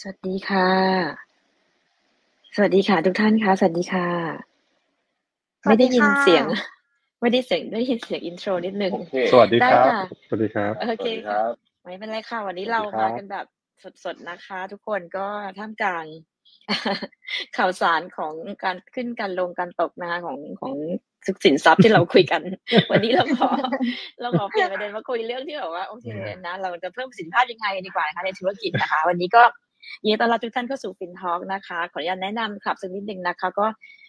สวัสดีค่ะ สวัสดีค่ะ ทุกท่านคะ สวัสดีค่ะสไม่วัสได้ดียินค่ะ เสียง ไม่ได้เสียงได้ยินเสียงอินโทรนิดนึง โอเค สวัสดีได้ครับ ค่ะ สวัสดีครับ โอสวัสเคดีคค่ะ รับ ไม่เป็นไรค่ะ วันนี้สวัเราสดีครัมาบ กันแบบสดๆนะคะ ทุกคนก็ท่ามกลาง ข่าวสารของการขึ้นการลงการตกนะคะของของสินทรัพย์ที่เราคุยกัน วันนี้เราขอ เราขอเปลี่ยนประเด็นมาคุยเรื่องที่แบบว่าโอเคนะเราจะเพิ่มประสิทธิภาพยังไงดีกว่านะคะในธุรกิจนะคะ วันนี้ก็ ยินดีต้อนรับทุกท่านเข้าสู่ฟินทอ l k นะคะ ขออนุญาตแนะนำครับสักนิดหนึ่งนะคะ ก็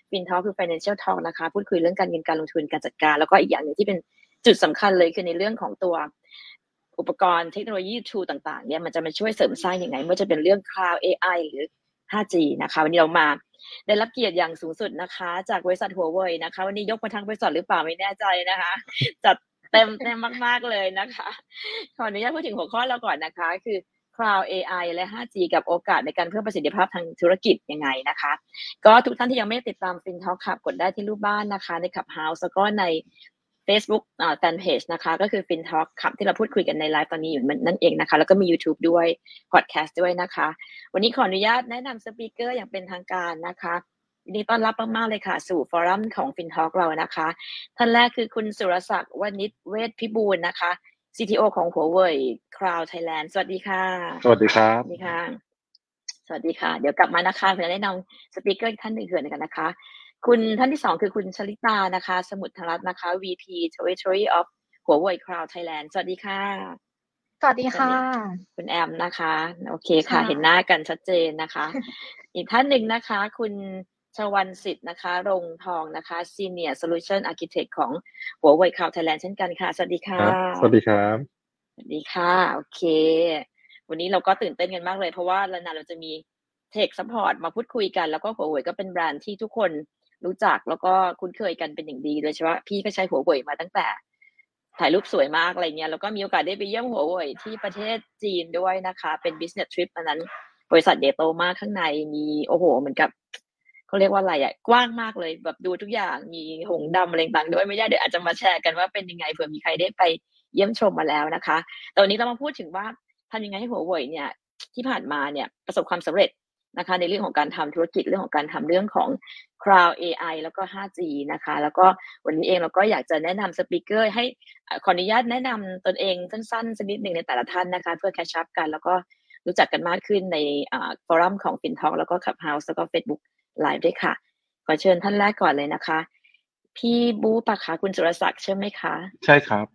ฟินทอ l k คือ financial talk นะคะ พูดคุยเรื่องการเงินการลงทุนการจัดการ แล้วก็อีกอย่างหนึ่งที่เป็นจุดสำคัญเลยคือในเรื่องของตัวอุปกรณ์เทคโนโลยี tool ต่างๆเนี่ยมันจะมาช่วยเสริมสร้างยังไงไม่ว่าจะเป็นเรื่อง cloud AI หรือ 5G นะคะ วันนี้เรามาได้รับเกียรติอย่างสูงสุดนะคะ จากบริษัทหัวเว่ยนะคะ วันนี้ยกมาทั้งบริษัทหรือเปล่าไม่แน่ใจนะคะ จัดเต็มเต็มมาก ๆเลยนะคะ ขออนุญาตพูดถึงหัวข้อเราก่อนนะคะ คือ cloud AI และ 5G กับโอกาสในการเพิ่มประสิทธิภาพทางธุรกิจยังไงนะคะ ก็ทุกท่านที่ยังไม่ได้ติดตาม FinTalk Club กดได้ที่รูปบ้านนะคะ ใน Clubhouse แล้วก็ใน Facebook อ่าแฟนเพจนะคะ ก็คือ FinTalk Talk Club ที่เราพูดคุยกันในไลฟ์ตอนนี้อยู่นั่นเองนะคะ แล้วก็มี YouTube ด้วยพอดแคสต์ด้วยนะคะ วันนี้ขออนุญาตแนะนำ speaker อย่างเป็นทางการนะคะยินดีต้อนรับมาก ๆ เลยค่ะ สู่ forum ของ FinTalk เรานะคะ ท่านแรกคือคุณสุรศักดิ์วณิชเวชพิบูลนะคะ CTO ของหัวเว่ย Cloud Thailand สวัสดีค่ะ สวัสดีครับ สวัสดีค่ะ สวัสดีค่ะ เดี๋ยวกลับมานะคะเพื่อแนะนำสปีกเกอร์ท่านอื่นๆกันนะคะ คุณท่านที่สองคือคุณชลิตานะคะ สมุทรรัตน์นะคะ VP Territory of หัวเว่ย Cloud Thailand สวัสดีค่ะ สวัสดีค่ะ คุณแอมนะคะ โอเคค่ะค่ะเห็นหน้ากันชัดเจนนะคะ อีกท่านหนึ่งนะคะ คุณ ชวันสิทธิ์นะคะ รงทองนะคะ Senior Solution Architect ของหัวเว่ย Cloud Thailand เช่นกันค่ะ สวัสดีค่ะครับสวัสดีครับ สวัสดีค่ะ โอเค วันนี้เราก็ตื่นเต้นกันมากเลย เพราะว่าเรานานเราจะมี tech support มาพูดคุยกัน แล้วก็หัวเว่ยก็เป็นแบรนด์ที่ทุกคนรู้จักแล้วก็คุ้นเคยกันเป็นอย่างดีโดยเฉพาะพี่ก็ใช้หัวเว่ยมาตั้งแต่ ถ่ายรูปสวยมากอะไรเงี้ยแล้วก็มีโอกาสได้ไปเยี่ยมหัวเว่ยที่ประเทศจีนด้วยนะคะ เป็น business trip อันนั้นบริษัทใหญ่โตมากข้างในมีโอ้โหเหมือนกับ เขาเรียกว่าอะไรอะกว้างมากเลยแบบดูทุกอย่างมีหงส์ดำอะไรต่างๆด้วยไม่ได้เดี๋ยวอาจจะมาแชร์กันว่าเป็นยังไงเผื่อมีใครได้ไปเยี่ยมชมมาแล้วนะคะแต่วันนี้เรามาพูดถึงว่าทำยังไงให้หัวเว่ยเนี่ยที่ผ่านมาเนี่ยประสบความสำเร็จนะคะในเรื่องของการทำธุรกิจเรื่องของการทำเรื่องของ Cloud AI แล้วก็ 5G นะคะ แล้วก็วันนี้เองเราก็อยากจะแนะนำ speaker ให้ขออนุญาตแนะนำตนเองสั้นๆสักนิดหนึ่งในแต่ละท่านนะคะ เพื่อ catch up กัน แล้วก็รู้จักกันมากขึ้นในฟอรัมของ FinTalk แล้วก็ Clubhouse แล้วก็ Facebook Live ด้วยค่ะ ขอเชิญท่านแรกก่อนเลยนะคะ พี่บูปะคะคุณสุรศักดิ์ใช่ไหมคะ ใช่ครับ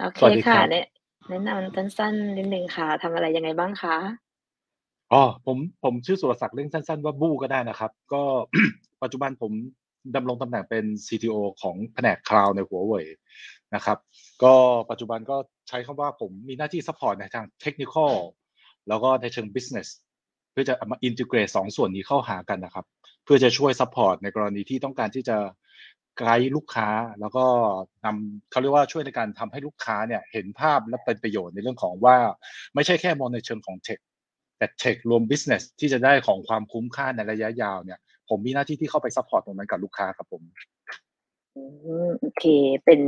โอเคสวัสดีครัค่ะบแนะแนะนำสั้นๆนิดนึงค่ะทำอะไรยังไงบ้างคะอ๋อผมผมชื่อสุรศักดิ์เรื่องสั้น ๆ ว่าบู้ก็ได้นะครับ ก็ปัจจุบันผมดำรงตำแหน่งเป็น CTO ของแผนกคลาวในหัวเว่ยนะครับ ก็ปัจจุบันก็ใช้คำว่าผมมีหน้าที่ support ในทาง technical แล้วก็ในเชิง business เพื่อจะเอามา integrate สองส่วนนี้เข้าหากันนะครับ เพื่อจะช่วย support ในกรณีที่ต้องการที่จะไกด์ลูกค้าแล้วก็นำเขาเรียกว่าช่วยในการทำให้ลูกค้าเนี่ยเห็นภาพและเป็นประโยชน์ในเรื่องของว่า ไม่ใช่แค่มองในเชิงของ tech แต่ tech รวม business ที่จะได้ของความคุ้มค่าในระยะยาวเนี่ย ผมมีหน้าที่ที่เข้าไป support ตรงนั้นกับลูกค้าครับผมอืมโอเค เป็น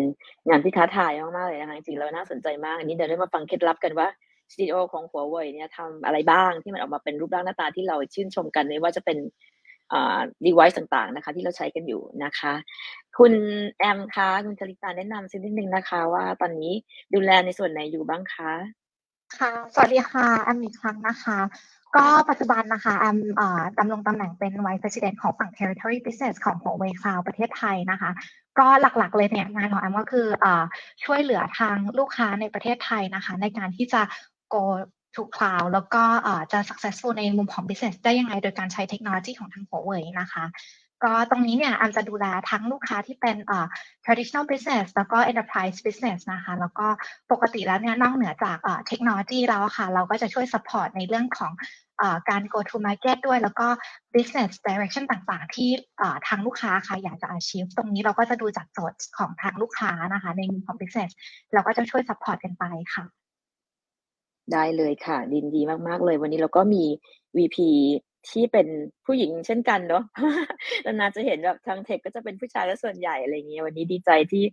งานที่ท้าทายมากๆเลยนะคะจริงๆแล้วน่าสนใจมาก อันนี้เดี๋ยวได้มาฟังเคล็ดลับกันว่า CEO ของหัวเว่ยเนี่ยทำอะไรบ้างที่มันออกมาเป็นรูปร่างหน้าตาที่เราชื่นชมกันไม่ว่าจะเป็นอ่า device ต่างๆนะคะ ที่เราใช้กันอยู่นะคะ คุณแอมคะคุณชลิตาแนะนำสักนิดนึงนะคะ ว่าตอนนี้ดูแลในส่วนไหนอยู่บ้างคะค่ะสวัสดีค่ะแอมอีกครั้งนะคะ ก็ปัจจุบันนะคะแอมอ่อดำรงตำแหน่งเป็น Vice President ของฝั่ง Territory Business ของ Huawei Cloud ประเทศไทยนะคะ ก็หลักๆเลยเนี่ยงานของแอมก็คืออ่อช่วยเหลือทางลูกค้าในประเทศไทยนะคะ ในการที่จะ go to cloud แล้วก็จะ successful ในมุมของ business ได้ยังไงโดยการใช้เทคโนโลยีของทาง Huawei นะคะก็ตรงนี้เนี่ยแอมจะดูแลทั้งลูกค้าที่เป็น traditional business แล้วก็ enterprise business นะคะ แล้วก็ปกติแล้วเนี่ยนอกเหนือจากเทคโนโลยีแล้วค่ะ เราก็จะช่วย support ในเรื่องของการ go to market ด้วย แล้วก็ business direction ต่างๆ ที่ทางลูกค้าค่ะอยากจะ achieve ตรงนี้เราก็จะดูจากโจทย์ของทางลูกค้านะคะ ในมุมของ business เราก็จะช่วย support กันไปค่ะ ได้เลยค่ะ ดินดีมาก ๆ เลย วันนี้เราก็มี VP ที่เป็นผู้หญิงเช่นกันเนาะนานๆจะเห็นแบบทางเทคก็จะเป็นผู้ชายและส่วนใหญ่อะไรเงี้ยวันนี้ดีใจที่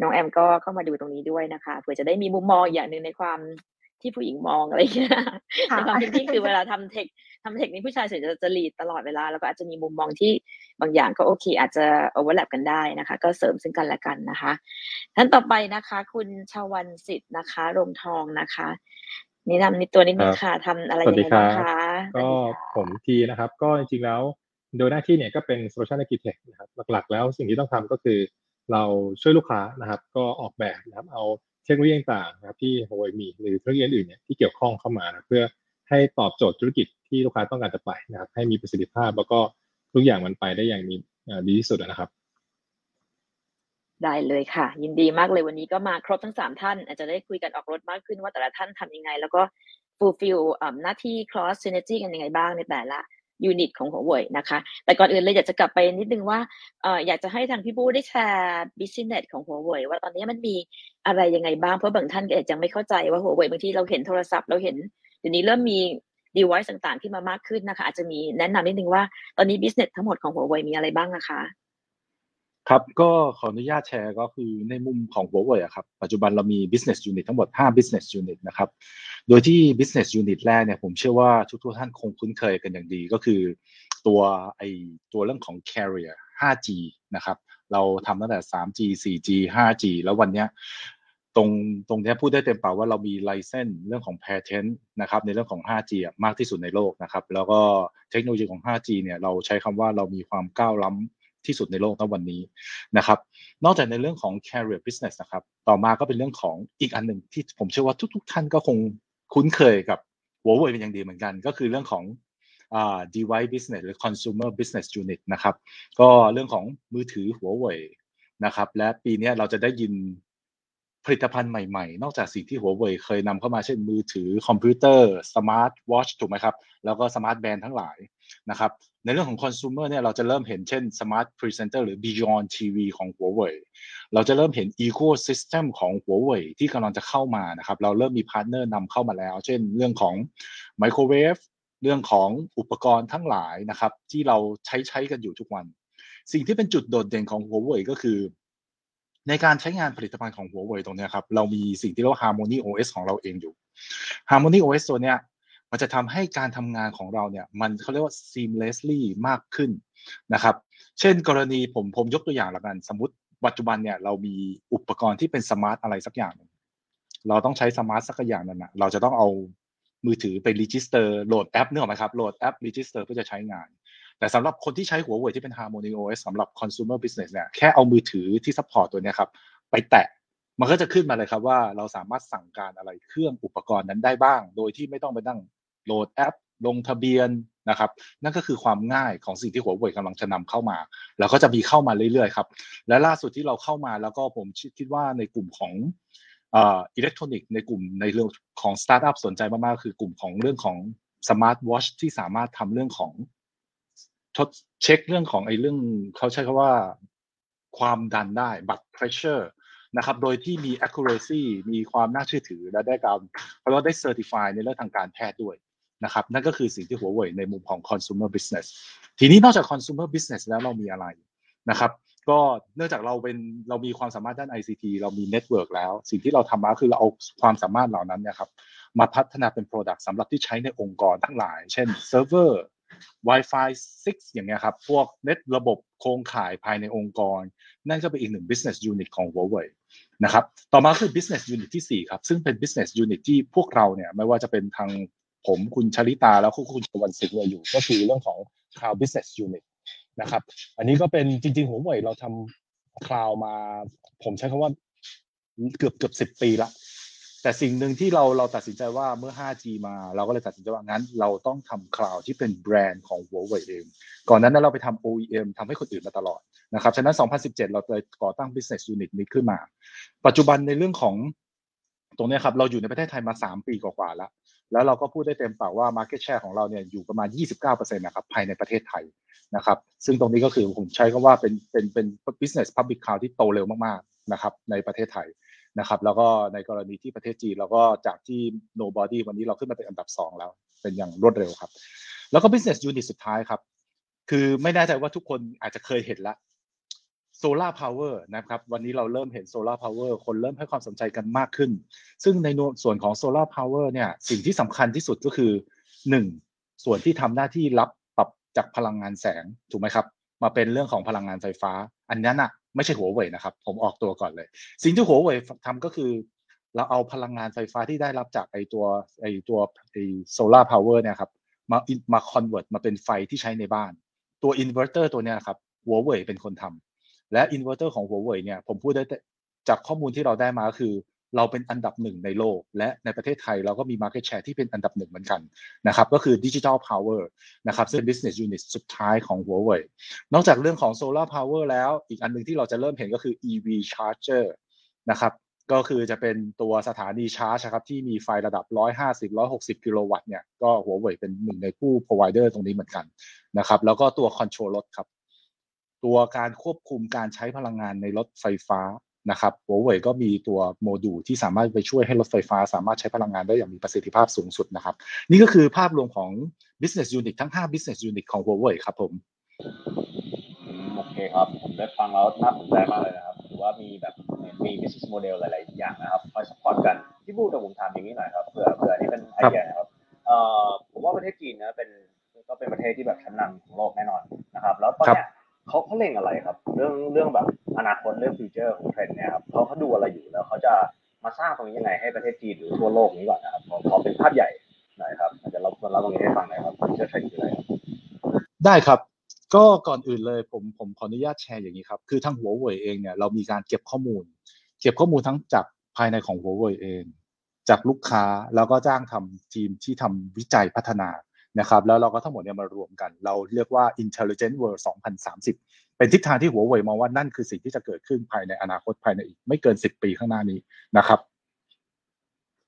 น้องแอมก็เข้ามาดูตรงนี้ด้วยนะคะเผื่อจะได้มีมุมมองอีกอย่างหนึ่งในความที่ผู้หญิงมองอะไรอย่างเงี้ยในความเป็นที่คือเวลาทำเทคทำเทคนี้ผู้ชายส่วนจะจะลีดตลอดเวลาแล้วก็อาจจะมีมุมมองที่บางอย่างก็โอเค อาจจะโอเวอร์แลปกันได้นะคะ ก็เสริมซึ่งกันและกันนะคะ ท่านต่อไปนะคะ คุณชาวันสิทธิ์นะคะรงทองนะคะ นี่นำนิดตัวนิดนึงค่ะทำอะไรยังไงบ้างคะก็ผมทีนะครับ ก็จริงๆแล้วโดยหน้าที่เนี่ยก็เป็น Social Architect นะครับหลักๆ แล้วสิ่งที่ต้องทำก็คือ เราช่วยลูกค้านะครับ ก็ออกแบบนะครับเอาเทคโนโลยีต่างๆนะครับที่ h u a w e มีหรือเทคโนโลยีอื่นเนี่ยที่เกี่ยวข้องเข้ามานะเพื่อให้ตอบโจทย์ธุรกิจที่ลูกค้าต้องการจะไปนะครับ ให้มีประสิทธิภาพแล้วก็ทุกอย่างมันไปได้อย่างมีดีที่สุดนะครับ ได้เลยค่ะ ยินดีมากเลยวันนี้ก็มาครบทั้งสามท่าน อาจจะได้คุยกันออกรถมากขึ้นว่าแต่ละท่านทำยังไง แล้วก็ fulfill หน้าที่ cross synergy กันยังไงบ้างในแต่ละยูนิตของหัวเว่ยนะคะ แต่ก่อนอื่นเลยอยากจะกลับไปนิดนึงว่าอยากจะให้ทางพี่บูได้แชร์ business ของหัวเว่ยว่าตอนนี้มันมีอะไรยังไงบ้าง เพราะบางท่านก็อาจจะไม่เข้าใจว่าหัวเว่ยบางทีเราเห็นโทรศัพท์เราเห็นเดี๋ยวนี้เริ่มมี device ต่างๆ ที่มามากขึ้นนะคะ อาจจะมีแนะนำนิดนึงว่าตอนนี้ business ทั้งหมดของหัวเว่ยมีอะไรบ้างนะคะ ครับก็ขออนุญาตแชร์ก็คือในมุมของหัวเว่ยครับปัจจุบันเรามี business unit ทั้งหมด 5 business unit นะครับโดยที่ business unit แรกเนี่ยผมเชื่อว่าทุกๆท่านคงคุ้นเคยกันอย่างดีก็คือตัวไอตัวเรื่องของ carrier 5G นะครับเราทำตั้งแต่ 3G 4G 5G แล้ววันนี้ตรงตรงนี้พูดได้เต็มปากว่าเรามีไลเซนเรื่องของ patent นะครับในเรื่องของ 5G มากที่สุดในโลกนะครับแล้วก็เทคโนโลยีของ 5G เนี่ยเราใช้คำว่าเรามีความก้าวล้ำ ที่สุดในโลกณวันนี้นะครับ นอกจากในเรื่องของ carrier business นะครับ ต่อมาก็เป็นเรื่องของอีกอันหนึ่งที่ผมเชื่อว่าทุก ๆ ท่านก็คงคุ้นเคยกับหัวเว่ยเป็นอย่างดีเหมือนกัน ก็คือเรื่องของ device business หรือ consumer business unit นะครับ ก็เรื่องของมือถือหัวเว่ยนะครับ และปีนี้เราจะได้ยินผลิตภัณฑ์ใหม่ๆ นอกจากสิ่งที่หัวเว่ยเคยนำเข้ามาเช่นมือถือคอมพิวเตอร์ smart watch ถูกไหมครับ แล้วก็ smart band ทั้งหลายนะครับ ในเรื่องของคอน sumer เนี่ยเราจะเริ่มเห็นเช่น smart presenter หรือ beyond TV ของหัวเว่ยเราจะเริ่มเห็น ecosystem ของหัวเว่ยที่กำลังจะเข้ามานะครับ เราเริ่มมีพาร์ทเนอร์นำเข้ามาแล้ว เช่น เรื่องของไมโครเวฟเรื่องของอุปกรณ์ทั้งหลายนะครับ ที่เราใช้ใช้กันอยู่ทุกวัน สิ่งที่เป็นจุดโดดเด่นของหัวเว่ยก็คือ ในการใช้งานผลิตภัณฑ์ของหัวเว่ยตรงนี้ครับ เรามีสิ่งที่เรียกว่า Harmony OS ของเราเองอยู่ Harmony OS ตัวเนี้ย มันจะทำให้การทำงานของเราเนี่ยมันเขาเรียกว่า seamlessly มากขึ้นนะครับ เช่นกรณีผมผมยกตัวอย่างละกัน สมมติปัจจุบันเนี่ยเรามีอุปกรณ์ที่เป็นสมาร์ทอะไรสักอย่างนึงเราต้องใช้ smart สักอย่างนั้นนะเราจะต้องเอามือถือไป register โหลดแอปถูกไหมครับโหลดแอป register เพื่อจะใช้งาน แต่สำหรับคนที่ใช้หัวเว่ยที่เป็น Harmony OS สำหรับ consumer business เนี่ยแค่เอามือถือที่ support ตัวนี้ครับไปแตะมันก็จะขึ้นมาเลยครับว่าเราสามารถสั่งการอะไรเครื่องอุปกรณ์นั้นได้บ้าง โดยที่ไม่ต้องไปนั่ง โหลดแอป ลงทะเบียนนะครับ นั่นก็คือความง่ายของสิ่งที่หัวเว่ยกำลังจะนำเข้ามา แล้วก็จะมีเข้ามาเรื่อยๆครับ และล่าสุดที่เราเข้ามาแล้วก็ผมคิดว่าในกลุ่มของอิเล็กทรอนิกส์ในกลุ่มในเรื่องของสตาร์ทอัพสนใจมากๆ คือกลุ่มของเรื่องของ smart watch ที่สามารถทำเรื่องของทดเช็คเรื่องของไอ้เรื่องเขาใช้คำว่าความดันได้ blood pressure นะครับ โดยที่มี accuracy มีความน่าเชื่อถือและได้การเพราะว่าได้ certify ในเรื่องทางการแพทย์ด้วย นะครับนั่นก็คือสิ่งที่หัวเว่ยในมุมของ consumer business ทีนี้นอกจาก consumer business แล้วเรามีอะไรนะครับก็เนื่องจากเราเป็นเรามีความสามารถด้าน ICT เรามี network แล้ว สิ่งที่เราทำมาคือเราเอาความสามารถเหล่านั้นนี่ยครับมาพัฒนาเป็น product สำหรับที่ใช้ในองค์กรทั้งหลาย เช่น server Wi-Fi 6 อย่างเงี้ยครับ พวกเน็ตระบบโครงข่ายภายในองค์กร นั่นก็เป็นอีกหนึ่ง business unit ของ Huawei นะครับ ต่อมาคือ business unit ที่ 4 ครับ ซึ่งเป็น business unit ที่พวกเราเนี่ย ไม่ว่าจะเป็นทาง ผมคุณชลิตาแล้วคุณชวันศิลป์อยู่ ก็คือเรื่องของ cloud business unit นะครับ อันนี้ก็เป็นจริงๆหัวเว่ยเราทำ cloud มา ผมใช้คำว่าเกือบเกือบสิบปีละแต่สิ่งหนึ่งที่เราเราตัดสินใจว่าเมื่อ 5G มาเราก็เลยตัดสินใจว่างั้น เราต้องทำคลาวที่เป็นแบรนด์ของหัวเว่ยเอง ก่อนนั้นเราไปทำ OEM ทำให้คนอื่นมาตลอดนะครับ ฉะนั้น 2017 เราเลยก่อตั้ง business unit นี้ขึ้นมา ปัจจุบันในเรื่องของตรงนี้ครับ เราอยู่ในประเทศไทยมา 3 ปีกว่าๆแล้ว แล้วเราก็พูดได้เต็มปากว่า market share ของเราเนี่ยอยู่ประมาณ 29%นะครับภายในประเทศไทยนะครับ ซึ่งตรงนี้ก็คือผมใช้คำว่าเป็นเป็นเป็น business public cloud ที่โตเร็วมากๆนะครับในประเทศไทยนะครับ แล้วก็ในกรณีที่ประเทศจีนเราก็จากที่ nobody วันนี้เราขึ้นมาเป็นอันดับ 2 แล้ว เป็นอย่างรวดเร็วครับ แล้วก็ business unit สุดท้ายครับ คือไม่แน่ใจว่าทุกคนอาจจะเคยเห็นละ solar power นะครับวันนี้เราเริ่มเห็น solar power คนเริ่มให้ความสนใจกันมากขึ้น ซึ่งในส่วนของ solar power เนี่ยสิ่งที่สำคัญที่สุดก็คือ 1. ส่วนที่ทำหน้าที่รับปรับจากพลังงานแสงถูกไหมครับ มาเป็นเรื่องของพลังงานไฟฟ้า อันนั้นอะไม่ใช่หัวเว่ยนะครับ ผมออกตัวก่อนเลย สิ่งที่หัวเว่ยทำก็คือ เราเอาพลังงานไฟฟ้าที่ได้รับจากไอ้ตัวไอ้ตัวไอ้ solar power เนี่ยครับมามา convert มาเป็นไฟที่ใช้ในบ้าน ตัวอินเวอร์เตอร์ตัวเนี้ยครับหัวเว่ยเป็นคนทำ และอินเวอร์เตอร์ของหัวเว่ยเนี่ยผมพูดได้จากข้อมูลที่เราได้มาคือ เราเป็นอันดับหนึ่งในโลก และในประเทศไทยเราก็มี Market Share ที่เป็นอันดับหนึ่งเหมือนกันนะครับก็คือ Digital Power นะครับซึ่ง Business Unit สุดท้ายของหัวเว่ยนอกจากเรื่องของ Solar Power แล้วอีกอันหนึ่งที่เราจะเริ่มเห็นก็คือ EV Charger นะครับก็คือจะเป็นตัวสถานีชาร์จครับที่มีไฟระดับ 150-160 กิโลวัตต์เนี่ยก็หัวเว่ยเป็นหนึ่งในผู้ provider ตรงนี้เหมือนกันนะครับแล้วก็ตัว control รถครับ ตัวการควบคุมการใช้พลังงานในรถไฟฟ้านะครับหัวเว่ยก็มีตัวโมดูลที่สามารถไปช่วยให้รถไฟฟ้า สามารถใช้พลังงานได้อย่างมีประสิทธิภาพสูงสุดนะครับ นี่ก็คือภาพรวมของ business unit ทั้ง 5 business unit ของหัวเว่ยครับผมโอเคครับ ผมได้ฟังแล้วน่าสนใจมากเลยนะครับถือว่ามีแบบมี business model หลาย ๆ อย่างนะครับคอย support กันพี่บูแต่ผมถามอย่างนี้หน่อยครับเผื่อเผื่อนี่เป็นไอเดียนะครับเอ่อผมว่าประเทศจีนนะเป็นก็เป็นประเทศที่แบบชั้นนำของโลกแน่นอนนะครับ แล้วตอนเนี้ย เล็งอะไรครับ เรื่องเรื่องแบบอนาคตเรื่อง future ของเทรนด์เนี่ยครับเขาเขาดูอะไรอยู่แล้วเขาจะมาสร้างตรงนี้ยังไงให้ประเทศจีนหรือทั่วโลกนี้ก่อนนะครับขอขอเป็นภาพใหญ่หน่อยครับอาจจะเราเราตรงนี้ให้ฟังหน่อยครับ future trend คืออะไรครับได้ครับ ก็ก่อนอื่นเลยผมผมขออนุญาตแชร์อย่างนี้ครับคือทางหัวเว่ยเองเนี่ยเรามีการเก็บข้อมูล เก็บข้อมูลทั้งจากภายในของหัวเว่ยเอง จากลูกค้าแล้วก็จ้างทำทีมที่ทำวิจัยพัฒนานะครับแล้วเราก็ทั้งหมดเนี่ยมารวมกัน เราเรียกว่า Intelligent World 2030 เป็นทิศทางที่หัวเว่ยมองว่านั่นคือสิ่งที่จะเกิดขึ้นภายในอนาคตภายในอีกไม่เกิน10ปีข้างหน้านี้นะครับ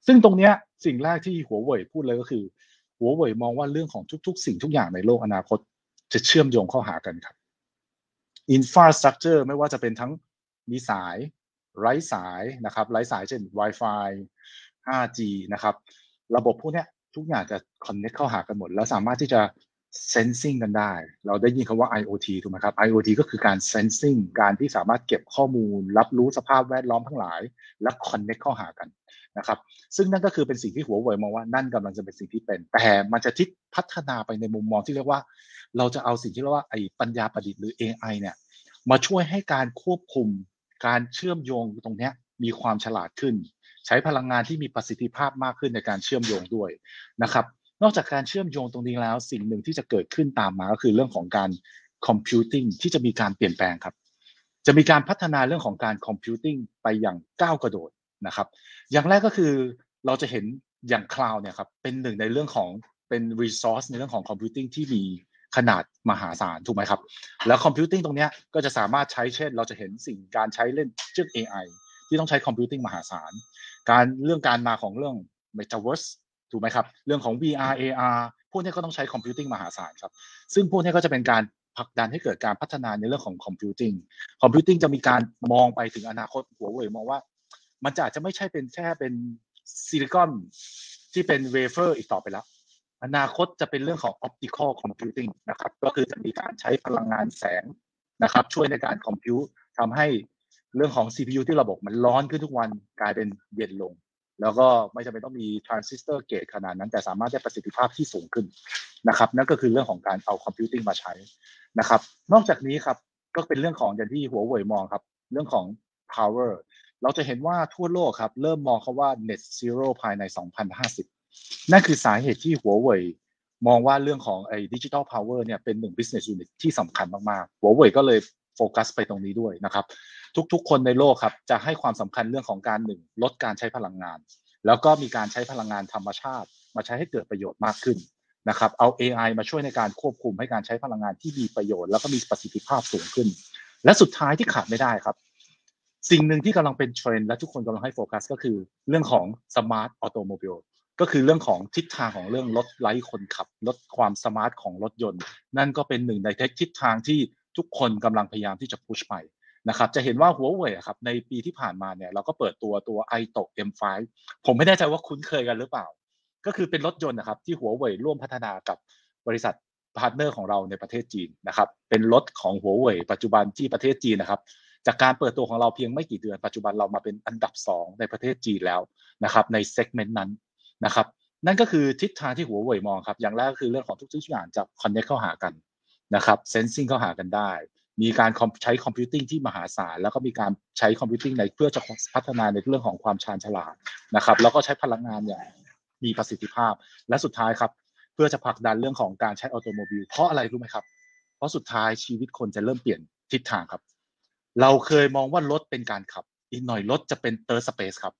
ซึ่งตรงเนี้ยสิ่งแรกที่หัวเว่ยพูดเลยก็คือหัวเว่ยมองว่าเรื่องของทุก ๆ สิ่งทุกอย่างในโลกอนาคตจะเชื่อมโยงเข้าหากันครับ infrastructure ไม่ว่าจะเป็นทั้งมีสาย ไร้สายนะครับ ไร้สายเช่น Wi-Fi 5G นะครับ ระบบพวกนี้ทุกอย่างจะ connect เข้าหากันหมด แล้วสามารถที่จะ sensing กันได้ เราได้ยินคำว่า IoT ถูกไหมครับ IoT ก็คือการ sensing การที่สามารถเก็บข้อมูล รับรู้สภาพแวดล้อมทั้งหลาย และ connect เข้าหากันนะครับ ซึ่งนั่นก็คือเป็นสิ่งที่หัวเว่ยมองว่านั่นกำลังจะเป็นสิ่งที่เป็น แต่มันจะทิศพัฒนาไปในมุมมองที่เรียกว่า เราจะเอาสิ่งที่เรียกว่าไอ้ปัญญาประดิษฐ์หรือ AI เนี่ยมาช่วยให้การควบคุม การเชื่อมโยงตรงนี้มีความฉลาดขึ้น ใช้พลังงานที่มีประสิทธิภาพมากขึ้นในการเชื่อมโยงด้วยนะครับ นอกจากการเชื่อมโยงตรงนี้แล้ว สิ่งหนึ่งที่จะเกิดขึ้นตามมาก็คือเรื่องของการ computing ที่จะมีการเปลี่ยนแปลงครับ จะมีการพัฒนาเรื่องของการ computing ไปอย่างก้าวกระโดดนะครับ อย่างแรกก็คือเราจะเห็นอย่าง cloud เนี่ยครับเป็นหนึ่งในเรื่องของเป็น resource ในเรื่องของ computing ที่มีขนาดมหาศาลถูกไหมครับ แล้ว computing ตรงนี้ก็จะสามารถใช้เช่น เราจะเห็นสิ่งการใช้เล่นเรื่อง AI ที่ต้องใช้ computing มหาศาล การเรื่องการมาของเรื่อง Metaverse ถูกไหมครับ เรื่องของ VR AR พวกนี้ก็ต้องใช้ computing มหาศาลครับ ซึ่งพวกนี้ก็จะเป็นการผลักดันให้เกิดการพัฒนาในเรื่องของ computing computing จะมีการมองไปถึงอนาคตหัวเว่ยมองว่า มันจะอาจจะไม่ใช่เป็นแค่เป็นซิลิคอนที่เป็นเวเฟอร์อีกต่อไปแล้ว อนาคตจะเป็นเรื่องของ optical computing นะครับ ก็คือจะมีการใช้พลังงานแสงนะครับ ช่วยในการ compute ทำให้เรื่องของ CPU ที่ระบบมันร้อนขึ้นทุกวันกลายเป็นเย็นลง แล้วก็ไม่จำเป็นต้องมีทรานซิสเตอร์ gate ขนาดนั้น แต่สามารถได้ประสิทธิภาพที่สูงขึ้นนะครับ นั่นก็คือเรื่องของการเอา computing มาใช้นะครับ นอกจากนี้ครับก็เป็นเรื่องของอย่างที่หัวเว่ยมองครับ เรื่องของ power เราจะเห็นว่าทั่วโลกครับ เริ่มมองเขาว่า net zero ภายใน 2050 นั่นคือสาเหตุที่หัวเว่ยมองว่าเรื่องของไอ้ดิจิทัลพาวเวอร์เนี่ยเป็นหนึ่ง business unit ที่สำคัญมากๆ หัวเว่ยก็เลย โฟกัสไปตรงนี้ด้วยนะครับ ทุกๆ คนในโลกครับจะให้ความสำคัญเรื่องของการหนึ่งลดการใช้พลังงาน แล้วก็มีการใช้พลังงานธรรมชาติ มาใช้ให้เกิดประโยชน์มากขึ้นนะครับ เอา AI มาช่วยในการควบคุมให้การใช้พลังงานที่มีประโยชน์แล้วก็มีประสิทธิภาพสูงขึ้น และสุดท้ายที่ขาดไม่ได้ครับ สิ่งหนึ่งที่กำลังเป็นเทรนด์และทุกคนกำลังให้โฟกัส ก็คือเรื่องของ smart automobile ก็คือเรื่องของทิศทางของเรื่องรถไร้คนขับลดความ smart ของรถยนต์ นั่นก็เป็นหนึ่งในทิศทางที่ ทุกคนกำลังพยายามที่จะ push ไปนะครับจะเห็นว่าหัวเว่ยครับในปีที่ผ่านมาเนี่ยเราก็เปิดตัวตัว AITO M5 ผมไม่แน่ใจว่าคุ้นเคยกันหรือเปล่า ก็คือเป็นรถยนต์นะครับที่หัวเว่ยร่วมพัฒนากับบริษัท partner ของเราในประเทศจีนนะครับเป็นรถของหัวเว่ยปัจจุบันที่ประเทศจีนนะครับจากการเปิดตัวของเราเพียงไม่กี่เดือนปัจจุบันเรามาเป็นอันดับ 2 ในประเทศจีนแล้วนะครับใน segment นั้นนะครับนั่นก็คือทิศทางที่หัวเว่ยมองครับอย่างแรกก็คือเรื่องของทุกๆอย่างจะ connect เข้าหากัน นะครับ sensing เข้าหากันได้ มีการใช้ computing ที่มหาศาลแล้วก็มีการใช้ computing ในเพื่อจะพัฒนาในเรื่องของความชาญฉลาดนะครับ แล้วก็ใช้พลังงานอย่างมีประสิทธิภาพ และสุดท้ายครับ เพื่อจะผลักดันเรื่องของการใช้ automobile เพราะอะไรรู้ไหมครับ เพราะสุดท้ายชีวิตคนจะเริ่มเปลี่ยนทิศทางครับ เราเคยมองว่ารถเป็นการขับ อีกหน่อยรถจะเป็น third space ครับ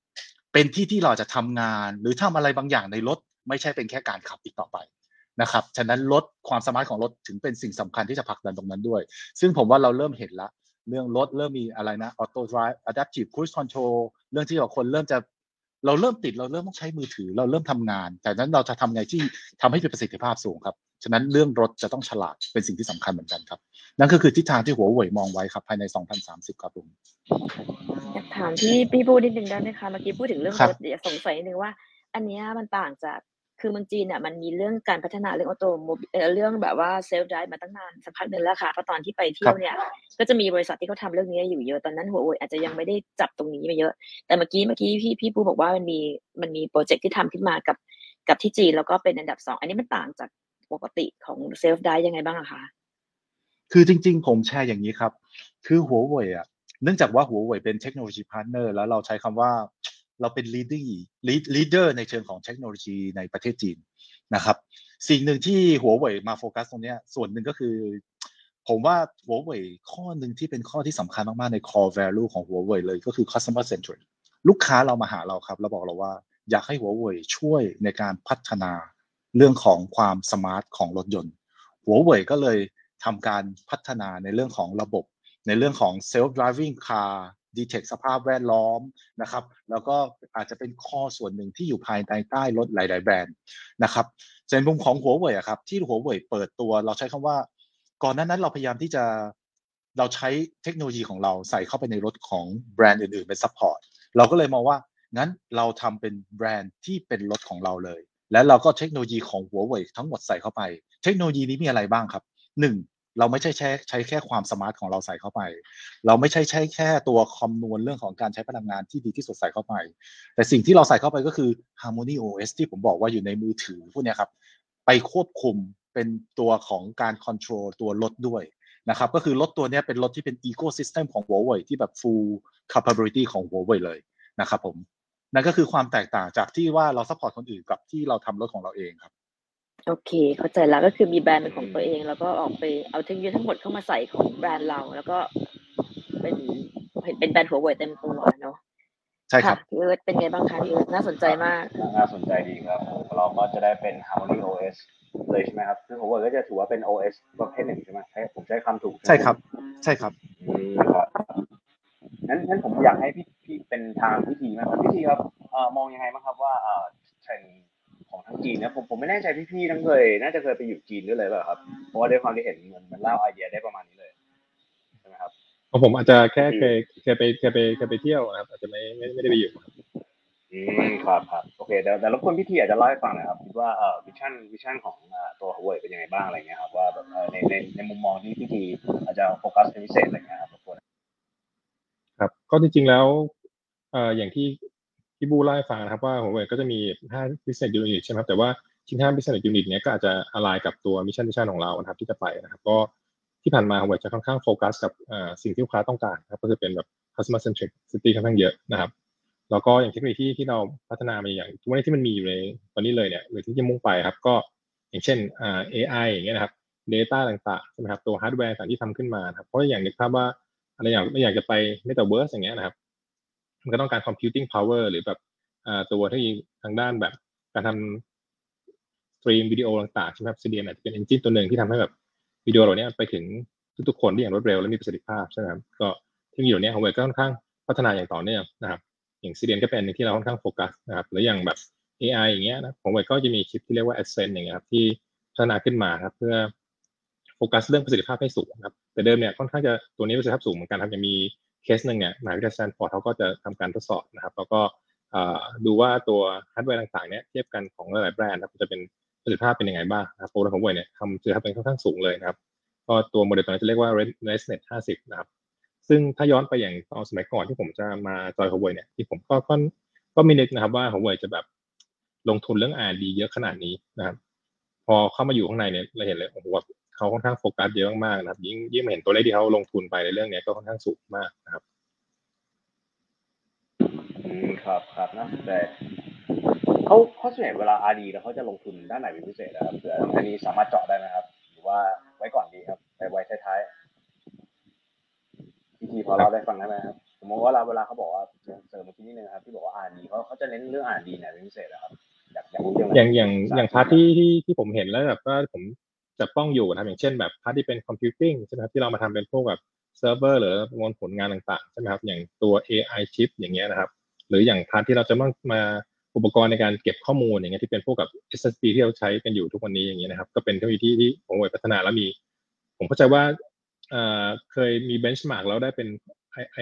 เป็นที่ที่เราจะทำงานหรือทำอะไรบางอย่างในรถ ไม่ใช่เป็นแค่การขับอีกต่อไป นะครับฉะนั้นรถความสามารถของรถถึงเป็นสิ่งสำคัญที่จะผลักดันตรงนั้นด้วย ซึ่งผมว่าเราเริ่มเห็นละเรื่องรถเริ่มมีอะไรนะ auto drive adaptive cruise control เรื่องที่เราคนเริ่มจะเราเริ่มติดเราเริ่มต้องใช้มือถือ เราเริ่มทำงาน แต่นั้นเราจะทำไงที่ทำให้มีประสิทธิภาพสูงครับ ฉะนั้นเรื่องรถจะต้องฉลาดเป็นสิ่งที่สำคัญเหมือนกันครับ นั่นก็คือทิศทางที่หัวเว่ยมองไว้ครับ ภายใน 2030 ครับผมอยากถามพี่พี่พูดนิดนึงได้ไหมคะ เมื่อกี้พูดถึงเรื่องรถอยากสงสัยนิดนึงว่า อันนี้มันต่างจาก คือเมืองจีนเนี่ยมันมีเรื่องการพัฒนาเรื่อง automobiเรื่องแบบว่า self drive มาตั้งนานสักพักหนึ่งแล้วค่ะเพราะตอนที่ไปเที่ยวเนี่ย ก็จะมีบริษัทที่เขาทำเรื่องนี้อยู่เยอะตอนนั้นหัวเว่ยอาจจะยังไม่ได้จับตรงนี้มาเยอะ แต่เมื่อกี้เมื่อกี้พี่พี่ปูบอกว่ามันมีมันมีโปรเจกต์ที่ทำขึ้นมากับกับที่จีนแล้วก็เป็นอันดับสองอันนี้มันต่างจากปกติของ self drive ยังไงบ้างอะคะคือจริง ๆ ผมแชร์อย่างนี้ครับ คือหัวเว่ยอะเนื่องจากว่าหัวเว่ยเป็น technology partner แล้วเราใช้คำว่า เราเป็น leading leader ในเชิงของเทคโนโลยีในประเทศจีนนะครับ สิ่งหนึ่งที่หัวเว่ยมาโฟกัสตรงนี้ส่วนหนึ่งก็คือ ผมว่าหัวเว่ยข้อหนึ่งที่เป็นข้อที่สำคัญมาก ๆ ใน core value ของหัวเว่ยเลยก็คือ customer centric ลูกค้าเรามาหาเราครับแล้วบอกเราว่าอยากให้หัวเว่ยช่วยในการพัฒนาเรื่องของความ smart ของรถยนต์หัวเว่ยก็เลยทำการพัฒนาในเรื่องของระบบ ในเรื่องของ self driving car detect สภาพแวดล้อมนะครับแล้วก็อาจจะเป็นข้อส่วนหนึ่งที่อยู่ภายในใต้รถหลาย ๆ แบรนด์นะครับในมุมของหัวเว่ยครับที่หัวเว่ยเปิดตัวเราใช้คำว่า ก่อนหน้านั้นเราพยายามที่จะเราใช้เทคโนโลยีของเราใส่เข้าไปในรถของแบรนด์อื่น ๆ เป็น support เราก็เลยมองว่างั้นเราทำเป็นแบรนด์ที่เป็นรถของเราเลย และเราก็เทคโนโลยีของหัวเว่ยทั้งหมดใส่เข้าไป เทคโนโลยีนี้มีอะไรบ้างครับหนึ่ง เราไม่ใช่ใช้ใช้แค่ความ smart ของเราใส่เข้าไป เราไม่ใช่ใช้แค่ตัวคำนวณเรื่องของการใช้พลังงานที่ดีที่สุดใส่เข้าไป แต่สิ่งที่เราใส่เข้าไปก็คือ Harmony OS ที่ผมบอกว่าอยู่ในมือถือพวกนี้ครับ ไปควบคุมเป็นตัวของการ control ตัวรถด้วยนะครับ ก็คือรถตัวนี้เป็นรถที่เป็น Ecosystem ของ Huawei ที่แบบ full capability ของ Huawei เลยนะครับผมนั่นก็คือความแตกต่างจากที่ว่าเรา support คนอื่นกับที่เราทำรถของเราเองครับ โอเค เข้าใจแล้วก็คือมีแบรนด์เป็นของตัวเอง แล้วก็ออกไปเอาเทคโนโลยีทั้งหมดเข้ามาใส่ของแบรนด์เรา แล้วก็เป็นเป็นแบรนด์หัวเว่ยเต็มตัวเนาะใช่ครับพี่เอิร์ธเป็นไงบ้างคะพี่เอิร์ธน่าสนใจมาก น่าสนใจดีครับ เราก็จะได้เป็น Harmony OS เลยใช่ไหมครับซึ่งผมว่าก็จะถือว่าเป็น OS ประเภทหนึ่งใช่ไหมใช่ผมใช้คำถูก ใช่ครับ ใช่ครับอืมครับงั้นงั้นผมอยากให้พี่พี่เป็นทางพิธีมากครับพิธีครับเอ่อมองยังไงบ้างครับว่าเอ่อเทรนด์ ของทั้งจีนนะผมผมไม่แน่ใจพี่พี่ๆทั้งเคยน่าจะเคยไปอยู่จีนด้วยเลยเปล่าครับเพราะว่าด้วยความที่เห็นเหมือนมันเล่าไอเดียได้ประมาณนี้เลยใช่ไหมครับของผมอาจจะแค่เคยเคยไปเคยไปเคยไปเที่ยวนะครับอาจจะไม่ไม่ไม่ได้ไปอยู่ครับอืมครับครับโอเคเดี๋ยวแต่รบกวนพี่ทีอาจจะเล่าให้ฟังหน่อยครับคิดว่าเอ่อ vision vision ของเอ่อตัวหัวเว่ยเป็นยังไงบ้างอะไรเงี้ยครับว่าแบบเอ่อในในในมุมมองที่พี่ทีอาจจะโฟกัสเป็นพิเศษอะไรเงี้ยครับรบกวนครับก็จริงๆแล้วเอ่ออย่างที่ พี่บูเล่าฟังนะครับว่าหัวเว่ยก็จะมี5 business unit ใช่ไหมครับแต่ว่าชิ้น5 business unit เนี้ยก็อาจจะ align กับตัว mission mission ของเรานะครับที่จะไปนะครับก็ที่ผ่านมาหัวเว่ยจะค่อนข้างโฟกัสกับอ่อสิ่งที่ลูกค้าต้องการครับก็คือเป็นแบบ customer centricity ค่อนข้างเยอะนะครับแล้วก็อย่างเทคโนโลยีที่ที่เราพัฒนามาอย่างทุกวันนี้ที่มันมีอยู่ในตอนนี้เลยเนี่ยหรือที่จะมุ่งไปครับก็อย่างเช่นอ่า AI อย่างเงี้ยนะครับ Data ต่างๆใช่ไหมครับตัวฮาร์ดแวร์ต่างที่ทำขึ้นมาครับเพราะอย่างนึกภาพว่าอะไรอย่างไม่อยากจะไป Metaverse อย่างเงี้ยนะครับ มันก็ต้องการ computing power หรือแบบตัวที่ทางด้านแบบการทำสตรีมวิดีโอต่างๆใช่ไหมครับ CDN อาจจะเป็น engine ตัวหนึ่งที่ทำให้แบบวิดีโอเหล่านี้ไปถึงทุกๆคนได้อย่างรวดเร็วและมีประสิทธิภาพใช่ไหมครับก็เทคโนโลยีเหล่านี้ของเวก็ค่อนข้างพัฒนาอย่างต่อเนื่องนะครับ อย่าง CDN ก็เป็นอันหนึ่งที่เราค่อนข้างโฟกัสนะครับหรืออย่างแบบ AI อย่างเงี้ยนะของเวก็จะมีชิปที่เรียกว่า Ascend อย่างเงี้ยครับที่พัฒนาขึ้นมาครับเพื่อโฟกัสเรื่องประสิทธิภาพให้สูงครับแต่เดิมเนี่ยค่อนข้างจะตัวนี้ประสิทธิภาพสูงเหมือนกันครับยังมี เคสหนึ่งเนี่ยมหาวิทยาลัยสแตนฟอร์ดเขาก็จะทำการทดสอบนะครับ แล้วก็ดูว่าตัวฮาร์ดแวร์ต่างๆเนี่ยเทียบกันของหลายๆแบรนด์นะครับจะเป็นประสิทธิภาพเป็นยังไงบ้างนะครับโปรแกรมของ Huawei เนี่ยทำประสิทธิภาพเป็นค่อนข้างสูงเลยนะครับก็ตัวโมเดลตัวนั้นจะเรียกว่า ResNet 50 นะครับ ซึ่งถ้าย้อนไปอย่างตอนสมัยก่อนที่ผมจะมาจอย Huawei เนี่ยที่ผมก็ก็ก็ไม่นึกนะครับว่า Huawei จะแบบลงทุนเรื่อง R&D เยอะขนาดนี้นะครับ พอเข้ามาอยู่ข้างในเนี่ยเราเห็นเลยโอ้โห เขาค่อนข้างโฟกัสเยอะมากๆนะครับ ยิ่งยิ่งมาเห็นตัวเลขที่เขาลงทุนไปในเรื่องนี้ก็ค่อนข้างสูงมากนะครับอืมครับครับน่าสนใจเขาเขาส่วนใหญ่เวลา RD แล้วเขาจะลงทุนด้านไหนเป็นพิเศษนะครับเผื่ออันนี้สามารถเจาะได้ไหมครับ หรือว่าไว้ก่อนดีครับไปไว้ท้ายๆพี่ทีพอเราได้ฟังได้ไหมครับผมมองว่าเราเวลาเขาบอกว่าเสริมเมื่อกี้นิดนึงครับที่บอกว่า RD เขาเขาจะเน้นเรื่อง RD ไหนเป็นพิเศษนะครับ อยากอยากรู้เรื่องอย่างอย่างอย่าง part ที่ที่ที่ผมเห็นแล้วแบบว่าผม จะป้องอยู่นะครับอย่างเช่นแบบ part ที่เป็น computing ใช่ไหมครับที่เรามาทำเป็นพวกแบบเซิร์ฟเวอร์หรือมวลผลงานต่างๆใช่ไหมครับอย่างตัว AI chip อย่างเงี้ยนะครับ หรืออย่าง part ที่เราจะต้องมาอุปกรณ์ในการเก็บข้อมูลอย่างเงี้ยที่เป็นพวกกับ SSD ที่เราใช้กันอยู่ทุกวันนี้อย่างเงี้ยนะครับ ก็เป็นเทคโนโลยีที่ที่ผมพัฒนาแล้วมี ผมเข้าใจว่าเอ่อเคยมี benchmark แล้วได้เป็น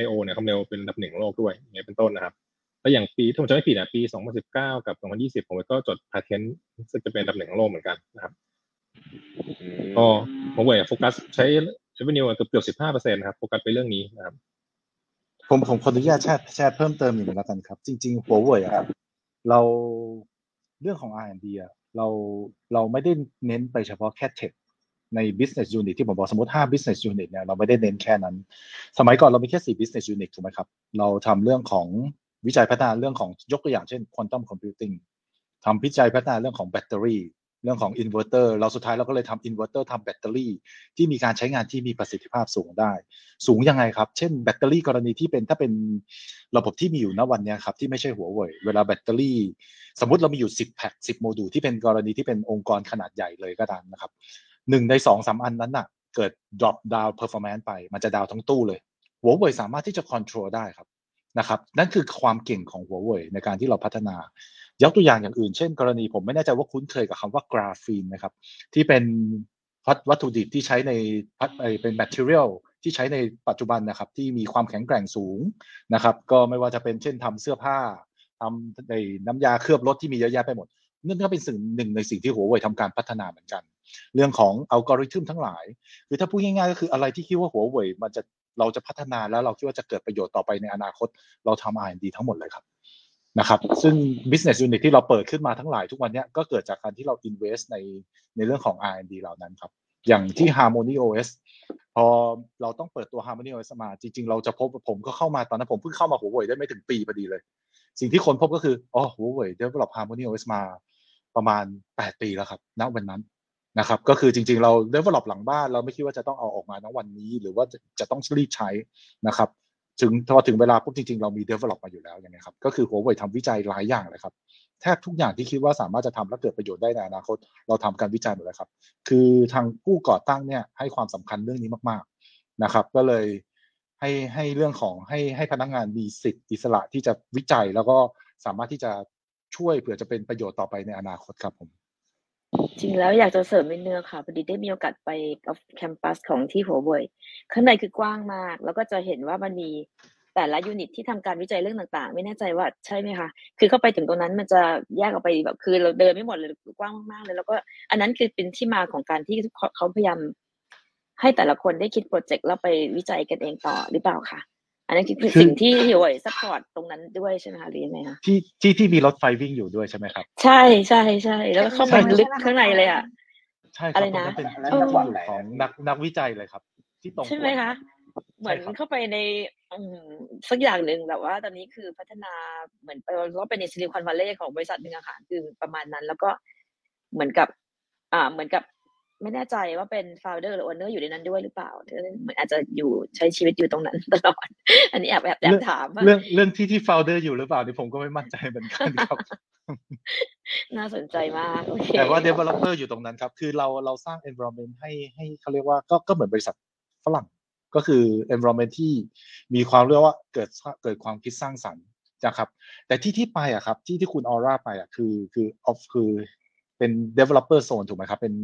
I/O เนี่ยความเร็วเป็นอันดับหนึ่งโลกด้วยอย่างเงี้ยเป็นต้นนะครับแล้วอย่างปีถ้าผมจำไม่ผิดนะปี 2019 กับ 2020 ผมก็จดพาเทนต์ซึ่งจะเป็นอันดับหนึ่งของโลกเหมือนกันนะครับ ก็ผมว่าโฟกัสใช้ revenue เกือบเกือบสิบห้าเปอร์เซ็นต์ครับโฟกัสไปเรื่องนี้นะครับ ผมผมขออนุญาตแชร์แชร์เพิ่มเติมอีกหนึ่งแล้วกันครับ จริงๆหัวเว่ยอะครับ เราเรื่องของ R&D อะเราเราไม่ได้เน้นไปเฉพาะแค่ tech ใน business unit ที่ผมบอกสมมติ 5 business unit เนี่ยเราไม่ได้เน้นแค่นั้น สมัยก่อนเรามีแค่ 4 business unit ถูกไหมครับ เราทำเรื่องของวิจัยพัฒนาเรื่องของยกตัวอย่างเช่น quantum computing ทำวิจัยพัฒนาเรื่องของแบตเตอรี่ เรื่องของอินเวอร์เตอร์เราสุดท้ายเราก็เลยทำอินเวอร์เตอร์ทำแบตเตอรี่ ที่มีการใช้งานที่มีประสิทธิภาพสูงได้ สูงยังไงครับ เช่นแบตเตอรี่กรณีที่เป็นถ้าเป็นระบบที่มีอยู่ณวันนี้ครับที่ไม่ใช่หัวเว่ยเวลาแบตเตอรี่ สมมติเรามีอยู่10แพ็ค10 โมดูลที่เป็นกรณีที่เป็นองค์กรขนาดใหญ่เลยก็ตามนะครับหนึ่งในสองสามอันนั้นน่ะเกิด drop down performance ไป มันจะดาวทั้งตู้เลยหัวเว่ยสามารถที่จะ control ได้ครับนะครับนั่นคือความเก่งของหัวเว่ยในการที่เราพัฒนา ยกตัวอย่างอย่างอื่นเช่นกรณีผมไม่แน่ใจว่าคุ้นเคยกับคำว่ากราฟีนนะครับ ที่เป็นวัตถุดิบที่ใช้ในพัดเป็น material ที่ใช้ในปัจจุบันนะครับ ที่มีความแข็งแกร่งสูงนะครับ ก็ไม่ว่าจะเป็นเช่นทำเสื้อผ้าทำในน้ำยาเคลือบรถที่มีเยอะแยะไปหมดนั่นก็เป็นสิ่งหนึ่งในสิ่งที่หัวเว่ยทำการพัฒนาเหมือนกัน เรื่องของอัลกอริทึมทั้งหลาย คือถ้าพูดง่ายๆก็คืออะไรที่คิดว่าหัวเว่ยมันจะเราจะพัฒนาแล้วเราคิดว่าจะเกิดประโยชน์ต่อไปในอนาคต เราทำ R&D ทั้งหมดเลยครับ นะครับซึ่ง business unit ที่เราเปิดขึ้นมาทั้งหลายทุกวันนี้ก็เกิดจากการที่เรา invest ในในเรื่องของ R&D เหล่านั้นครับ อย่างที่ Harmony OS พอเราต้องเปิดตัว Harmony OS มา จริง ๆ เราจะพบผมก็เข้ามาตอนนั้นผมเพิ่งเข้ามาหัวเว่ยได้ไม่ถึงปีพอดีเลย สิ่งที่คนพบก็คืออ๋อหัวเว่ย develop Harmony OS มาประมาณ 8 ปีแล้วครับณวันนั้นนะครับก็คือจริง ๆ เรา develop หลังบ้านเราไม่คิดว่าจะต้องเอาออกมาณวันนี้ หรือว่าจะจะต้องรีบใช้นะครับ ถึงพอถึงเวลาปุ๊บจริงๆ เรามี develop มาอยู่แล้วอย่างนี้ครับก็คือหัวเว่ยทำวิจัยหลายอย่างเลยครับแทบทุกอย่างที่คิดว่าสามารถจะทำและเกิดประโยชน์ได้ในอนาคต เราทำการวิจัยหมดเลยครับ คือทางผู้ก่อตั้งเนี่ยให้ความสำคัญเรื่องนี้มากๆนะครับ ก็เลยให้ให้เรื่องของให้ให้พนักงานมีสิทธิ์อิสระที่จะวิจัยแล้วก็สามารถที่จะช่วยเผื่อจะเป็นประโยชน์ต่อไปในอนาคตครับผม จริงแล้วอยากจะเสริมในิดนึงค่ะพอดีได้มีโอกาสไปกับแคมปัสของที่หัวเว่ยข้างในคือกว้างมาก แล้วก็จะเห็นว่ามันมีแต่ละยูนิตที่ทำการวิจัยเรื่องต่างๆ ไม่แน่ใจว่าใช่ไหมคะ คือเข้าไปถึงตรงนั้นมันจะแยกออกไปแบบคือเราเดินไม่หมดเลยกว้างมากๆเลย แล้วก็อันนั้นคือเป็นที่มาของการที่เขาพยายามให้แต่ละคนได้คิดโปรเจกต์แล้วไปวิจัยกันเองต่อหรือเปล่าคะ อันนั้นคือสิ่งที่หัวเว่ยซัพพอร์ตตรงนั้นด้วยใช่ไหมคะหรือยังไงคะที่ที่ที่มีรถไฟวิ่งอยู่ด้วยใช่ไหมครับ ใช่ใช่ใช่แล้วก็เข้าไปลึกข้างในเลยอะใช่คอะรับไรตรงนะนั้นเป็นแล้วที่จังหวัดอยู่ไหนของนักนักวิจัยเลยครับ ที่ตรงใช่ไหมคะเหมือนใช่ครับเข้าไปในอืมสักอย่างหนึ่งแต่ว่า ตอนนี้คือพัฒนาเหมือนไปเราเป็นในซิลิคอนวัลเลย์ของบริษัทหนึ่งอะค่ะคือประมาณนั้น แล้วก็เหมือนกับ อ่าเหมือนกับ ไม่แน่ใจว่าเป็น founder หรือ owner อยู่ในนั้นด้วยหรือเปล่าเหมือนอาจจะอยู่ใช้ชีวิตอยู่ตรงนั้นตลอด อันนี้แอบแอบแอบถามว่าเรื่องเรื่องที่ที่ founder อยู่หรือเปล่านี่ผมก็ไม่มั่นใจเหมือนกันครับ น่าสนใจมากโอเคแต่ว่า developer อยู่ตรงนั้นครับ คือเราเราสร้าง environment ให้ให้เขาเรียกว่าก็ก็เหมือนบริษัทฝรั่ง ก็คือ environment ที่มีความเรียกว่าเกิดเกิดความคิดสร้างสรรค์นะครับ แต่ที่ที่ไปอะครับ ที่ที่คุณออร่าไปอะคือคือ off คือเป็น developer zone ถูกไหมครับ เป็น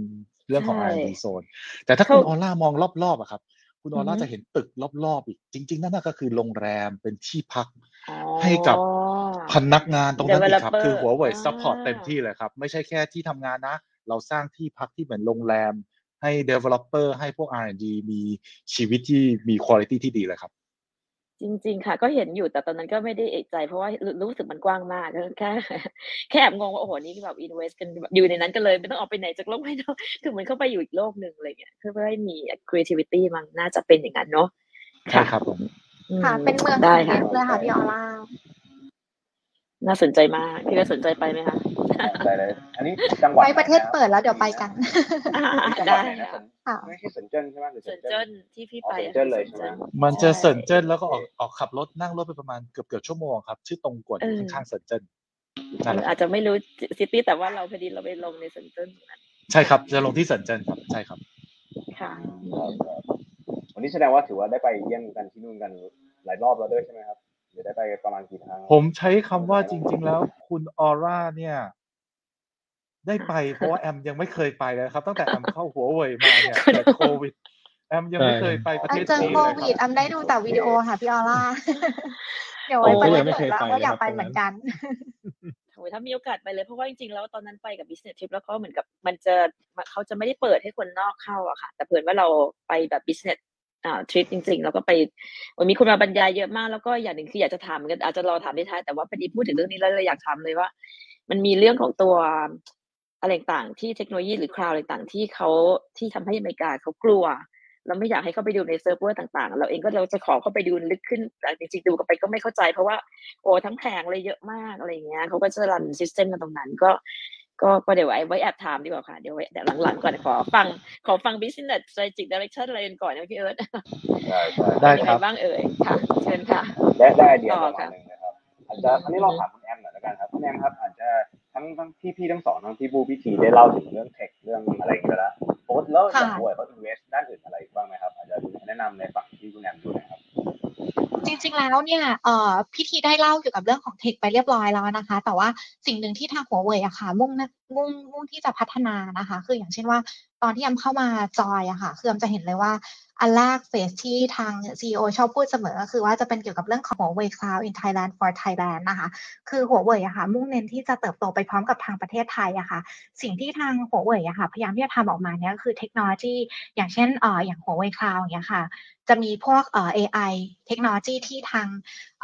เรื่องของใช่ R&D zone แต่ถ้าคุณเขาออร่ามองรอบๆอะครับ คุณออร่าอือฮึจะเห็นตึกรอบๆอีกจริง ๆ นั่นน่ะก็คือโรงแรมเป็นที่พักอ๋อให้กับพนักงานตรงนั้นอีกครับ Developer คือหัวเว่ยอ่า support เต็มที่เลยครับ ไม่ใช่แค่ที่ทำงานนะ เราสร้างที่พักที่เหมือนโรงแรมให้ developer ให้พวก R&D มีชีวิตที่มีคุณภาพที่ดีเลยครับ จริง ๆ ค่ะ ก็เห็นอยู่ แต่ตอนนั้นก็ไม่ได้เอกใจ เพราะว่ารู้ รู้สึกมันกว้างมาก ก็แค่ แค่แอบงงว่า โอ้โหนี่แบบ invest กันแบบอยู่ในนั้นกันเลย ไม่ต้องออกไปไหนจากโลกภายนอก คือเหมือนเข้าไปอยู่อีกโลกหนึ่ง อะไรเงี้ย เพื่อเพื่อให้มี creativity มันน่าจะเป็นอย่างนั้นเนาะ ใช่ครับผม อืมค่ะเป็นเมืองได้ของเพค่ะชรเลยค่ะพี่ออร่า น่าสนใจมากพี่ก็สนใจไปไหมคะได้เลย อันนี้จังหวัดไว้ประเทศเปิดแล้วเดี๋ยวไปกันอ่าจังหวัดได้ไหนนะค่ะค่ะไม่ใช่เซินเจิ้นใช่ไหมหรือเซินเจิ้เจิ้นนที่พี่อ๋อไปเซินเจิ้นเลยใช่ไหมมันจะใช่เซินเจิ้นแล้วก็ออกออกขับรถนั่งรถไปประมาณเกือบเกือบชั่วโมงครับ ชื่อตรงกวนเออข้างๆเซินเจิ้นเอนั่นแหอละอาจจะไม่รู้ซิตี้แต่ว่าเราพอดีเราไปลงในเซินเจิ้นนั้นใช่ครับ จะลงที่เซินเจิ้นครับใช่ครับค่ะครับครับวันนี้แสดงว่าถือว่าได้ไปเยี่ยมกันที่นู่นกันหลายรอบแล้วด้วยใช่ไหมครับ หรือได้ไปประมาณกี่ครั้งผมใช้คำว่าจริง ๆ แล้ว คุณออร่าเนี่ย ได้ไปเพราะว่าแอมยังไม่เคยไปเลยครับ ตั้งแต่แอมเข้าหัวเว่ยมาเนี่ยคุณเกิดโควิด แอมยังไม่เคยไปประอัเทนศเจอจีนโคเลยวิดครับอันได้ดูแต่วิดีโอค่ะพี่ออร่าเดี๋ยวโอ้ไว้ประเทศก็ยังไม่เปิดเคยแล้วไปก็อยากเลยครับไปเหมือนกันโอ้ยถ้ามีโอกาสไปเลยเพราะว่าจริงๆแล้วตอนนั้นไปกับ business trip แล้วเขาเหมือนกับมันจะเขาจะไม่ได้เปิดให้คนนอกเข้าอะค่ะ แต่เผื่อว่าเราไปแบบ business อ่า trip จริง ๆ แล้วก็ไปมีคนมาบรรยายเยอะมาก แล้วก็อย่างหนึ่งคืออยากจะถามกันอาจจะรอถามที่ท้ายแต่ว่าพอดีพูดถึงเรื่องนี้แล้วเลยอยากถามเลยว่า มันมีเรื่องของตัวอะไรต่างๆที่เทคโนโลยีหรือคลาวด์อะไรต่างๆที่เขาที่ทำให้อเมริกาเขากลัวเราไม่อยากให้เข้าไปดูในเซิร์ฟเวอร์ต่างๆ เราเองก็เราจะขอเข้าไปดูลึกขึ้นแต่จริงๆดูกันไปก็ไม่เข้าใจเพราะว่าโอ้ทั้งแผงเลยเยอะมากอะไรเงี้ยเขาก็จะ run system กันตรงนั้นก็ ก็ก็เดี๋ยวไว้ไว้แอบถามดีกว่าค่ะ เดี๋ยวไว้เดี๋ยวหลังๆก่อนขอฟังขอฟัง business strategic direction อะไรกันก่อนนะพี่เอิร์ธได้ใช่ได้เป็นครัยังบไงบ้างเอ่ยค่ะ เชิญค่ะได้ได้ไอเดียต่ปอระมาค่ะณหนึงนะครับอาจจะอันนี้เราถามคุณแอมหน่อยแล้วกันครับคุณแอมครับอาจจะทั้งทั้งพี่พี่ทั้งสองทั้งพี่บูพี่ทีได้เล่าถึงเรื่องเทคเรื่องอะไรอย่างเงี้ยไปแล้วโอ๊ตแล้วอย่างค่ะบวยเขาอินเวสด้านอื่นอะไรอีกบ้างไหมครับอาจจะแนะนำในฝั่งที่คุณแอมดูหนะครับ จริง ๆ แล้วเนี่ยเอ่อพิธีได้เล่าเกี่ยวกับเรื่องของเทคไปเรียบร้อยแล้วนะคะ แต่ว่าสิ่งหนึ่งที่ทางหัวเว่ยอะค่ะมุ่งนะมุ่งมุ่งที่จะพัฒนานะคะ คืออย่างเช่นว่าตอนที่แอมเข้ามาจอยอะค่ะคือแอมจะเห็นเลยว่าอันแรกเฟสที่ทาง CEO ชอบพูดเสมอก็คือว่าจะเป็นเกี่ยวกับเรื่องของหัวเว่ย Cloud in Thailand for Thailand นะคะ คือหัวเว่ยอะค่ะ มุ่งเน้นที่จะเติบโตไปพร้อมกับทางประเทศไทยอะค่ะ สิ่งที่ทางหัวเว่ยอะค่ะ พยายามที่จะทำออกมาเนี่ยก็คือเทคโนโลยี อย่างเช่นเอ่ออย่างหัวเว่ย Cloud อย่างเงี้ยค่ะ จะมีพวกเอ่อ AI เทคโนโลยีที่ทาง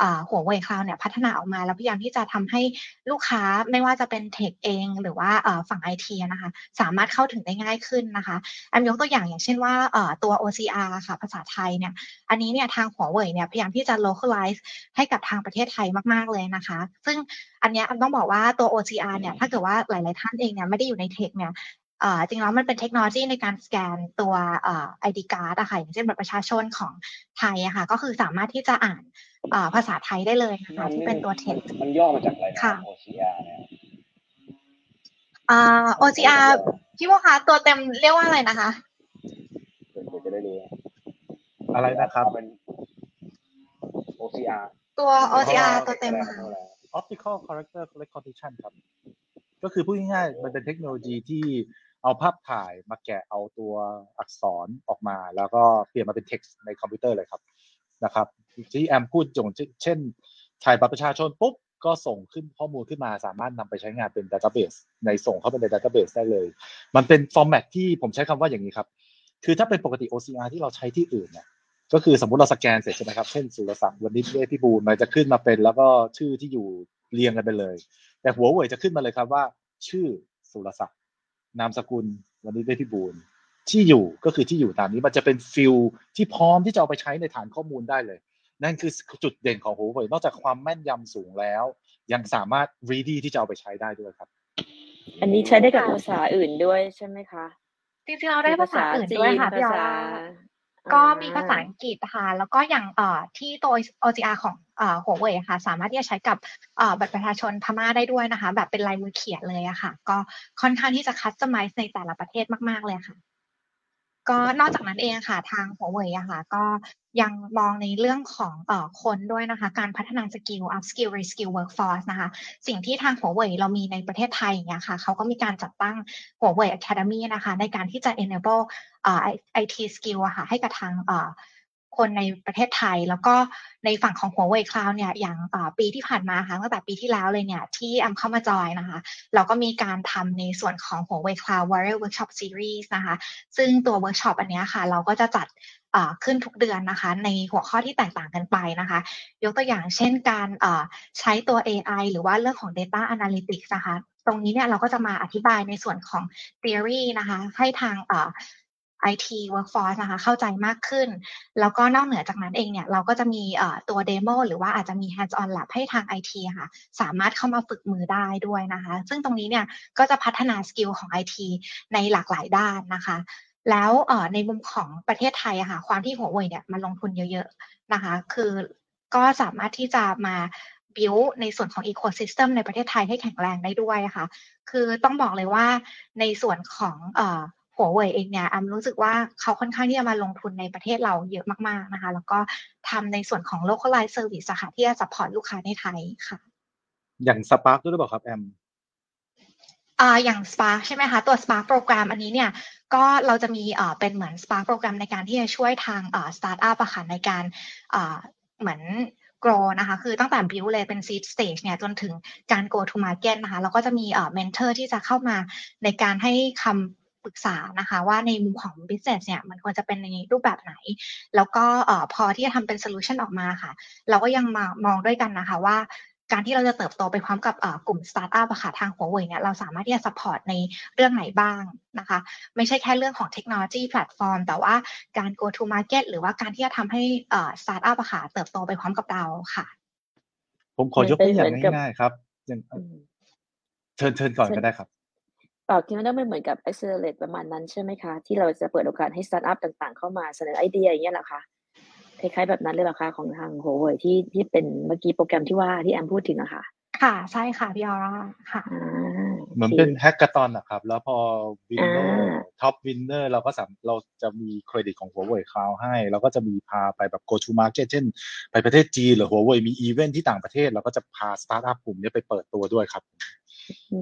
อ่าหัวเว่ยคลาวเนี่ยพัฒนาออกมา แล้วพยายามที่จะทำให้ลูกค้าไม่ว่าจะเป็นเทคเอง หรือว่าเอ่อฝั่งไอทีนะคะ สามารถเข้าถึงได้ง่ายขึ้นนะคะแอมยกตัวอย่างอย่างเช่นว่าเอ่อตัว OCR ค่ะภาษาไทยเนี่ยอันนี้เนี่ยทางหัวเว่ยเนี่ยพยายามที่จะ localize ให้กับทางประเทศไทยมาก ๆ เลยนะคะ ซึ่งอันเนี้ยแอมต้องบอกว่าตัว OCR เนี่ยถ้าเกิดว่าหลาย ๆ ท่านเองเนี่ยไม่ได้อยู่ในเทคเนี่ยเอ่อจริงแล้วมันเป็นเทคโนโลยีในการสแกนตัวเอ่อ ID card อะค่ะอย่างเช่นบัตรประชาชนของไทยอะค่ะก็คือสามารถที่จะอ่านเอ่อภาษาไทยได้เลยนะคะที่เป็นตัวเทคมันย่อมาจากอะไรนะค่ะ OCR เนี่ยอ่า OCR พี่ว่าคะตัวเต็มเรียกว่าอะไรนะคะเดี๋ยวจะได้รู้อะไรนะครับเป็น OCR ตัว OCR อ๋อตัวเต็มอะไรค่ะอะไร optical character recognition ครับ ก็คือพูดง่ายๆ มันเป็นเทคโนโลยีที่เอาภาพถ่ายมาแกะเอาตัวอักษรออกมา แล้วก็เปลี่ยนมาเป็น text ในคอมพิวเตอร์เลยครับนะครับ ที่แอมพูดจงเช่นถ่ายบัตรประชาชนปุ๊บ ก็ส่งขึ้นข้อมูลขึ้นมาสามารถนำไปใช้งานเป็น database ในส่งเข้าไปใน database ได้เลย มันเป็น format ที่ผมใช้คำว่าอย่างนี้ครับ คือถ้าเป็นปกติ OCR ที่เราใช้ที่อื่นเนี่ยก็คือสมมติเราสแกนเสร็จใช่ไหมครับ เช่นสุรศักดิ์วันนี้เวทพิบูลมันจะขึ้นมาเป็น แล้วก็ชื่อที่อยู่เรียงกันไปเลย แต่หัวเว่ยจะขึ้นมาเลยครับว่า ชื่อสุรศักดิ์นามสกุลวันนี้เวทพิบูลที่อยู่ก็คือที่อยู่ตามนี้มันจะเป็นฟิลที่พร้อมที่จะเอาไปใช้ในฐานข้อมูลได้เลย นั่นคือจุดเด่นของหัวเว่ยนอกจากความแม่นยำสูงแล้ว ยังสามารถ ready ที่จะเอาไปใช้ได้ด้วยครับ อันนี้ใช้ได้กับภาษาอื่นด้วยใช่ไหมคะจริงๆเราได้ภาษาอื่นด้วยค่ะจีพี่ออภาษาร่าก็มีภาษาอังกฤษค่ะ แล้วก็อย่างเอ่อที่ตัว OCR ของเอ่อหัวเว่ยค่ะ สามารถที่จะใช้กับเอ่อบัตรประชาชนพม่าได้ด้วยนะคะ แบบเป็นลายมือเขียนเลยอะค่ะ ก็ค่อนข้างที่จะ customize ในแต่ละประเทศมาก ๆ เลยค่ะ ก็นอกจากนั้นเองค่ะ ทางหัวเว่ยอะค่ะ ก็ ยังมองในเรื่องของเอ่อคนด้วยนะคะ การพัฒนา skill up skill reskill workforce นะคะ สิ่งที่ทางหัวเว่ยเรามีในประเทศไทยอย่างเงี้ยค่ะเขาก็มีการจัดตั้งหัวเว่ย Academy นะคะ ในการที่จะ enable เอ่อ IT skill อะค่ะให้กับทางเอ่อ คนในประเทศไทย แล้วก็ในฝั่งของหัวเว่ย Cloud เนี่ยอย่างปีที่ผ่านมาค่ะตั้งแต่ปีที่แล้วเลยเนี่ยที่แอมเข้ามาจอยนะคะ เราก็มีการทำในส่วนของหัวเว่ยคลาว Warrior Workshop Series นะคะ ซึ่งตัวเวิร์กช็อปอันนี้ค่ะ เราก็จะจัดขึ้นทุกเดือนนะคะ ในหัวข้อที่แตกต่างกันไปนะคะ ยกตัวอย่างเช่นการใช้ตัว AI หรือว่าเรื่องของ Data Analytics นะคะ ตรงนี้เนี่ยเราก็จะมาอธิบายในส่วนของ theory นะคะ ให้ทาง IT workforce นะคะเข้าใจมากขึ้น แล้วก็นอกเหนือจากนั้นเองเนี่ยเราก็จะมีตัว demo หรือว่าอาจจะมี hands on lab ให้ทาง IT ค่ะสามารถเข้ามาฝึกมือได้ด้วยนะคะ ซึ่งตรงนี้เนี่ยก็จะพัฒนา skill ของ IT ในหลากหลายด้านนะคะแล้วในมุมของประเทศไทยอะค่ะความที่หัวเว่ยเนี่ยมาลงทุนเยอะๆนะคะ คือก็สามารถที่จะมา build ในส่วนของ ecosystem ในประเทศไทยให้แข็งแรงได้ด้วยค่ะ คือต้องบอกเลยว่าในส่วนของ หัวเว่ยเองเนี่ยอำรู้สึกว่าเขาค่อนข้างที่จะมาลงทุนในประเทศเราเยอะมากๆนะคะ แล้วก็ทำในส่วนของ localized service ค่ะที่จะ support ลูกค้าในไทยค่ะ อย่างสปาร์กด้วยหรือเปล่าครับแอมอ่าอย่าง Spark ใช่ไหมคะ ตัว Spark โปรแกรมอันนี้เนี่ยก็เราจะมีเอ่อเป็นเหมือน Spark โปรแกรมในการที่จะช่วยทางเอ่อสตาร์ทอัพอะค่ะในการเอ่อเหมือน grow นะคะคือตั้งแต่ build เลยเป็น seed stage เนี่ยจนถึงการ go to market นะคะแล้วก็จะมีเอ่อ mentor ที่จะเข้ามาในการให้คำ ปรึกษานะคะ ว่าในมุมของ business เนี่ยมันควรจะเป็นในรูปแบบไหน แล้วก็พอที่จะทำเป็น solution ออกมาค่ะ เราก็ยังมามองด้วยกันนะคะว่าการที่เราจะเติบโตไปพร้อมกับกลุ่มสตาร์ทอัพอะค่ะทางหัวเว่ยเนี่ยเราสามารถที่จะ support ในเรื่องไหนบ้างนะคะ ไม่ใช่แค่เรื่องของเทคโนโลยีแพลตฟอร์ม แต่ว่าการ go to market หรือว่าการที่จะทำให้สตาร์ทอัพอะค่ะเติบโตไปพร้อมกับเราค่ะ ผมขอยกตัวอย่างง่ายๆครับเชิญเชิญก่อนก็ได้ครับ่าคิดว่ามันเหมือนกับ accelerate ประมาณนั้นใช่ไหมคะ ที่เราจะเปิดโอกาสให้สตาร์ทอัพต่างๆ เข้ามาเสนอไอเดียอย่างเงี้ยหรอคะคล้ายๆแบบนั้นเลยหรอคะของทางหัวเว่ยที่ที่เป็นเมื่อกี้โปรแกรมที่ว่าที่แอมพูดถึงอะค่ะค่ะใช่ค่ะพี่ออร่าค่ะเหมือนเป็น hackathon นะครับ แล้วพอ winner top winner เราก็สามเราจะมีเครดิตของหัวเว่ย Cloud ให้ เราก็จะมีพาไปแบบ go to market เช่น ไปประเทศจีนหรือหัวเว่ยมีอีเวนท์ที่ต่างประเทศ เราก็จะพาสตาร์ทอัพกลุ่มนี้ไปเปิดตัวด้วยครับ อื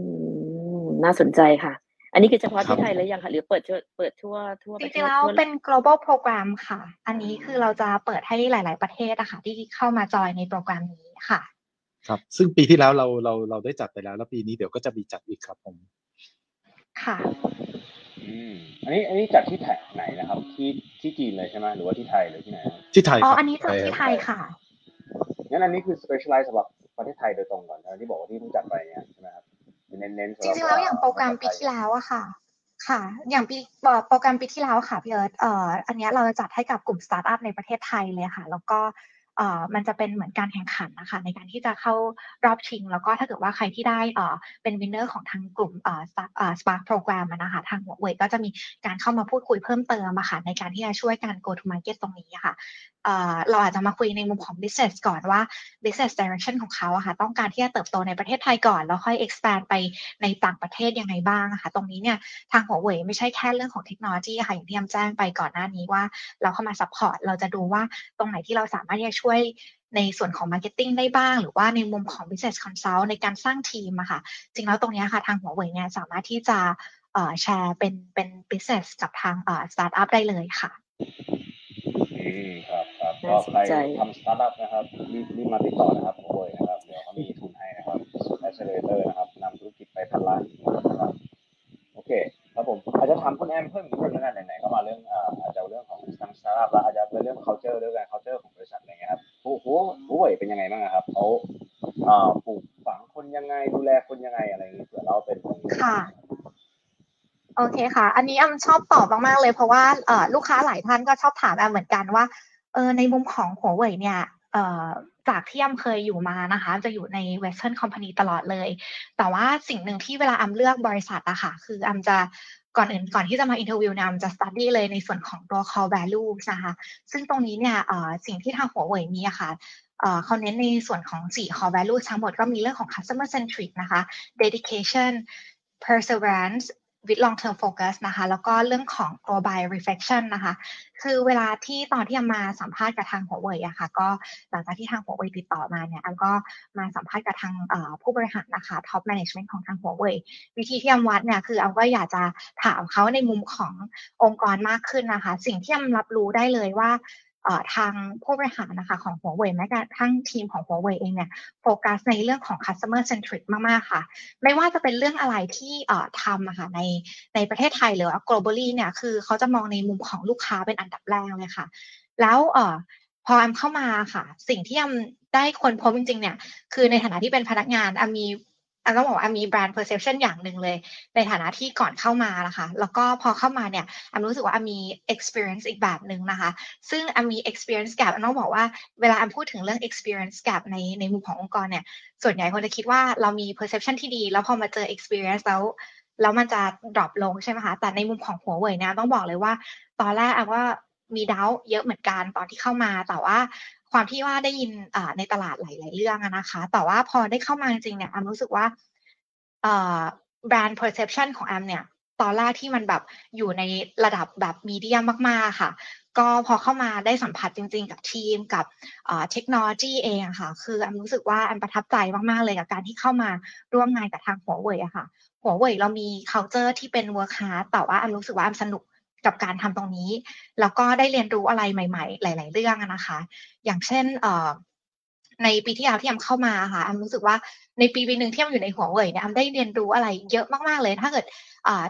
ม น่าสนใจค่ะ อันนี้คือเฉพาะที่ไทยแล้วยังค่ะ หรือเปิดเปิดทั่วทั่วจริงๆแล้วเป็น global program ค่ะ อันนี้คือเราจะเปิดให้หลาย ๆ ประเทศอะค่ะ ที่เข้ามาจอยในโปรแกรมนี้ค่ะ ครับ ซึ่งปีที่แล้วเราเราเราได้จัดไปแล้ว แล้วปีนี้เดี๋ยวก็จะมีจัดอีกครับผม ค่ะอืมอันนี้อันนี้จัดที่ไหนนะครับ ที่ที่จีนเลยใช่ไหมหรือว่าที่ไทยหรือที่ไหนที่ไทยอ๋ออันนี้จัดที่ไทยค่ะงั้นอันนี้คือ specialize สำหรับประเทศไทยโดยตรงก่อนที่บอกว่าที่เพิ่งจัดไปเนี่ยใช่ไหมครับ เน้นๆจริงๆแล้วอย่างโปรแกรมปีที่แล้วอะค่ะ ค่ะ อย่างปีโปรแกรมปีที่แล้วค่ะพี่เอิร์ธเอ่ออันนี้เราจะจัดให้กับกลุ่มสตาร์ทอัพในประเทศไทยเลยค่ะ แล้วก็เอ่อมันจะเป็นเหมือนการแข่งขันนะคะ ในการที่จะเข้ารอบชิง แล้วก็ถ้าเกิดว่าใครที่ได้เอ่อเป็นวินเนอร์ของทางกลุ่มเอ่อเอ่อสปาร์คโปรแกรมนะคะทางหัวเว่ยก็จะมีการเข้ามาพูดคุยเพิ่มเติมมาค่ะในการที่จะช่วยการ go to market ตรงนี้ค่ะเราอาจจะมาคุยในมุมของ business ก่อนว่า business direction ของเขาอะค่ะต้องการที่จะเติบโตในประเทศไทยก่อน แล้วค่อย expand ไปในต่างประเทศยังไงบ้างค่ะตรงนี้เนี่ยทางหัวเว่ยไม่ใช่แค่เรื่องของเทคโนโลยีค่ะอย่างที่ยำแจ้งไปก่อนหน้านี้ว่า เราเข้ามา support เราจะดูว่าตรงไหนที่เราสามารถที่จะช่วยในส่วนของ Marketing ได้บ้าง หรือว่าในมุมของ Business Consult ในการสร้างทีมอะค่ะ จริงแล้วตรงนี้ค่ะทางหัวเว่ยเนี่ยสามารถที่จะแชร์เป็นเป็น Business กับทางสตาร์ทอัพได้เลยค่ะ อืมครับ ก็ใครทำสตาร์ทอัพนะครับรีบรีบมาติดต่อนะครับโอ้ยนะครับเดี๋ยวเขามีทุนให้นะครับสุด accelerator นะครับนำธุรกิจไปพันล้านนะครับโอเคครับผมอาจจะทำคุณแอมเพิ่มอีกเรื่องนึงไหนๆก็มาเรื่องอาจจะเรื่องของทางสตาร์ทอัพแล้วอาจจะเป็นเรื่อง culture ด้วยกัน culture ของบริษัทอะไรเงี้ยครับผู้ผู้ผู้วยเป็นยังไงบ้างครับเขาปลูกฝังคนยังไงดูแลคนยังไงอะไรอย่างเงี้ยเผื่อเราเป็นค่ะโอเคค่ะ อันนี้แอมชอบตอบมากๆเลยเพราะว่าลูกค้าหลายท่านก็ชอบถามแอมเหมือนกันว่า เออในมุมของหัวเว่ยเนี่ยจากที่แอมเคยอยู่มานะคะ จะอยู่ใน Western Company ตลอดเลย แต่ว่าสิ่งหนึ่งที่เวลาแอมเลือกบริษัทอะค่ะ คือแอมจะก่อนอื่นก่อนที่จะมาอินเทอร์วิวนี่ยอำจะ study เลยในส่วนของตัว core value นะคะซึ่งตรงนี้เนี่ยสิ่งที่ทางหัวเว่ยมีอะค่ะเขาเน้นในส่วนของ 4 core value ทั้งหมดก็มีเรื่องของ customer centric นะคะ dedication perseverance with long term focus นะคะ แล้วก็เรื่องของ global reflection นะคะ คือเวลาที่ตอนที่อมาสัมภาษณ์กับทางหัวเว่ยอะคะ่ะ ก็หลังจากที่ทางหัวเว่ยติดต่อมาเนี่ยอันก็มาสัมภาษณ์กับทางผู้บริหารนะคะ top management ของทางหัวเว่ยวิธีที่อำวัดเนี่ยคืออันก็อยากจะถามเขาในมุมขององค์กรมากขึ้นนะคะ สิ่งที่อำรับรู้ได้เลยว่า ทางผู้บริหารนะคะของหัวเว่ยแม้กระทั่งทีมของหัวเว่ยเองเนี่ยโฟกัสในเรื่องของ customer centric มากๆค่ะ ไม่ว่าจะเป็นเรื่องอะไรที่ทำอะค่ะในในประเทศไทยหรือว่า globally เนี่ยคือเขาจะมองในมุมของลูกค้าเป็นอันดับแรกเลยค่ะ แล้วเอ่อพอแอมเข้ามาค่ะ สิ่งที่แอมได้คนพบจริงๆเนี่ยคือในฐานะที่เป็นพนักงานแอมมี อันต้องบอกว่ามีแบรนด์ perception อย่างหนึ่งเลย ในฐานะที่ก่อนเข้ามานะคะ แล้วก็พอเข้ามาเนี่ยอันรู้สึกว่าอันมี experience อีกแบบหนึ่งนะคะ ซึ่งอันมี experience gap อันต้องบอกว่าเวลาอันพูดถึงเรื่อง experience gap ในในมุมขององค์กรเนี่ย ส่วนใหญ่คนจะคิดว่าเรามี perception ที่ดี แล้วพอมาเจอ experience แล้วแล้วมันจะ drop ลงใช่ไหมคะ แต่ในมุมของหัวเว่ยเนี่ยต้องบอกเลยว่า ตอนแรกอันว่ามีดาวเยอะเหมือนกันตอนที่เข้ามา แต่ว่า ความที่ว่าได้ยินในตลาดหลาย ๆ เรื่องนะคะ แต่ว่าพอได้เข้ามาจริงๆเนี่ยแอมรู้สึกว่าแบรนด์ perception ของแอมเนี่ย ตอนแรกที่มันแบบอยู่ในระดับแบบมีเดียมากๆค่ะ ก็พอเข้ามาได้สัมผัสจริง ๆ กับทีมกับเทคโนโลยีเองค่ะ คือแอมรู้สึกว่าแอมประทับใจมากๆเลยกับการที่เข้ามาร่วมงานกับทางหัวเว่ยอะค่ะหัวเว่ยเรามี culture ที่เป็น work hard แต่ว่าแอมรู้สึกว่าแอมสนุก กับการทำตรงนี้ แล้วก็ได้เรียนรู้อะไรใหม่ๆ หลาย ๆ เรื่องนะคะ อย่างเช่นในปีที่แล้วที่แอมเข้ามาค่ะแอมรู้สึกว่าในปีปีหนึ่งที่แอมอยู่ในหัวเว่ยเนี่ยแอมได้เรียนรู้อะไรเยอะมาก ๆ เลย ถ้าเกิด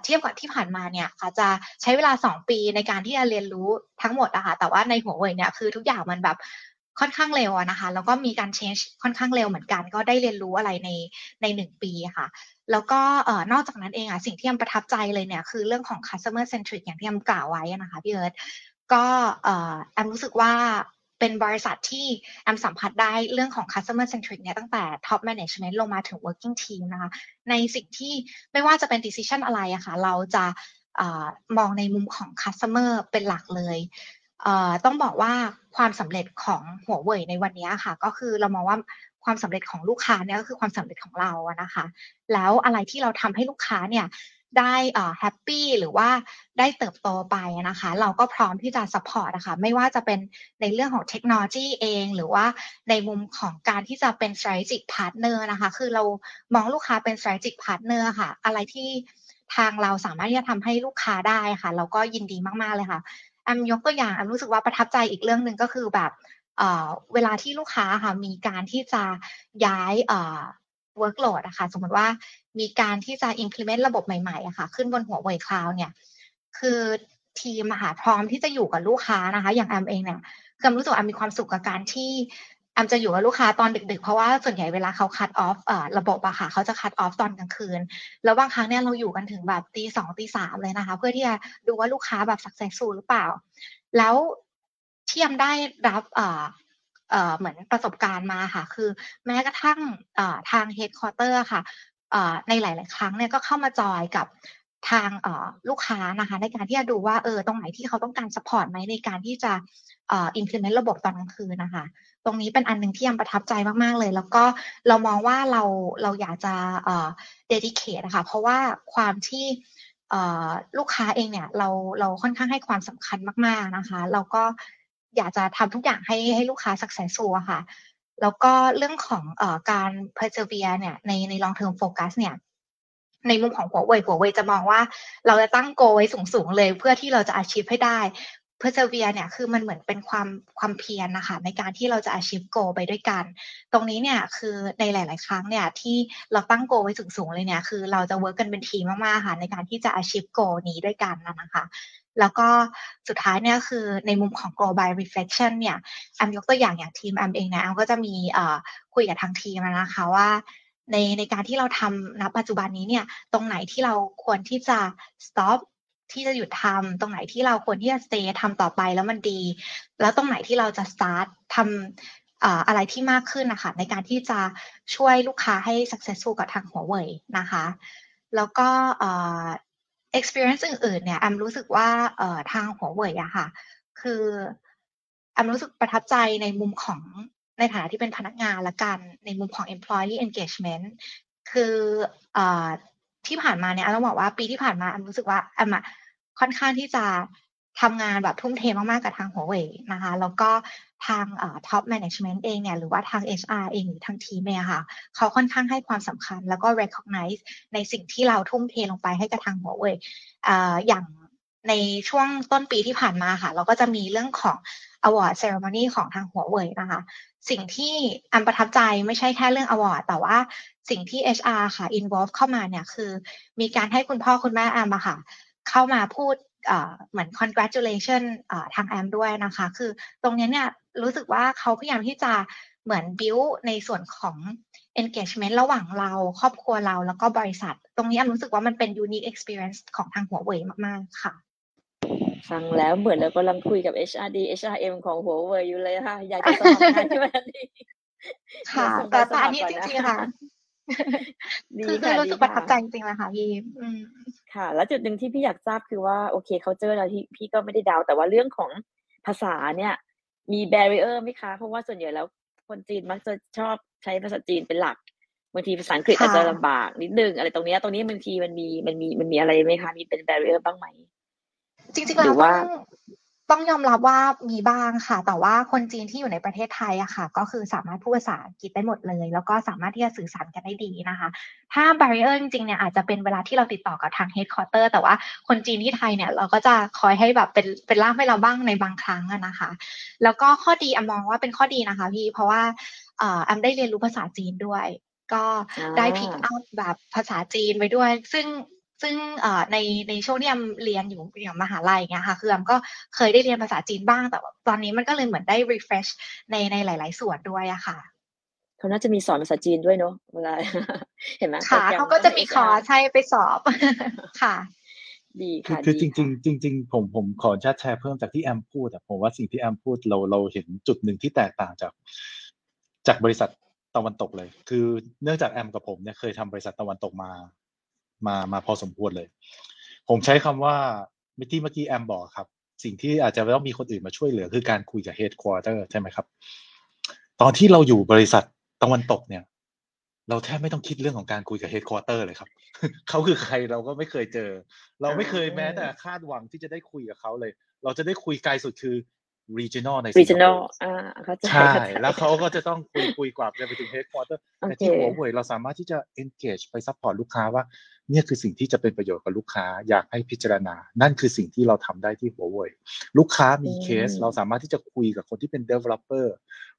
เทียบกับที่ผ่านมาเนี่ยอาจจะใช้เวลา 2 ปีในการที่จะเรียนรู้ทั้งหมดอะค่ะแต่ว่าในหัวเว่ยเนี่ยคือทุกอย่างมันแบบค่อนข้างเร็วนะคะ แล้วก็มีการ change ค่อนข้างเร็วเหมือนกัน ก็ได้เรียนรู้อะไรในในหนึ่งปีค่ะ แล้วก็นอกจากนั้นเองอะสิ่งที่แอมประทับใจเลยเนี่ยคือเรื่องของ customer centric อย่างที่แอมกล่าวไว้นะคะพี่เอิร์ธก็อ่อแอมรู้สึกว่าเป็นบริษัทที่แอมสัมผัสได้เรื่องของ customer centric เนี่ยตั้งแต่ top management ลงมาถึง working team นะคะในสิ่งที่ไม่ว่าจะเป็น decision อะไรอะคะ่ะเราจะอมองในมุมของ customer เป็นหลักเลยต้องบอกว่าความสำเร็จของหัวเว่ยในวันนี้ค่ะ ก็คือเรามองว่า ความสำเร็จของลูกค้าเนี่ยก็คือความสำเร็จของเราอะนะคะ แล้วอะไรที่เราทำให้ลูกค้าเนี่ยได้ happy หรือว่าได้เติบโตไปนะคะ เราก็พร้อมที่จะ support นะคะไม่ว่าจะเป็นในเรื่องของเทคโนโลยีเอง หรือว่าในมุมของการที่จะเป็น strategic partner นะคะ คือเรามองลูกค้าเป็น strategic partner ค่ะ อะไรที่ทางเราสามารถที่จะทำให้ลูกค้าได้ค่ะ เราก็ยินดีมาก ๆ เลยค่ะแอมยกตัวอย่างแอมรู้สึกว่าประทับใจอีกเรื่องหนึ่งก็คือแบบ เวลาที่ลูกค้าค่ะมีการที่จะย้าย workload นะคะสมมติว่ามีการที่จะ implement ระบบใหม่ๆอะค่ะ ขึ้นบนหัวเว่ยคลาวเนี่ย คือทีมอะค่ะพร้อมที่จะอยู่กับลูกค้านะคะ อย่างแอมเองเนี่ยคือรู้สึกแอมมีความสุขกับการที่แอมจะอยู่กับลูกค้าตอนดึก ๆ เพราะว่าส่วนใหญ่เวลาเขา cut off เอ่อระบบอะค่ะเขาจะ cut off ตอนกลางคืน แล้วบางครั้งเนี่ยเราอยู่กันถึงแบบตีสองตีสามเลยนะคะ เพื่อที่จะดูว่าลูกค้าแบบ successful หรือเปล่า แล้ว ที่แอมได้รับเเหมือนประสบการณ์มาค่ะ คือแม้กระทั่งทาง headquarter ค่ะในหลาย ๆ ครั้งเนี่ยก็เข้ามาจอยกับทางลูกค้านะคะ ในการที่จะดูว่าเออตรงไหนที่เขาต้องการ support ไหมในการที่จะ implement ระบบตอนกลางคืนนะคะ ตรงนี้เป็นอันหนึ่งที่ยังประทับใจมาก ๆ เลย แล้วก็เรามองว่าเราเราอยากจะ dedicate นะคะเพราะว่าความที่ลูกค้าเองเนี่ยเราเราค่อนข้างให้ความสำคัญมาก ๆ นะคะ เราก็ อยากจะทำทุกอย่างให้ให้ลูกค้าสักแสนสัวค่ะ แล้วก็เรื่องของอการ persevere เนี่ยในใน long term focus เนี่ยในมุมของหัวเว่ยหัวเว่ยจะมองว่าเราจะตั้งโกไว้สูงๆเลยเพื่อที่เราจะอาชีพให้ได้ persevere เนี่ยคือมันเหมือนเป็นความความเพียรนะคะในการที่เราจะ achieve goal ไปด้วยกัน ตรงนี้เนี่ยคือในหลาย ๆ ครั้งเนี่ยที่เราตั้งโกไว้สูง ๆ เลยเนี่ยคือเราจะ work กันเป็นทีมมาก ๆ ค่ะในการที่จะ achieve goal นี้ด้วยกันนะคะแล้วก็สุดท้ายเนี่ยคือในมุมของ global reflection เนี่ยแอมยกตัวอย่างอย่างทีมแอมเองนะแอมก็จะมีคุยกับทางทีมนะคะว่าในในการที่เราทำณปัจจุบันนี้เนี่ยตรงไหนที่เราควรที่จะ stop ที่จะหยุดทำตรงไหนที่เราควรที่จะ stay ทำต่อไปแล้วมันดี แล้วตรงไหนที่เราจะ start ทำอะไรที่มากขึ้นนะคะในการที่จะช่วยลูกค้าให้ successful กับทางหัวเว่ยนะคะ แล้วก็ experience อื่นๆ เนี่ยแอมรู้สึกว่าทางหัวเว่ยอะค่ะ คือแอมรู้สึกประทับใจในมุมของในฐานะที่เป็นพนักงานละกัน ในมุมของ employee engagement คืออที่ผ่านมาเนี่ยต้องบอกว่าปีที่ผ่านมาแอมรู้สึกว่าแอมอะ ค่อนข้างที่จะทำงานแบบทุ่มเทมาก ๆ กับทางหัวเว่ยนะคะ แล้วก็ทางท็อปแมネจเมนต์เองเนี่ย หรือว่าทาง HR เองหรือทางทีมเนี่ยค่ะ เขาค่อนข้างให้ความสำคัญ แล้วก็ recognize ในสิ่งที่เราทุ่มเทลงไปให้กับทางหัวเว่ยอย่างในช่วงต้นปีที่ผ่านมาค่ะ เราก็จะมีเรื่องของ award ceremony ของทางหัวเว่ยนะคะ สิ่งที่อันประทับใจไม่ใช่แค่เรื่อง award แต่ว่าสิ่งที่ HR ค่ะ involve เข้ามาเนี่ยคือ มีการให้คุณพ่อคุณแม่แอมอะค่ะ เข้ามาพูดเหมือน congratulation ทางแอมด้วยนะคะ คือตรงนี้เนี่ยรู้สึกว่าเขาพยายามที่จะเหมือน build ในส่วนของ engagement ระหว่างเราครอบครัวเราแล้วก็บริษัท ตรงนี้แอมรู้สึกว่ามันเป็น unique experience ของทางหัวเว่ยมาก ๆ ค่ะ ฟังแล้วเหมือนเรากำลังคุยกับ HRD HRM ของหัวเว่ยอยู่เลยค่ะ อยากจะสมัครงานที่วันนี้ค่ะ แต่แต่อันนี้จริงๆค่ะ คือคือรู้สึกประทับใจจริงๆเลยค่ะพี่ ค่ะ แล้วจุดหนึ่งที่พี่อยากทราบคือว่าโอเคเขาเจอแล้วที่พี่ก็ไม่ได้ดาวแต่ว่าเรื่องของภาษาเนี่ยมีแบเรียร์ไหมคะ เพราะว่าส่วนใหญ่แล้วคนจีนมักจะชอบใช้ภาษาจีนเป็นหลักบางทีภาษาอังกฤษอาจจะลำบากนิดนึงอะไรตรงนี้ตรงนี้บางทีมันมีมันมีมันมีอะไรไหมคะมีเป็นแบเรียร์บ้างไหมจริงๆแล้วต้อง ต้องยอมรับว่ามีบ้างค่ะ แต่ว่าคนจีนที่อยู่ในประเทศไทยอะค่ะ ก็คือสามารถพูดภาษาอังกฤษได้หมดเลย แล้วก็สามารถที่จะสื่อสารกันได้ดีนะคะ ถ้า barrier จริงๆเนี่ยอาจจะเป็นเวลาที่เราติดต่อกับทาง headquarter แต่ว่าคนจีนที่ไทยเนี่ยเราก็จะคอยให้แบบเป็นเป็นล่ามให้เราบ้างในบางครั้งนะคะ แล้วก็ข้อดีอมองว่าเป็นข้อดีนะคะพี่เพราะว่าออมได้เรียนรู้ภาษาจีนด้วย ก็ได้พิกอัพแบบภาษาจีนไปด้วย ซึ่ง ซึ่งในในช่วงที่แอมเรียนอยู่อย่างมหาลัยเงี้ยค่ะคือแอมก็เคยได้เรียนภาษาจีนบ้าง แต่ตอนนี้มันก็เลยเหมือนได้ refresh ในในหลาย ๆ ส่วนด้วยอะค่ะเขาน่าจะมีสอนภาษาจีนด้วยเนาะเวลาเห็นไหมค่ะเขาก็จะมีคอใช่ไปสอบค่ะ ดีค่ะคือจริงจริงจริงผมผมขอแชร์เพิ่มจากที่แอมพูดแต่ผมว่าสิ่งที่แอมพูดเราเราเห็นจุดหนึ่งที่แตกต่างจาก จากบริษัทตะวันตกเลย คือเนื่องจากแอมกับผมเนี่ยเคยทำบริษัทตะวันตกมา มามาพอสมควรเลย ผมใช้คำว่ามิที่เมื่อกี้แอมบอกครับ สิ่งที่อาจจะต้องมีคนอื่นมาช่วยเหลือ คือการคุยกับ headquarter ใช่ไหมครับ ตอนที่เราอยู่บริษัทตะวันตกเนี่ย เราแทบไม่ต้องคิดเรื่องของการคุยกับ headquarter เลยครับเขาคือใครเราก็ไม่เคยเจอ เราไม่เคยแม้แต่คาดหวังที่จะได้คุยกับเขาเลย เราจะได้คุยไกลสุดคือ regional ใน regional อ่าเข้าใจใช่ แล้วเขาก็จะต้องคุยคุยกว่าจะไปถึง headquarter แต่ที่หัวเว่ยเราสามารถที่จะ engage ไป support ลูกค้าว่า เนี่ยคือสิ่งที่จะเป็นประโยชน์กับลูกค้าอยากให้พิจารณา นั่นคือสิ่งที่เราทำได้ที่หัวเว่ยลูกค้ามีเคส เราสามารถที่จะคุยกับคนที่เป็น developer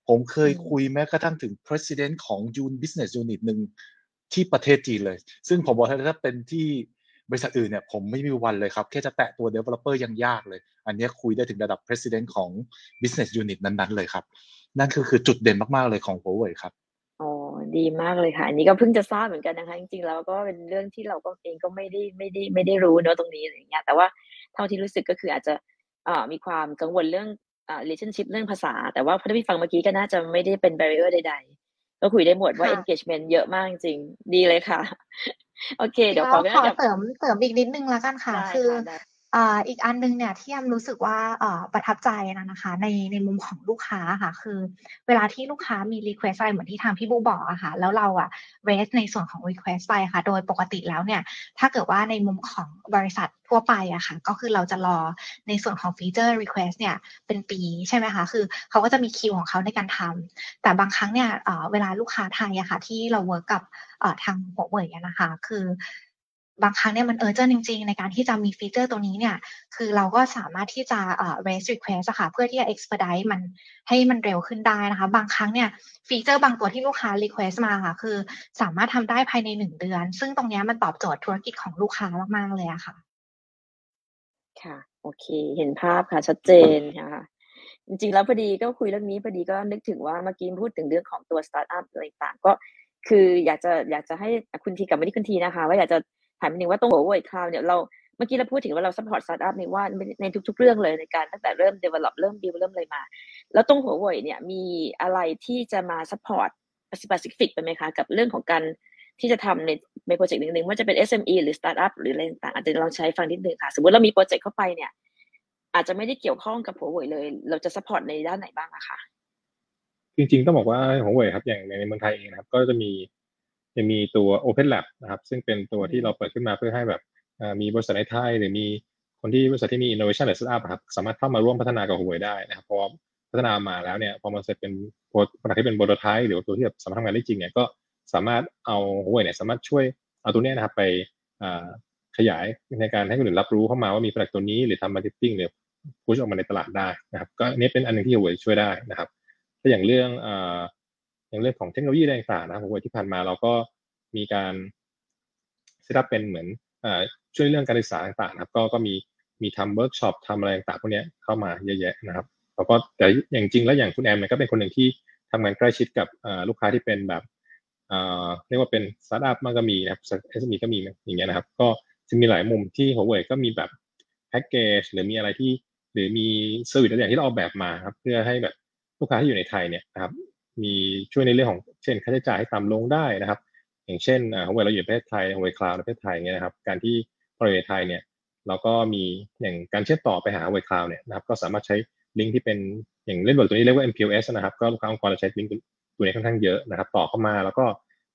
ผมเคยคุยแม้กระทั่งถึง president ของ June Business Unit หนึ่งที่ประเทศจีนเลย ซึ่งผมบอกถ้าเป็นที่ บริษัทอื่นเนี่ยผมไม่มีวันเลยครับ แค่จะแตะตัว developer ยังยากเลย อันนี้คุยได้ถึงระดับ president ของ business unit นั้นๆ เลยครับ นั่นคือคือจุดเด่นมากๆเลยของ Huawei ครับอ๋อดีมากเลยค่ะ อันนี้ก็เพิ่งจะทราบเหมือนกันนะคะ จริงๆแล้วก็เป็นเรื่องที่เราก็เองก็ไม่ได้ไม่ได้ไม่ได้รู้เนาะตรงนี้อะไรอย่างเงี้ยแต่ว่าเท่าที่รู้สึกก็คืออาจจะอ่ามีความกังวลเรื่องอ่า relationship เรื่องภาษา แต่ว่าพอที่ฟังเมื่อกี้ก็น่าจะไม่ได้เป็น barrier ใด ๆ ก็คุยได้หมดว่า engagement เยอะมากจริงดีเลยค่ะ โอเค เดี๋ยวขอขอเสริมเสริมอีกนิดนึงแล้วกันค่ะ คือ อีกอันนึงเนี่ยที่แอมรู้สึกว่าประทับใจนะนะคะในในมุมของลูกค้าค่ะ คือ เวลาที่ลูกค้ามี request อะไรเหมือนที่ทางพี่บูบอกอะค่ะแล้วเราอะ raise ในส่วนของ request ไปค่ะ โดยปกติแล้วเนี่ย ถ้าเกิดว่าในมุมของบริษัททั่วไปอะค่ะ ก็คือเราจะรอในส่วนของ feature request เนี่ยเป็นปีใช่ไหมคะคือเขาก็จะมีคิวของเขาในการทำแต่บางครั้งเนี่ยเวลาลูกค้าไทยอะค่ะ ที่เรา work กับทางหัวเว่ยนะคะ คือ บางครั้งเนี่ยมันเออเจอจริง ๆ ในการที่จะมี feature ตัวนี้เนี่ย คือเราก็สามารถที่จะเอ่อ raise request ค่ะ เพื่อที่จะ expedite มันให้มันเร็วขึ้นได้นะคะ บางครั้งเนี่ย feature บางตัวที่ลูกค้า request มาค่ะ คือสามารถทำได้ภายในหนึ่งเดือน ซึ่งตรงนี้มันตอบโจทย์ธุรกิจของลูกค้ามากๆเลยอะค่ะ ค่ะ โอเค เห็นภาพค่ะ ชัดเจนค่ะ จริงๆ แล้วพอดีก็คุยเรื่องนี้พอดีก็นึกถึงว่าเมื่อกี้พูดถึงเรื่องของตัวสตาร์ทอัพอะไรต่างก็คืออยากจะอยากจะให้คุณทีกับไม่ได้คุณทีนะคะ ว่าอยากจะ ถามนิดนึงว่าตรงหัวเว่ย Cloud เนี่ยเราเมื่อกี้เราพูดถึงว่าเรา support สตาร์ทอัพในว่าในทุก ๆ เรื่องเลยในการตั้งแต่เริ่ม develop เริ่ม build เริ่มอะไรมา แล้วตรงหัวเว่ยเนี่ยมีอะไรที่จะมาซัพพอร์ต specific ไปไหมคะกับเรื่องของการที่จะทำในในโปรเจกต์หนึ่งๆว่าจะเป็น SME หรือสตาร์ทอัพหรืออะไรต่างๆอาจจะลองแชร์ฟังนิดนึงค่ะ สมมติเรามีโปรเจกต์เข้าไปเนี่ย อาจจะไม่ได้เกี่ยวข้องกับหัวเว่ยเลย เราจะ support ในด้านไหนบ้างอะคะจริงๆต้องบอกว่าหัวเว่ยครับอย่างในเมืองไทยเองนะครับ ก็จะมี จะมีตัว Open Lab นะครับซึ่งเป็นตัวที่เราเปิดขึ้นมาเพื่อให้แบบมีบริษัทในไทยหรือมีคนที่บริษัทที่มี innovation หรือ startup ครับสามารถเข้ามาร่วมพัฒนากับหัวเว่ยได้นะครับเพราะพัฒนามาแล้วเนี่ยพอมันเสร็จเป็นโปรดักที่เป็นโปรโตไทป์หรือตัวที่แบบสามารถทำงานได้จริงเนี่ยก็สามารถเอาหัวเว่ยเนี่ยสามารถช่วยเอาตัวนี้นะครับไปขยายในการให้คนอื่นรับรู้เข้ามาว่ามี product ตัวนี้หรือทำ marketing หรือpush ออกมาในตลาดได้นะครับก็อันนี้เป็นอันหนึงที่ Huawei ช่วยได้นะครับถ้าอย่างเรื่อง อย่างเรื่องของเทคโนโลยีอะไรต่างๆนะครับ Huawei ที่ผ่านมาเราก็มีการ setup เป็นเหมือนอช่วยเรื่องการศึกษาต่างๆนะครับก็ก็มีมีทำเวิร์กช็อปทำอะไรต่างๆพวกนี้เข้ามาเยอะแยะนะครับแล้วก็แต่อย่างจริงแล้วอย่างคุณแอมเนี่ยก็เป็นคนหนึ่งที่ทำงานใกล้ชิดกับลูกค้าที่เป็นแบบเรียกว่าเป็นสตาร์ทอัพมันก็มีนะครับ SME ก็มีอย่างเงี้ยนะครับ ก็จะมีหลายมุมที่ Huawei ก็มีแบบแพ็กเกจหรือมีอะไรที่ หรือมี service อะไรอย่างที่เราออกแบบมาครับ เพื่อให้แบบลูกค้าที่อยู่ในไทยเนี่ยนะครับ มีช่วยในเรื่องของเช่นค่าใช้จ่ายให้ต่ำลงได้นะครับ อย่างเช่นอ่า Huawei เราอยู่ประเทศไทย Huawei Cloud ในประเทศไทยเงี้ยนะครับ การที่พอเราอยู่ในไทยเนี่ยเราก็มีอย่างการเชื่อมต่อไปหา Huawei Cloud เนี่ยนะครับ ก็สามารถใช้ลิงก์ที่เป็นอย่างเล่นบทตัวนี้เรียกว่า MPLS นะครับ ก็ลูกค้าองค์กรเราใช้ลิงก์ตัวนี้ค่อนข้างเยอะนะครับ ต่อเข้ามาแล้วก็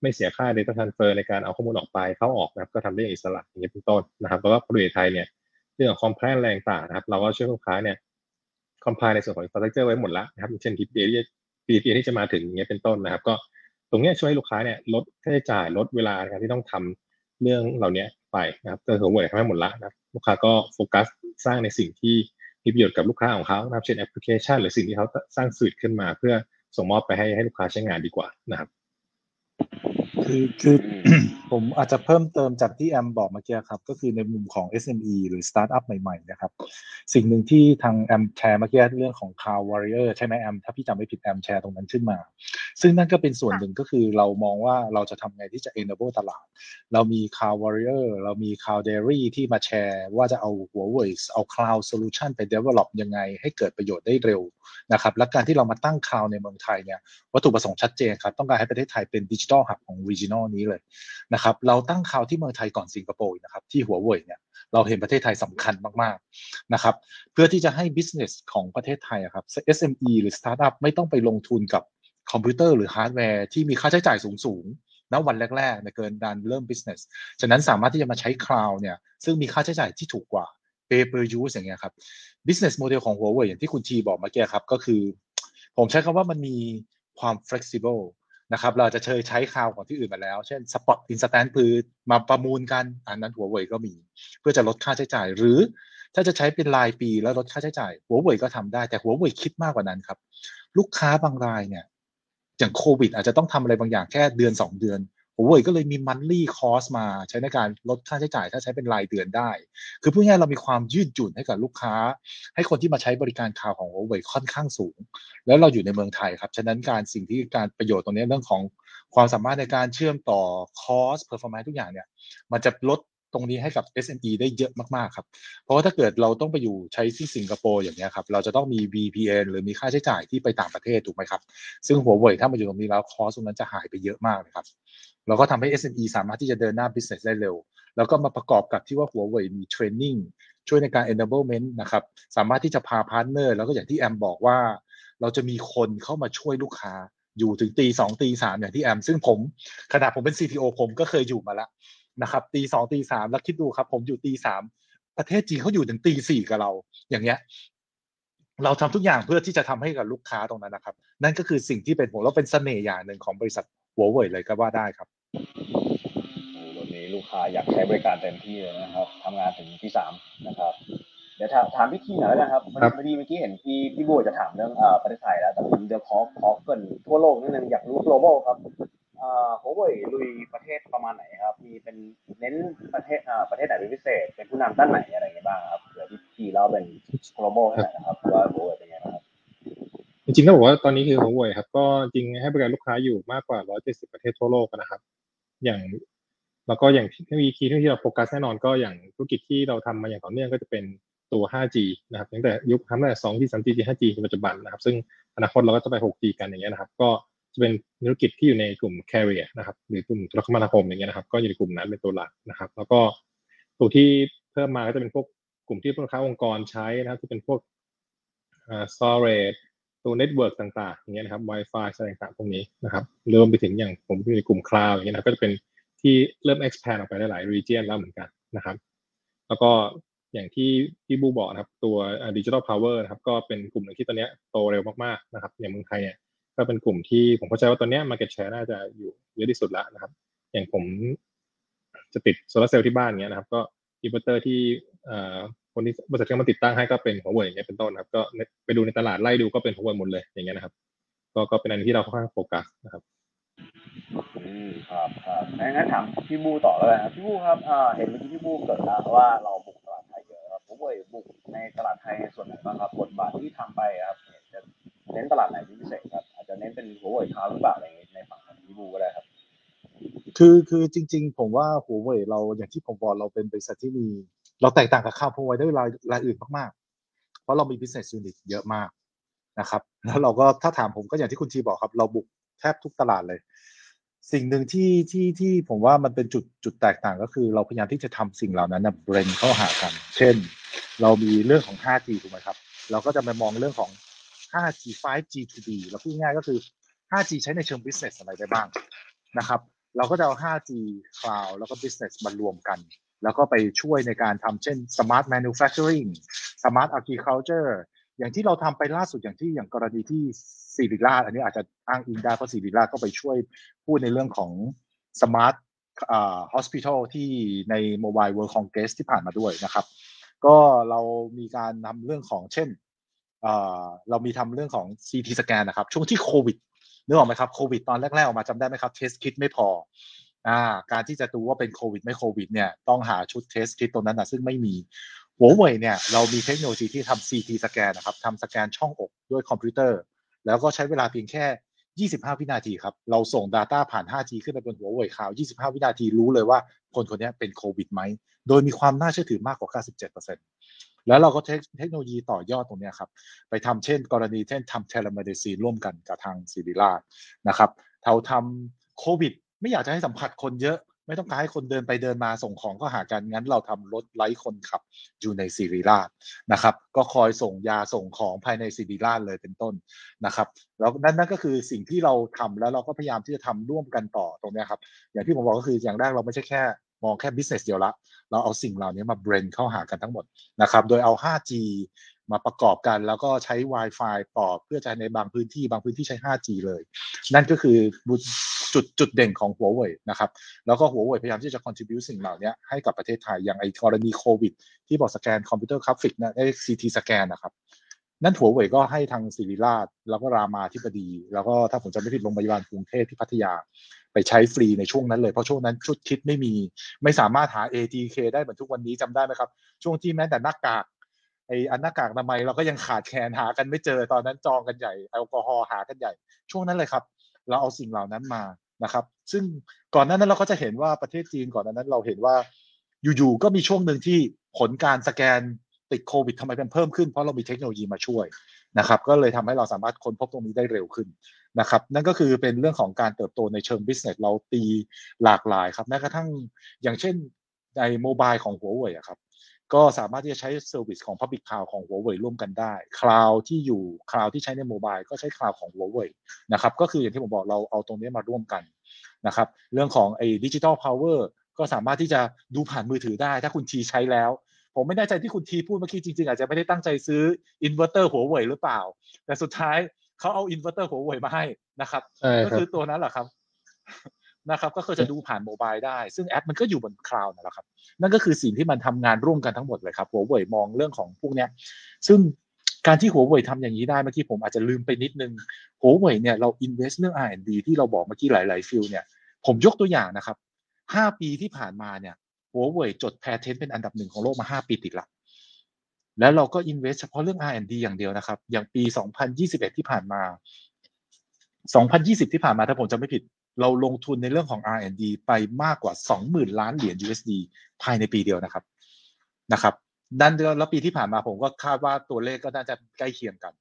ไม่เสียค่า data transfer ในการเอาข้อมูลออกไปเข้าออกนะครับ ก็ทำได้อย่างอิสระอย่างนี้เป็นต้นนะครับ แล้วก็พออยู่ในไทยเนี่ยเรื่องของ compliance อะไรต่างนะครับ เราก็ช่วยลูกค้าเนี่ย comply ในส่วนของ infrastructure ไว้หมดแล้วนะครับอย่างเช่น PPA ที่ ปีที่จะมาถึงเงี้ยเป็นต้นนะครับ ก็ตรงเนี้ยช่วยลูกค้าเนี่ยลดค่าใช้จ่ายลดเวลาในการที่ต้องทำเรื่องเหล่านี้ไปนะครับก็คือหวยทำให้หมดละนะครับลูกค้าก็โฟกัสสร้างในสิ่งที่มีประโยชน์กับลูกค้าของเขานะครับเช่นแอปพลิเคชัน หรือสิ่งที่เขาสร้างสื่อขึ้นมาเพื่อส่งมอบไปให้ให้ลูกค้าใช้งานดีกว่านะครับ คือคือ ผมอาจจะเพิ่มเติมจากที่แอมบอกเมื่อกี้ครับ ก็คือในมุมของ SME หรือสตาร์ทอัพใหม่ๆนะครับ สิ่งหนึ่งที่ทางแอมแชร์เมื่อกี้เรื่องของ Cloud Warrior ใช่ไหมแอม ถ้าพี่จำไม่ผิดแอมแชร์ตรงนั้นขึ้นมา ซึ่งนั่นก็เป็นส่วนหนึ่งก็คือเรามองว่าเราจะทำไงที่จะ enable ตลาด เรามี Cloud Warrior เรามี Cloud Dairy ที่มาแชร์ว่าจะเอา Huawei เอา Cloud Solution ไป develop ยังไง ให้เกิดประโยชน์ได้เร็วนะครับ และการที่เรามาตั้ง Cloud ในเมืองไทยเนี่ยวัตถุประสงค์ชัดเจนครับต้องการให้ประเทศไทยเป็น digital hub ของ regional นี้เลยนะครับเราตั้ง Cloud ที่เมืองไทยก่อนสิงคโปร์นะครับที่ Huawei เนี่ยเราเห็นประเทศไทยสำคัญมากๆนะครับเพื่อที่จะให้ business ของประเทศไทยอะครับ SME หรือ startup ไม่ต้องไปลงทุนกับคอมพิวเตอร์หรือฮาร์ดแวร์ที่มีค่าใช้จ่ายสูงๆณวันแรกๆในเกินการเริ่ม business ฉะนั้นสามารถที่จะมาใช้ cloud เนี่ยซึ่งมีค่าใช้จ่ายที่ถูกกว่า pay per use อย่างเงี้ยครับ business model ของ Huawei อย่างที่คุณทีบอกเมื่อกี้ครับก็คือ ผมใช้คำว่ามันมีความ flexible นะครับเราจะเคยใช้ cloud ของที่อื่นมาแล้ว เช่น spot instance คือมาประมูลกัน อันนั้นหัวเว่ยก็มี เพื่อจะลดค่าใช้จ่าย หรือถ้าจะใช้เป็นรายปีแล้วลดค่าใช้จ่าย หัวเว่ยก็ทำได้แต่หัวเว่ยคิดมากกว่านั้นครับ ลูกค้าบางรายเนี่ยอย่างโควิด อาจจะต้องทำอะไรบางอย่างแค่เดือน 2 เดือน Huawei ก็เลยมี monthly cost มาใช้ในการลดค่าใช้จ่ายถ้าใช้เป็นรายเดือนได้ คือพูดง่ายเรามีความยืดหยุ่นให้กับลูกค้า ให้คนที่มาใช้บริการข่าวของ Huawei ค่อนข้างสูง แล้วเราอยู่ในเมืองไทยครับ ฉะนั้นการสิ่งที่การประโยชน์ตรงนี้เรื่องของความสามารถในการเชื่อมต่อ cost performance ทุกอย่างเนี่ยมันจะลดตรงนี้ให้กับ SME ได้เยอะมากๆครับ เพราะว่าถ้าเกิดเราต้องไปอยู่ใช้ที่สิงคโปร์อย่างเงี้ยครับ เราจะต้องมี VPN หรือมีค่าใช้จ่ายที่ไปต่างประเทศถูกไหมครับ ซึ่ง Huawei ถ้ามาอยู่ตรงนี้แล้ว cost ตรงนั้นจะหายไปเยอะมากเลยครับ เราก็ทำให้ SME สามารถที่จะเดินหน้า business ได้เร็ว แล้วก็มาประกอบกับที่ว่า Huawei มี training ช่วยในการ enablement นะครับ สามารถที่จะพา partner แล้วก็อย่างที่แอมบอกว่า เราจะมีคนเข้ามาช่วยลูกค้าอยู่ถึงตีสองตีสามอย่างที่แอม ซึ่งผมขนาดผมเป็น CTO ผมก็เคยอยู่มาแล้วนะครับตีสองตีสามแล้วคิดดูครับ ผมอยู่ตีสามประเทศจีนเขาอยู่ถึงตีสี่กับเรา อย่างเงี้ย เราทำทุกอย่างเพื่อที่จะทำให้กับลูกค้าตรงนั้นนะครับ นั่นก็คือสิ่งที่เป็นผมแล้วเป็นเสน่ห์อย่างหนึ่งของบริษัทหัวเว่ยเลยก็ว่าได้ครับ วันนี้ลูกค้าอยากใช้บริการเต็มที่เลยนะครับทำงานถึงที่สามนะครับ เดี๋ยวถามถามพี่ทีหน่อยแล้วกันครับพอครัดีบพอดีเมื่อกี้เห็นพี่พี่บัวจะถามเรื่องเอ่อประเทศไทยแล้วแต่ผมเดี๋ยวขอขอเกรินทั่วโลกนิดนึงอยากรู้ global ครับเอ่อ Huawei ลุยประเทศประมาณไหนครับ มีเป็นเน้นประเทศเอ่อประเทศไหนเป็นพิเศษ เป็นผู้นำด้านไหนอะไรอย่างเงี้ยบ้างครับเผื่อพี่ทีเราเป็น global ให้หน่อยนะครับว่า Huawei เป็นไงบ้างครับจริงๆต้องบอกว่าตอนนี้คือ Huawei ครับก็จริงให้บริการลูกค้าอยู่มากกว่า 170 ประเทศทั่วโลกนะครับ อย่าง แล้วก็อย่างที่มีคีย์ที่เราโฟกัสแน่นอนก็อย่างธุรกิจที่เราทำมาอย่างต่อเนื่องก็จะเป็นตัว 5G นะครับตั้งแต่ยุคทั้งแต่ 2G 3G 5G จนปัจจุบันนะครับ ซึ่งอนาคตเราก็จะไป 6G กันอย่างเงี้ยนะครับ ก็จะเป็นธุรกิจที่อยู่ในกลุ่ม carrier นะครับหรือกลุ่มโทรคมนาคมอย่างเงี้ยนะครับ ก็อยู่ในกลุ่มนั้นเป็นตัวหลักนะครับ แล้วก็ตัวที่เพิ่มมาก็จะเป็นพวกกลุ่มที่ลูกค้าองค์กรใช้นะครับที่เป็นพวกอ่า storage ตัว network ต่างๆอย่างเงี้ยนะครับ Wi-Fi อะไรต่างๆพวกนี้นะครับรวมไปถึงอย่างผมอยู่ในกลุ่ม cloud อย่างเงี้ยนะก็จะเป็นที่เริ่ม expand ออกไปหลาย region แล้วเหมือนกันนะครับ แล้วก็อย่างที่พี่บูบอกนะครับ ตัว Digital Power นะครับ ก็เป็นกลุ่มหนึ่งที่ตอนเนี้ยโตเร็วมากๆนะครับอย่างเมืองไทยเนี่ยก็เป็นกลุ่มที่ผมเข้าใจว่าตอนเนี้ย market share น่าจะอยู่เยอะที่สุดแล้วนะครับ อย่างผมจะติดโซลาร์เซลล์ที่บ้านเงี้ยนะครับ ก็อินเวอร์เตอร์ที่ คนที่บริษัทที่มาติดตั้งให้ก็เป็นหัวเว่ยอย่างเงี้ยเป็นต้นครับ ก็ไปดูในตลาดไล่ดูก็เป็นหัวเว่ยหมดเลยอย่างเงี้ยนะครับ ก็ก็เป็นอันที่เราค่อนข้างโฟกัสนะครับอืมครับครับงั้นถามพี่บูต่อแล้วกันครับพี่บูครับอ่าเห็นเมื่อกี้พี่บูเกริ่นแล้วว่าเราบุกตลาดไทยเยอะครับหัวเว่ยบุกในตลาดไทยส่วนไหนบ้างครับบทบาทที่ทำไปครับจะเน้นตลาดไหนพิเศษครับอาจจะเน้นเป็นหัวเว่ยคาวหรือเปล่าอะไรอย่างเงี้ยในฝั่งของพี่บูก็ได้ครับ คือคือจริง ๆ ผมว่าหัวเว่ยเราอย่างที่ผมบอกเราเป็นบริษัทที่มี เราแตกต่างกับข้าวพวยได้รายรายอื่นมากๆ เพราะเรามี business unit เยอะมากนะครับ แล้วเราก็ถ้าถามผมก็อย่างที่คุณทีบอกครับ เราบุกแทบทุกตลาดเลย สิ่งหนึ่งที่ที่ที่ผมว่ามันเป็นจุดจุดแตกต่างก็คือ เราพยายามที่จะทำสิ่งเหล่านั้นนะเบรนเข้าหากัน เช่น เรามีเรื่องของ 5G ถูกไหมครับ เราก็จะมามองเรื่องของ 5G 5G to B เราพูดง่ายก็คือ 5G ใช้ในเชิง business อะไรได้บ้างนะครับ เราก็จะเอา 5G Cloud แล้วก็ Business มารวมกัน แล้วก็ไปช่วยในการทำเช่น Smart Manufacturing Smart Agriculture อย่างที่เราทำไปล่าสุดอย่างที่อย่างกรณีที่สิริราชอันนี้อาจจะอ้างอิงได้เพราะสิริราชก็ไปช่วยพูดในเรื่องของ Smart อ่า Hospital ที่ใน Mobile World Congress ที่ผ่านมาด้วยนะครับ ก็เรามีการทำเรื่องของเช่นเรามีทำเรื่องของ CT scan นะครับ ช่วงที่โควิดนึกออกไหมครับโควิดตอนแรกๆออกมาจำได้ไหมครับ test kit ไม่พอ อ่าการที่จะดูว่าเป็นโควิดไม่โควิดเนี่ยต้องหาชุด test kit ตรงนั้นนะซึ่งไม่มีหัวเว่ยเนี่ยเรามีเทคโนโลยีที่ทำ CT สแกนนะครับทำสแกนช่องอกด้วยคอมพิวเตอร์ แล้วก็ใช้เวลาเพียงแค่ 25 วินาทีครับ เราส่ง Data ผ่าน 5G ขึ้นไปบนหัวเว่ยข่าว 25 วินาทีรู้เลยว่าคนคนนี้เป็นโควิดไหม โดยมีความน่าเชื่อถือมากกว่า 97%แล้วเราก็เทคโนโลยีต่อยอดตรงนี้ครับ ไปทำเช่น กรณีเช่นทำ telemedicine ร่วมกันกับทางศิริราชนะครับเราทำโควิด ไม่อยากจะให้สัมผัสคนเยอะ ไม่ต้องการให้คนเดินไปเดินมาส่งของก็หากันงั้น เราทำรถไร้คนขับอยู่ในศิริราชนะครับ ก็คอยส่งยาส่งของภายในศิริราชเลยเป็นต้นนะครับแล้วนั่นนั่นก็คือสิ่งที่เราทำแล้วเราก็พยายามที่จะทำร่วมกันต่อตรงนี้ครับ อย่างที่ผมบอกก็คืออย่างแรกเราไม่ใช่แค่มองแค่ business เดียวละ เราเอาสิ่งเหล่านี้มา blend เข้าหากันทั้งหมดนะครับ โดยเอา 5G มาประกอบกัน แล้วก็ใช้ Wi-Fi ต่อเพื่อจะในบางพื้นที่บางพื้นที่ใช้ 5G เลย นั่นก็คือจุดจุดเด่นของหัวเว่ยนะครับ แล้วก็หัวเว่ยพยายามที่จะ contribute สิ่งเหล่านี้ให้กับประเทศไทย อย่างไอกรณีโควิด ที่บอกสแกนคอมพิวเตอร์กราฟิกนะไอ้ CT สแกนนะครับ นั่นหัวเว่ยก็ให้ทางศิริราช แล้วก็รามาธิบดี แล้วก็ถ้าผมจำไม่ผิดโรงพยาบาลกรุงเทพที่พัทยาไปใช้ฟรีในช่วงนั้นเลย เพราะช่วงนั้นชุดคิดไม่มี ไม่สามารถหา ATK ได้เหมือนทุกวันนี้จำได้ไหมครับ ช่วงที่แม้แต่หน้ากาก ไอ้อันหน้ากากทำไมเราก็ยังขาดแคลนหากันไม่เจอตอนนั้นจองกันใหญ่แอลกอฮอล์หากันใหญ่ ช่วงนั้นเลยครับ เราเอาสิ่งเหล่านั้นมานะครับ ซึ่งก่อนหน้านั้นเราก็จะเห็นว่าประเทศจีนก่อนหน้านั้นเราเห็นว่าอยู่ๆก็มีช่วงหนึ่งที่ผลการสแกนติดโควิดทำไมเป็นเพิ่มขึ้นเพราะเรามีเทคโนโลยีมาช่วยนะครับ ก็เลยทำให้เราสามารถค้นพบตรงนี้ได้เร็วขึ้นนะครับ นั่นก็คือเป็นเรื่องของการเติบโตในเชิง business เราตีหลากหลายครับแม้กระทั่งอย่างเช่นใน mobile ของหัวเว่ยครับ ก็สามารถที่จะใช้ service ของ Public Cloud ของหัวเว่ยร่วมกันได้ cloud ที่อยู่ cloud ที่ใช้ใน mobile ก็ใช้ cloud ของหัวเว่ยนะครับ ก็คืออย่างที่ผมบอกเราเอาตรงนี้มาร่วมกันนะครับ เรื่องของไอ้ Digital Power ก็สามารถที่จะดูผ่านมือถือได้ ถ้าคุณทีใช้แล้ว ผมไม่แน่ใจที่คุณทีพูดเมื่อกี้จริงๆ อาจจะไม่ได้ตั้งใจซื้ออินเวอร์เตอร์หัวเว่ยหรือเปล่า แต่สุดท้ายเขาเอาอินเวอร์เตอร์หัวเว่ยมาให้นะครับ ก็คือตัวนั้นแหละครับ นะครับก็คือจะดูผ่าน mobile ได้ ซึ่งแอปมันก็อยู่บน cloud นั่นแหละครับ นั่นก็คือสิ่งที่มันทำงานร่วมกันทั้งหมดเลยครับหัวเว่ยมองเรื่องของพวกเนี้ยซึ่งการที่หัวเว่ยทำอย่างนี้ได้เมื่อกี้ผมอาจจะลืมไปนิดนึงหัวเว่ยเนี่ยเรา invest เรื่อง R&D ที่เราบอกเมื่อกี้หลาย ๆ field เนี่ย ผมยกตัวอย่างนะครับห้าปีที่ผ่านมาเนี่ยหัวเว่ยจด patent เป็นอันดับหนึ่งของโลกมาห้าปีติดละแล้วเราก็อินเวสเฉพาะเรื่อง R&D อย่างเดียวนะครับ อย่างปี 2021 ที่ผ่านมา 2020 ที่ผ่านมาถ้าผมจำไม่ผิด เราลงทุนในเรื่องของ R&D ไปมากกว่า 20,000 ล้านเหรียญ USD ภายในปีเดียวนะครับนะครับดันแล้วปีที่ผ่านมาผมก็คาดว่าตัวเลขก็น่าจะใกล้เคียงกัน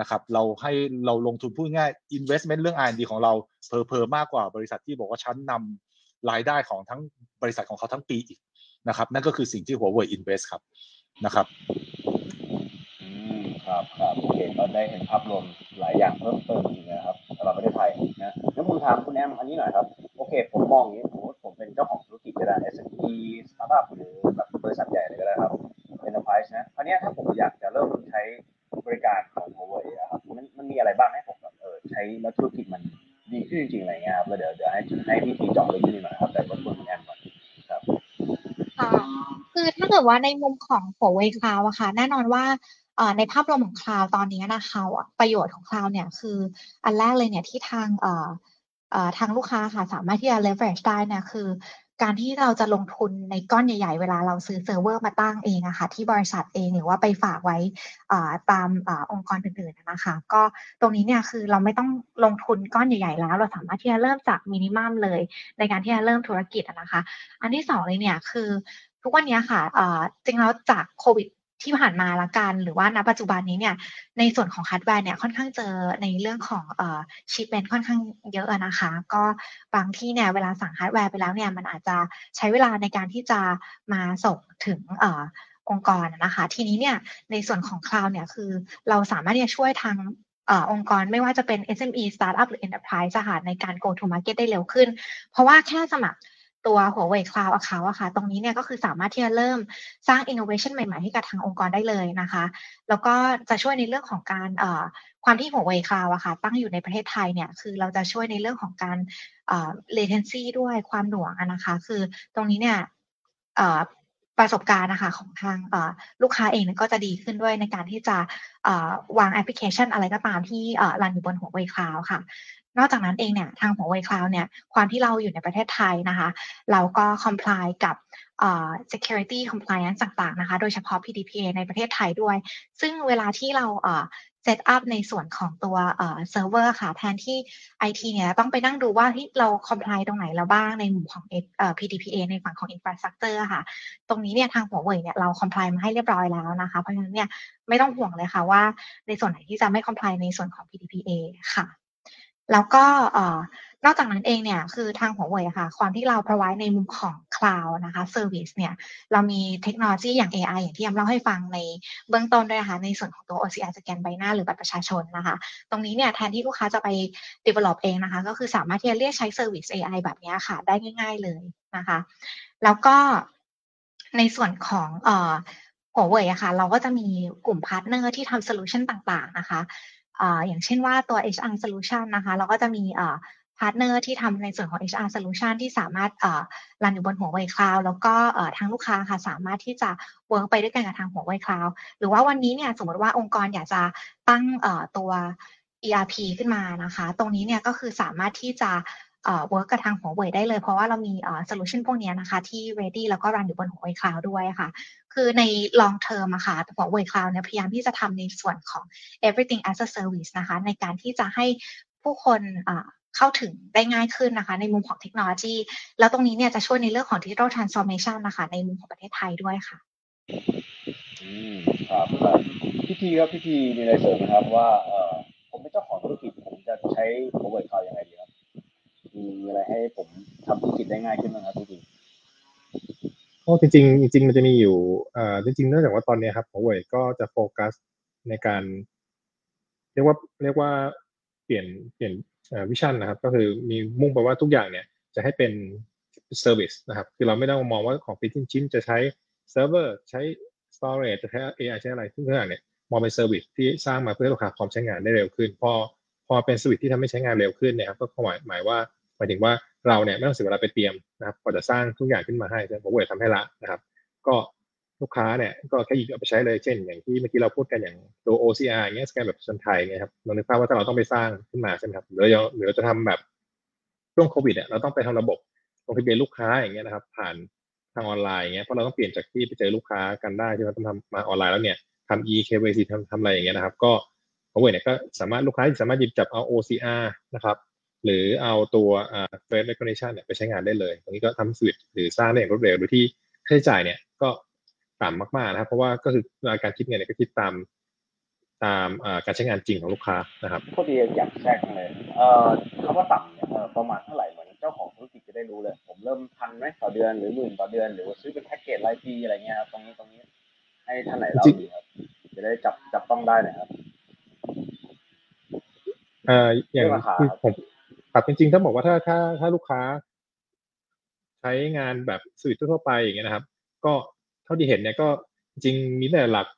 นะครับ เราให้เราลงทุนพูดง่าย investment เรื่อง R&D ของเราเพอเพอมากกว่าบริษัทที่บอกว่าชั้นนำรายได้ของทั้งบริษัทของเขาทั้งปีอีกนะครับ นั่นก็คือสิ่งที่หัวเว่ย invest ครับนะครับ ครับครับโอเคก็ได้เห็นภาพรวมหลายอย่างเพิ่มเติมจริงนะครับสำหรับประเทศไทยนะงั้นผมถามคุณแอมอันนี้หน่อยครับ โอเค ผมมองอย่างนี้ผมผมเป็นเจ้าของธุรกิจก็ได้ SME สตาร์ทอัพหรือแบบบริษัทใหญ่เลยก็ได้ครับ Enterprise นะคราวนี้ถ้าผมอยากจะเริ่มใช้บริการของ Huawei ครับมันมันมีอะไรบ้างให้ผมแบบเออใช้แล้วธุรกิจมันดีขึ้นจริงๆอะไรเงี้ยครับแล้วเดี๋ยวเดี๋ยวให้ให้พี่ทีเจาะลึกขึ้นหน่อยครับแต่รบกวนคุณแอมก่อนครับคือถ้าเกิดว่าในมุมของ Huawei Cloud อะค่ะ แน่นอนว่า ในภาพรวมของ cloud ตอนนี้นะคะประโยชน์ของ cloud เนี่ยคืออันแรกเลยเนี่ยที่ทางทางลูกค้าค่ะสามารถที่จะ leverage ได้เนี่ยคือการที่เราจะลงทุนในก้อนใหญ่ ๆ เวลาเราซื้อเซิร์ฟเวอร์มาตั้งเองอะค่ะที่บริษัทเองหรือว่าไปฝากไว้ตามองค์กรอื่นๆนะคะ ก็ตรงนี้เนี่ยคือเราไม่ต้องลงทุนก้อนใหญ่ ๆ แล้ว เราสามารถที่จะเริ่มจาก minimum เลย ในการที่จะเริ่มธุรกิจนะคะ อันที่สองเลยเนี่ยคือทุกวันนี้ค่ะจริงแล้วจากโควิด ที่ผ่านมาละกัน หรือว่าณปัจจุบันนี้เนี่ยในส่วนของฮาร์ดแวร์เนี่ยค่อนข้างเจอในเรื่องของเอ่อ shipment ค่อนข้างเยอะนะคะ ก็บางที่เนี่ยเวลาสั่งฮาร์ดแวร์ไปแล้วเนี่ยมันอาจจะใช้เวลาในการที่จะมาส่งถึงเอ่อองค์กรนะคะทีนี้เนี่ยในส่วนของคลาวด์เนี่ยคือเราสามารถที่จะช่วยทางองค์กรไม่ว่าจะเป็น SME Startup หรือ Enterprise สหในการ go to market ได้เร็วขึ้น เพราะว่าแค่สมัคร ตัว Huawei Cloud Account อะค่ะ ตรงนี้เนี่ยก็คือสามารถที่จะเริ่มสร้าง innovation ใหม่ๆ ให้กับทางองค์กรได้เลยนะคะ แล้วก็จะช่วยในเรื่องของการความที่ Huawei Cloud อะค่ะ ตั้งอยู่ในประเทศไทยเนี่ย คือเราจะช่วยในเรื่องของการ latency ด้วยความหน่วงนะคะ คือตรงนี้เนี่ยประสบการณ์นะคะของทางลูกค้าเองก็จะดีขึ้นด้วยในการที่จะวางแอปพลิเคชันอะไรก็ตามที่ run อยู่บน Huawei Cloud ค่ะ นอกจากนั้นเองเนี่ยทาง Huawei Cloud เนี่ยความที่เราอยู่ในประเทศไทยนะคะเราก็ comply กับ security compliance ต่างๆนะคะโดยเฉพาะ PDPA ในประเทศไทยด้วย ซึ่งเวลาที่เรา set up ในส่วนของตัวเเซิร์ฟเวอร์ค่ะแทนที่ IT เนี่ยต้องไปนั่งดูว่าที่เรา comply ตรงไหนแล้วบ้างในหมู่ของ PDPA ในฝั่งของ infrastructure ค่ะ ตรงนี้เนี่ยทางหัวเว่ยเนี่ยเรา comply มาให้เรียบร้อยแล้วนะคะ เพราะฉะนั้นเนี่ยไม่ต้องห่วงเลยค่ะว่าในส่วนไหนที่จะไม่ comply ในส่วนของ PDPA ค่ะ แล้วก็นอกจากนั้นเองเนี่ยคือทางหัวเว่ยค่ะ ความที่เรา provide ในมุมของ cloud นะคะ service เนี่ย เรามีเทคโนโลยีอย่าง AI อย่างที่แอมเล่าให้ฟังในเบื้องต้นด้วยนะคะในส่วนของตัว OCR สแกนใบหน้าหรือบัตรประชาชนนะคะ ตรงนี้เนี่ยแทนที่ลูกค้าจะไป develop เองนะคะ ก็คือสามารถที่จะเรียกใช้ service AI แบบนี้ค่ะ ได้ง่าย ๆเลยนะคะ แล้วก็ในส่วนของหัวเว่ยอะค่ะ เราก็จะมีกลุ่มพาร์ทเนอร์ที่ทำ solution ต่างๆนะคะ อย่างเช่นว่าตัว HR solution นะคะเราก็จะมีพาร์ทเนอร์ที่ทำในส่วนของ HR solution ที่สามารถรันอยู่บนหัวเว่ยคลาวด์แล้วก็ทางลูกค้าค่ะสามารถที่จะ work ไปด้วยกันกับทางหัวเว่ยคลาวด์หรือว่าวันนี้เนี่ยสมมติว่าองค์กรอยากจะตั้งตัว ERP ขึ้นมานะคะ ตรงนี้เนี่ยก็คือสามารถที่จะ work กับทางหัวเว่ยได้เลย เพราะว่าเรามี solution พวกนี้นะคะที่ ready แล้วก็รันอยู่บนหัวเว่ยคลาวด์ด้วยค่ะ คือใน long term อะค่ะหัวเว่ยคลาวด์เนี่ยพยายามที่จะทำในส่วนของ everything as a service นะคะ ในการที่จะให้ผู้คนเข้าถึงได้ง่ายขึ้นนะคะ ในมุมของเทคโนโลยี แล้วตรงนี้เนี่ยจะช่วยในเรื่องของ digital transformation นะคะ ในมุมของประเทศไทยด้วยค่ะอืมครับพี่ทีครับพี่ทีมีอะไรเสริมนะครับว่าผมเป็นเจ้าของธุรกิจผมจะใช้หัวเว่ยคลาวยังไงดี มีอะไรให้ผมทำธุรกิจได้ง่ายขึ้นไหมครับพี่จริงโอ้จริงจริงมันจะมีอยู่เอ่อจริงๆเนื่องจากว่าตอนนี้ครับหัวเว่ยก็จะโฟกัสในการ เรียกว่าเรียกว่าเปลี่ยนเปลี่ยน vision นะครับ ก็คือมีมุ่งไปว่าทุกอย่างเนี่ย จะให้เป็น service นะครับ คือเราไม่ต้องมองว่าของเป็นชิ้นจะใช้เซิร์ฟเวอร์ใช้ storage จะใช้ AI ใช้อะไรทุกอย่างเนี่ยมองเป็น service ที่สร้างมาเพื่อลูกค้าพร้อมใช้งานได้เร็วขึ้น พอพอเป็นสวิตที่ทำให้ใช้งานเร็วขึ้นเนี่ยครับก็หมายหมายว่า หมายถึงว่าเราเนี่ยไม่ต้องเสียเวลาไปเตรียมนะครับพอจะสร้างทุกอย่างขึ้นมาให้หัวเว่ยทำให้ละนะครับ ก็ลูกค้าเนี่ยก็แค่หยิบเอาไปใช้เลยเช่น อย่างที่เมื่อกี้เราพูดกันอย่างตัว OCR อย่างเงี้ยสแกนแบบชนไทยเงี้ยครับเรานึกภาพว่าถ้าเราต้องไปสร้างขึ้นมาใช่ไหมครับหรือเราหรือเราจะทำแบบช่วงโควิดเนี่ยเราต้องไปทำระบบลงทะเบียนลูกค้าอย่างเงี้ยนะครับ ผ่านทางออนไลน์อย่างเงี้ยเพราะเราต้องเปลี่ยนจากที่ไปเจอลูกค้ากันได้ที่เราต้องทำมาออนไลน์แล้วเนี่ยทำ e KYC ทำทำอะไรอย่างเงี้ยนะครับ ก็เขาเวเนี่ยก็สามารถลูกค้าสามารถหยิบจับเอา OCR นะครับ หรือเอาตัวอ่า face recognition เนี่ยไปใช้งานได้เลย ตรงนี้ก็ทำสวิตหรือสร้างได้อย่างรวดเร็วโดยที่ค่าใช้จ่ายเนี่ยก็ต่ำมากๆนะครับ เพราะว่าก็คือการคิดเงินเนี่ยก็คิดตามตามการใช้งานจริงของลูกค้านะครับพอดีอยากแทรกเลยเอ่อคำว่าต่ำเนี่ยประมาณเท่าไหร่เหมือนเจ้าของธุรกิจจะได้รู้เลย ผมเริ่มพันไหมต่อเดือนหรือหมื่นต่อเดือน หรือว่าซื้อเป็นแพ็กเกจรายปีอะไรเงี้ยครับตรงนี้ตรงนี้ ให้ท่านไหนเราดีครับจะได้จับจับต้องได้นะครับเอ่ออย่างผม ครับจริงๆถ้าบอกว่าถ้าถ้าถ้าลูกค้า ใช้งานแบบสวิตทั่วไปอย่างเงี้ยนะครับ ก็เท่าที่เห็นเนี่ยก็จริงมีแต่หลัก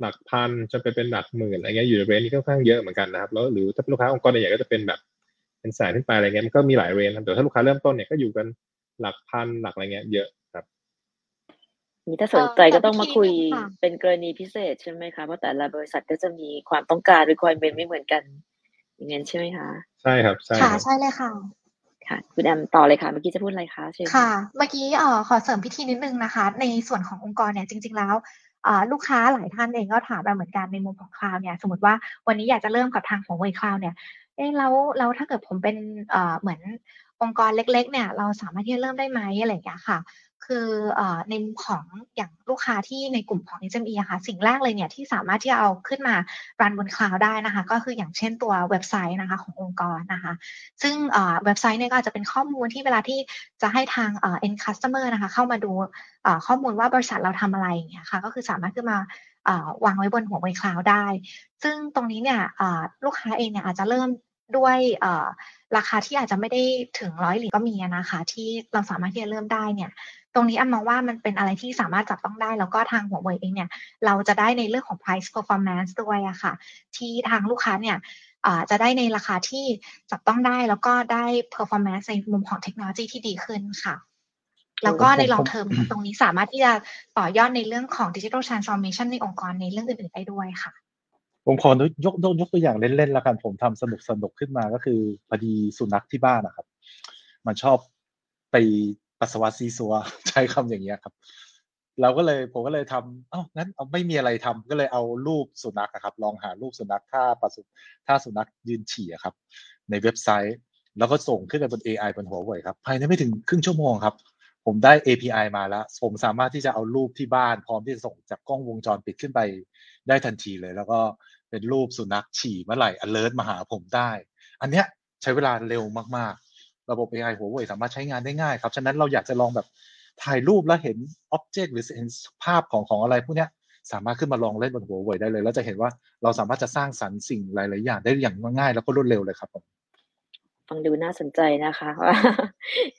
หลักพันจนไปเป็นหลักหมื่นอะไรเงี้ยอยู่ในเรนนี้ค่อนข้างเยอะเหมือนกันนะครับแล้วหรือถ้าเป็นลูกค้าองค์กรใหญ่ก็จะเป็นแบบเป็นแสนขึ้นไปอะไรเงี้ยมันก็มีหลายเรนแต่ถ้าลูกค้าเริ่มต้นเนี่ยก็อยู่กันหลักพันหลักอะไรเงี้ยเยอะครับนี่ถ้าสนใจก็ต้องมาคุยเป็นกรณีพิเศษใช่ไหมคะเพราะแต่ละบริษัทก็จะมีความต้องการ requirement ไม่เหมือนกัน อย่างนั้นใช่ไหมคะ ใช่ครับใช่ค่ะ ใช่เลยค่ะค่ะคุณแอมต่อเลยค่ะ เมื่อกี้จะพูดอะไรคะเชิญค่ะ เมื่อกี้เอ่อขอเสริมพิธีนิดนึงนะคะ ในส่วนขององค์กรเนี่ยจริง ๆ แล้วลูกค้าหลายท่านเองก็ถามมาเหมือนกันในมุมของคลาวเนี่ยสมมติว่าวันนี้อยากจะเริ่มกับทางของเวคลาวเนี่ยเอ๊ะแล้วแล้วถ้าเกิดผมเป็นเอ่อเหมือนองค์กรเล็ก ๆ เนี่ย เราสามารถที่จะเริ่มได้ไหมอะไรอย่างเงี้ยค่ะ คือในมุมของอย่างลูกค้าที่ในกลุ่มของ SME อะค่ะสิ่งแรกเลยเนี่ยที่สามารถที่จะเอาขึ้นมารันบนคลาวด์ได้นะคะ ก็คืออย่างเช่นตัวเว็บไซต์นะคะขององค์กรนะคะ ซึ่งเว็บไซต์เนี่ยก็จะเป็นข้อมูลที่เวลาที่จะให้ทาง end customer นะคะเข้ามาดูข้อมูลว่าบริษัทเราทำอะไรอย่างเงี้ยค่ะก็คือสามารถขึ้นมาวางไว้บนหัวเว่ยคลาวด์ได้ ซึ่งตรงนี้เนี่ยลูกค้าเองเนี่ยอาจจะเริ่ม ด้วยราคาที่อาจจะไม่ได้ถึงร้อยเหรียญก็มีนะคะ ที่เราสามารถที่จะเริ่มได้เนี่ย ตรงนี้แอมมองว่ามันเป็นอะไรที่สามารถจับต้องได้ แล้วก็ทางหัวเว่ยเองเนี่ย เราจะได้ในเรื่องของ price performance ด้วยอะค่ะ ที่ทางลูกค้าเนี่ยจะได้ในราคาที่จับต้องได้แล้วก็ได้ performance ในมุมของเทคโนโลยีที่ดีขึ้นค่ะ แล้วก็ใน long term ตรงนี้สามารถที่จะต่อยอดในเรื่องของ digital transformation ในองค์กรในเรื่องอื่นๆได้ด้วยค่ะ ผมขอยกยกตัวอย่างเล่นๆแล้วกันผมทำสนุกสนุกขึ้นมาก็คือพอดีสุนัขที่บ้านนะครับ มันชอบไปปัสสาวะซีซัวใช้คำอย่างเงี้ยครับ เราก็เลยผมก็เลยทำเอ้างั้นเอาไม่มีอะไรทำก็เลยเอารูปสุนัขครับ ลองหารูปสุนัขท่าปัสสท่าสุนัขยืนฉี่ครับ ในเว็บไซต์ แล้วก็ส่งขึ้นไปบน AI บนหัวเว่ยครับภายในไม่ถึงครึ่งชั่วโมงครับ ผมได้ API มาแล้ว ผมสามารถที่จะเอารูปที่บ้าน พร้อมที่จะส่งจากกล้องวงจรปิดขึ้นไปได้ทันทีเลย แล้วก็ เป็นรูปสุนัขฉี่เมื่อไหร่ alert มาหาผมได้ อันเนี้ยใช้เวลาเร็วมากระบบ AI หัวเว่ยสามารถใช้งานได้ง่ายครับ ฉะนั้นเราอยากจะลองแบบถ่ายรูปแล้วเห็น object หรือเห็นภาพของของอะไรพวกนี้สามารถขึ้นมาลองเล่นบนหัวเว่ยได้เลย แล้วจะเห็นว่าเราสามารถจะสร้างสรรค์สิ่งหลาย ๆ อย่างได้อย่างง่าย แล้วก็รวดเร็วเลยครับผมฟังดูน่าสนใจนะคะว่า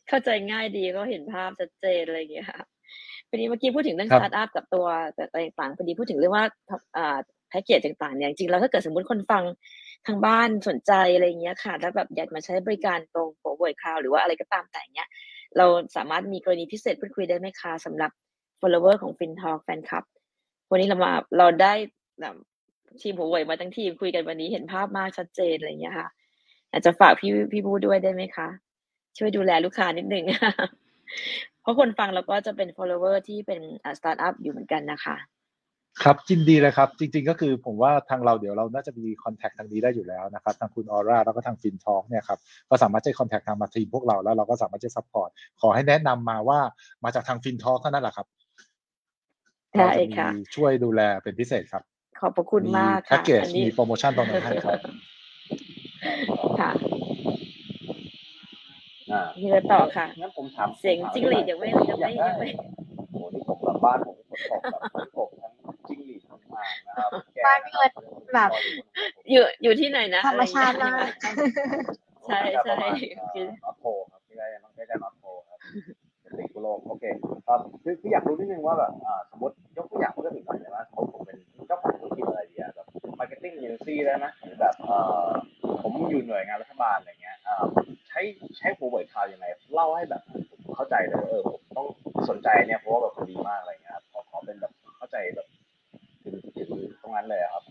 เข้าใจง่ายดีก็เห็นภาพชัดเจนอะไรอย่างเงี้ยค่ะพอดีเมื่อกี้พูดถึงเรื่องสตาร์ทอัพกับตัวแต่ต่างพอดีพูดถึงเรื่องว่า แพ็กเกจต่างๆเนี่ยจริงๆแล้วถ้าเกิดสมมติคนฟังทางบ้านสนใจอะไรเงี้ยค่ะแล้วแบบอยากมาใช้บริการตรงโ o ร a ยคลาวหรือว่าอะไรก็ตามแต่เนี้ย เราสามารถมีกรณีพิเศษพูดคุยได้ไหมคะสำหรับ follower ของ FinTalk แฟนคลับวันนี้เรามาเราได้ทีมหัวเว่ยมาทั้งทีมคุยกันวันนี้เห็นภาพมากชัดเจนอะไรเงี้ยค่ะอาจจะฝากพี่พี่บูด้วยได้ไหมคะ ช่วยดูแลลูกค้านิดนึงเพราะคนฟังเราก็จะเป็น follower ที่เป็นสตาร์ทอัพอยู่เหมือนกันนะคะ ครับยินดีเลยครับ จริง ๆ ก็คือผมว่าทางเราเดี๋ยวเราน่าจะมี contact ทางนี้ได้อยู่แล้วนะครับ ทางคุณออร่าแล้วก็ทางฟินทองเนี่ยครับก็สามารถจะ contact ทางมาทีมพวกเราแล้วเราก็สามารถจะ support ขอให้แนะนำมาว่ามาจากทางฟินทองเท่านั้นแหละครับใช่ค่ะช่วยดูแลเป็นพิเศษครับ ขอบพระคุณมากค่ะแพ็กเกจมีโปรโมชั่นตรงนั้นให้ครับค่ะมีอะไรต่อค่ะงั้นผมถามเสียงจิ้งหรีดยังไม่ยังไม่ยังไม่โอ้นี่ผมกลับบ้านผมผมตกแบบผม บ้านเกิดแบบ อยู่อยู่ที่ไหนนะธรรมชาติมาก ใช่ใช่คือมาโพครับที่ได้ต้องได้มาโพครับสิงคุโลโอเคครับคือคืออยากรู้นิดนึงว่าแบบสมมติยกตัวอย่างเพื่อถึงหน่อยได้ไหมสมมติผมเป็นเจ้าของธุรกิจอะไรดีอะแบบมาร์เก็ตติ้งเอเจนซี่ได้ไหมแบบเอ่อผมอยู่หน่วยงานรัฐบาลอะไรเงี้ยใช้ใช้โปรโมทข่าวยังไงเล่าให้แบบเข้าใจเลยเออผมต้องสนใจเนี่ยเพราะว่าแบบดีมากอะไรเงี้ยขอขอเป็นแบบเข้าใจแบบ ตรงนั้นเลยครับ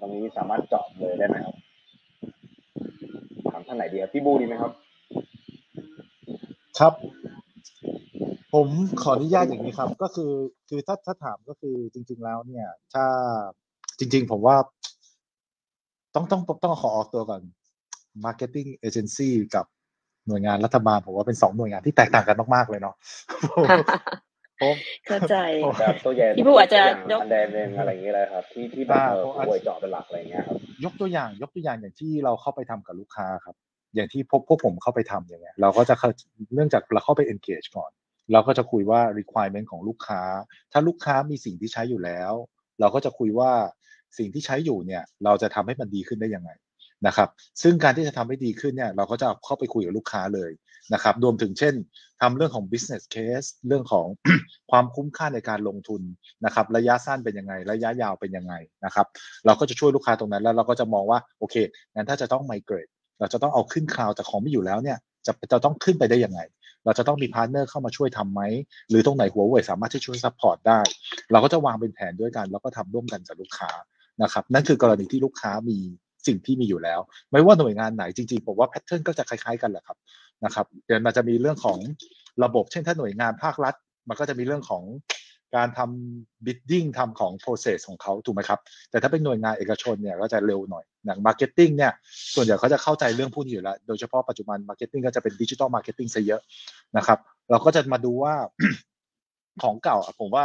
ตรงนี้สามารถเจาะเลยได้ไหมครับถามท่านไหนดีครับพี่บูดีไหมครับ ครับ ผมขออนุญาตอย่างนี้ครับ ก็คือคือถ้าถ้าถามก็คือจริง ๆแล้ว เนี่ย ถ้าจริง ๆ ผมว่า ต้องต้องต้องขอออกตัวก่อน Marketing Agency กับหน่วยงานรัฐบาลผมว่าเป็นสองหน่วยงานที่แตกต่างกันมาก ๆ เลยเนาะ เข้าใจแบบตัวใหญ่พี่ผู้อาจจะยกอันแดงเองอะไรอย่างเงี้ยเลยครับที่ที่แบบป่วยเจาะเป็นหลักอะไรเงี้ยครับยกตัวอย่างยกตัวอย่างอย่างที่เราเข้าไปทำกับลูกค้าครับ อย่างที่พวกพวกผมเข้าไปทำอย่างเงี้ยเราก็จะเนื่องจากเราเข้าไป engage ก่อน เราก็จะคุยว่า requirement ของลูกค้า ถ้าลูกค้ามีสิ่งที่ใช้อยู่แล้ว เราก็จะคุยว่าสิ่งที่ใช้อยู่เนี่ย เราจะทำให้มันดีขึ้นได้ยังไงนะครับ ซึ่งการที่จะทำให้ดีขึ้นเนี่ย เราก็จะเข้าไปคุยกับลูกค้าเลย นะครับรวมถึงเช่นทำเรื่องของ business case เรื่องของความคุ้มค่าในการลงทุนนะครับระยะสั้นเป็นยังไง ระยะยาวเป็นยังไงนะครับเราก็จะช่วยลูกค้าตรงนั้นแล้วเราก็จะมองว่าโอเคงั้นถ้าจะต้อง migrate เราจะต้องเอาขึ้นคลาวจากของไม่อยู่แล้วเนี่ยจะจะต้องขึ้นไปได้ยังไง เราจะต้องมีพาร์ทเนอร์เข้ามาช่วยทำไหม หรือตรงไหนหัวเว่ยสามารถที่ช่วย support ได้ เราก็จะวางเป็นแผนด้วยกัน แล้วก็ทำร่วมกันกับลูกค้านะครับนั่นคือกรณีที่ลูกค้ามีสิ่งที่มีอยู่แล้ว ไม่ว่าหน่วยงานไหนจริงๆผมว่า pattern ก็จะคล้ายๆกันแหละครับ นะครับเดี๋ยวมันจะมีเรื่องของระบบ เช่นถ้าหน่วยงานภาครัฐ มันก็จะมีเรื่องของการทำ bidding ทำของ process ของเขาถูกไหมครับ แต่ถ้าเป็นหน่วยงานเอกชนเนี่ยก็จะเร็วหน่อยอย่าง marketing เนี่ยส่วนใหญ่เขาจะเข้าใจเรื่องพวกนี้อยู่แล้ว โดยเฉพาะปัจจุบัน marketing ก็จะเป็น digital marketing ซะเยอะนะครับ เราก็จะมาดูว่าของเก่าผมว่า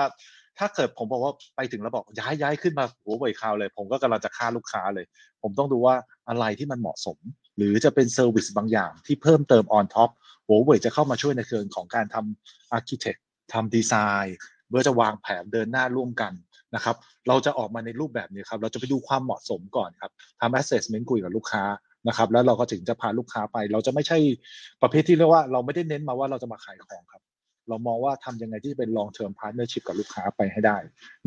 ถ้าเกิดผมบอกว่าไปถึงแล้วบอกย้ายย้ายขึ้นมาหัวเว่ยคาวเลย ผมก็กำลังจะฆ่าลูกค้าเลย ผมต้องดูว่าอะไรที่มันเหมาะสม หรือจะเป็นเซอร์วิสบางอย่างที่เพิ่มเติม on top หัวเว่ยจะเข้ามาช่วยในเชิงของการทำ architect ทำดีไซน์เพื่อจะวางแผนเดินหน้าร่วมกันนะครับ เราจะออกมาในรูปแบบนี้ครับ เราจะไปดูความเหมาะสมก่อนครับทำ assessment คุยกับลูกค้านะครับ แล้วเราก็ถึงจะพาลูกค้าไป เราจะไม่ใช่ประเภทที่เรียกว่าเราไม่ได้เน้นมาว่าเราจะมาขายของครับ เรามองว่าทำยังไงที่เป็น long term partnership กับลูกค้าไปให้ได้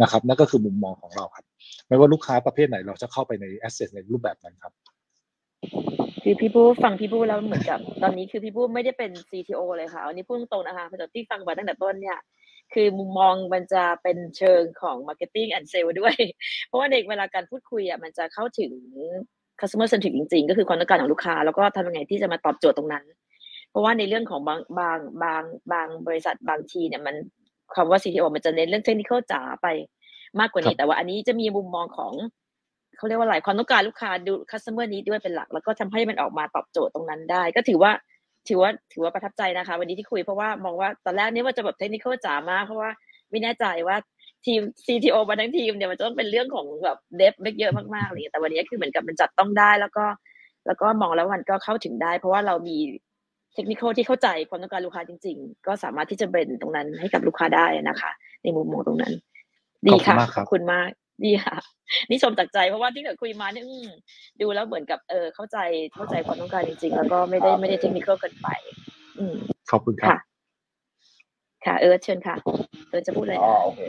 นะครับ นั่นก็คือมุมมองของเราครับ ไม่ว่าลูกค้าประเภทไหนเราจะเข้าไปใน asset ในรูปแบบนั้นครับ คือพี่บูฟังพี่บูแล้วเหมือนกับ ตอนนี้คือพี่บูไม่ได้เป็น CTO เลยค่ะอันนี้พูดตรงๆนะคะเพราะที่ฟังมาตั้งแต่ต้นเนี่ย คือมุมมองมันจะเป็นเชิงของ Marketing and Sale ด้วย เพราะว่าในเวลาการพูดคุยอะมันจะเข้าถึง customer centric จริงๆ ก็คือความต้องการของลูกค้า แล้วก็ทำยังไงที่จะมาตอบโจทย์ตรงนั้น เพราะว่าในเรื่องของบางบางบางบางบริษัทบางทีเนี่ยมันคำว่า CTO มันจะเน้นเรื่องเทคนิคจ๋าไปมากกว่านี้แต่ว่าอันนี้จะมีมุมมองของ เขาเรียกว่าอะไรความต้องการลูกค้าดู customer นี้ด้วยเป็นหลัก แล้วก็ทำให้มันออกมาตอบโจทย์ตรงนั้นได้ ก็ถือว่าถือว่าถือว่าประทับใจนะคะ วันนี้ที่คุยเพราะว่ามองว่าตอนแรกนี่ว่าจะแบบเทคนิคจ๋ามากเพราะว่าไม่แน่ใจว่าทีม CTO มาทั้งทีมเนี่ยมันจะต้องเป็นเรื่องของแบบเดฟเยอะมากๆเลยแต่วันนี้คือเหมือนกับมันจัดต้องได้แล้วก็ แล้วก็มองแล้วมันก็เข้าถึงได้ เพราะว่าเรามีเทคนิคที่เข้าใจความต้องการลูกค้าจริง ๆ ก็สามารถที่จะเบรนตรงนั้นให้กับลูกค้าได้นะคะ ในมุมมองตรงนั้น ดีค่ะขอบคุณมาก ดีค่ะนี่ชมจากใจเพราะว่าที่เกิดคุยมาเนี่ยดูแล้วเหมือนกับเออเข้าใจเข้าใจความต้องการจริงๆ แล้วก็ไม่ได้ไม่ได้เทคนิคเกินไป อืมขอบคุณครับค่ะ เออเชิญค่ะเออจะพูดอะไรอ๋อโอเค